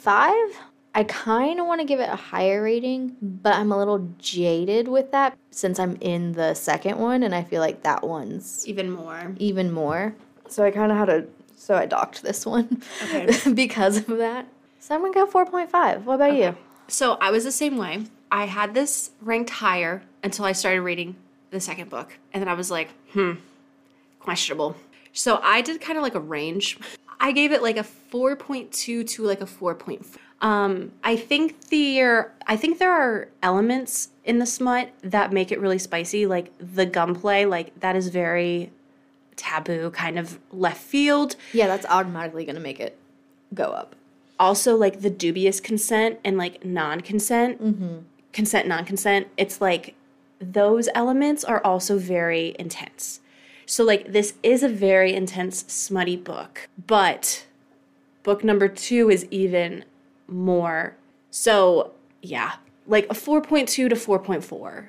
B: I kind of want to give it a higher rating, but I'm a little jaded with that since I'm in the second one and I feel like that one's
A: Even more.
B: even more. So I kind of had to, so I docked this one
A: Okay.
B: because of that. So I'm to go 4.5. What about you?
A: So I was the same way. I had this ranked higher until I started reading the second book. And then I was like, hmm, questionable. So I did kind of like a range. I gave it like a 4.2 to like a 4.4. Um, I think there I think there are elements in the smut that make it really spicy, like the gunplay, like that is very taboo, kind of left field.
B: Yeah, that's automatically to make it go up.
A: Also like the dubious consent and like non-consent mm-hmm. consent non-consent it's like those elements are also very intense so like this is a very intense smutty book but book number two is even more. So, yeah, like a 4.2 to 4.4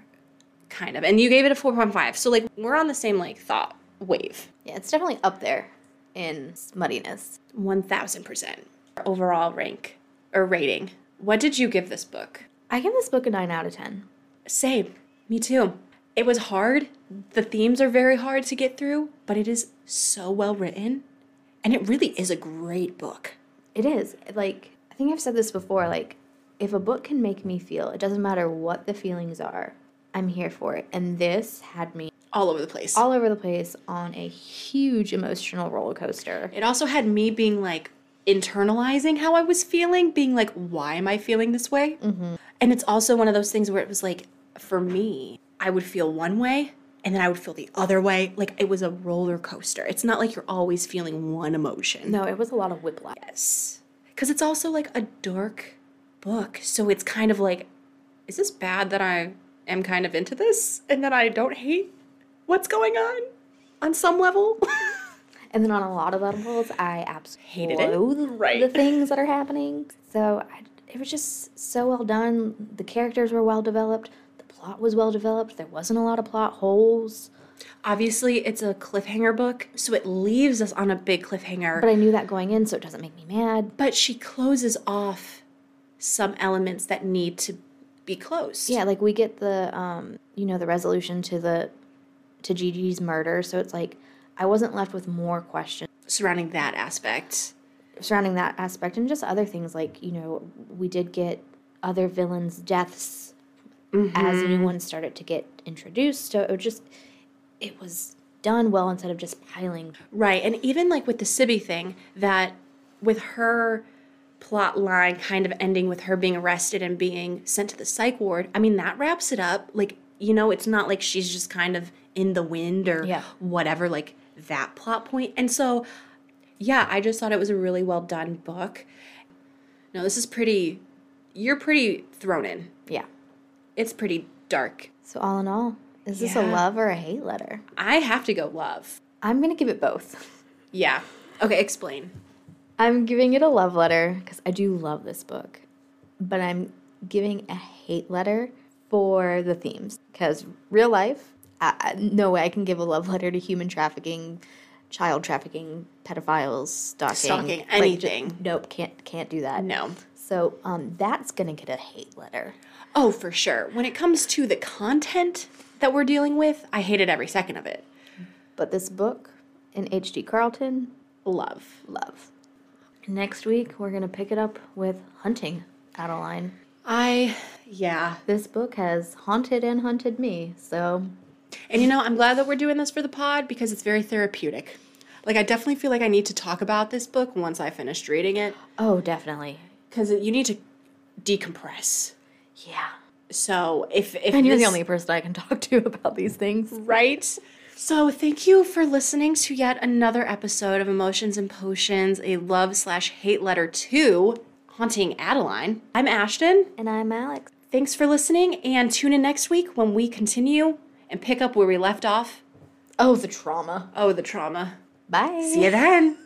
A: kind of. And you gave it a 4.5. So like we're on the same like thought wave.
B: Yeah, it's definitely up there in muddiness.
A: 1000%. Overall rank or rating. What did you give this book?
B: I give this book a 9 out of 10.
A: Same. Me too. It was hard. The themes are very hard to get through, but it is so well written. And it really is a great book.
B: It is. Like, I think I've said this before. Like, if a book can make me feel, it doesn't matter what the feelings are, I'm here for it. And this had me
A: All over the place.
B: all over the place on a huge emotional roller coaster.
A: it also had me being like internalizing how I was feeling, being like, why am I feeling this way? Mm-hmm. And it's also one of those things where it was like, for me, I would feel one way and then I would feel the other way. Like it was a roller coaster. It's not like you're always feeling one emotion.
B: No, it was a lot of whiplash.
A: Yes. Because it's also like a dark book. So it's kind of like, is this bad that I am kind of into this and that I don't hate what's going on on some level?
B: And then on a lot of levels, I absolutely
A: Hated it.
B: loathe
A: Right.
B: the things that are happening. So I, it was just so well done. The characters were well developed. The plot was well developed. There wasn't a lot of plot holes.
A: Obviously, it's a cliffhanger book, so it leaves us on a big cliffhanger.
B: But I knew that going in, so it doesn't make me mad.
A: but she closes off some elements that need to be closed.
B: Yeah, like we get the um, you know, the resolution to the to Gigi's murder. So it's like I wasn't left with more questions
A: Surrounding that aspect.
B: surrounding that aspect and just other things like you know we did get other villains deaths as mm-hmm. new ones started to get introduced so it was just it was done well instead of just piling
A: Right. And even like with the Sibby thing, that with her plot line kind of ending with her being arrested and being sent to the psych ward, I mean, that wraps it up. Like, you know, it's not like she's just kind of in the wind or
B: Yeah.
A: whatever, like that plot point. And so, yeah, I just thought it was a really well done book. No, this is pretty, you're pretty thrown in.
B: yeah
A: It's pretty dark.
B: so all in all is this a love or a hate letter
A: I have to go love.
B: i'm gonna give it both
A: Yeah. Okay, explain.
B: i'm giving it a love letter because i do love this book but i'm giving a hate letter for the themes because real life I, no way i can give a love letter to human trafficking child trafficking pedophiles stalking
A: Stalking,
B: Like,
A: anything.
B: just- nope can't can't do that
A: No.
B: so um that's gonna get a hate letter
A: Oh, for sure. When it comes to the content that we're dealing with, I hated every second of it.
B: but this book in H.D. Carlton
A: Love.
B: love next week we're gonna pick it up with hunting adeline
A: I, yeah.
B: this book has haunted and hunted me so
A: And you know, I'm glad that we're doing this for the pod because it's very therapeutic. Like, I definitely feel like I need to talk about this book once I finished reading it
B: oh definitely
A: because you need to decompress.
B: yeah
A: So, if, if
B: and you're the only person i can talk to about these things
A: right? So, thank you for listening to yet another episode of Emotions and Potions, a love slash hate letter to Haunting Adeline. I'm Ashton.
B: and i'm alex
A: Thanks for listening, and tune in next week when we continue and pick up where we left off.
B: oh the trauma
A: Oh, the trauma.
B: bye
A: See you then.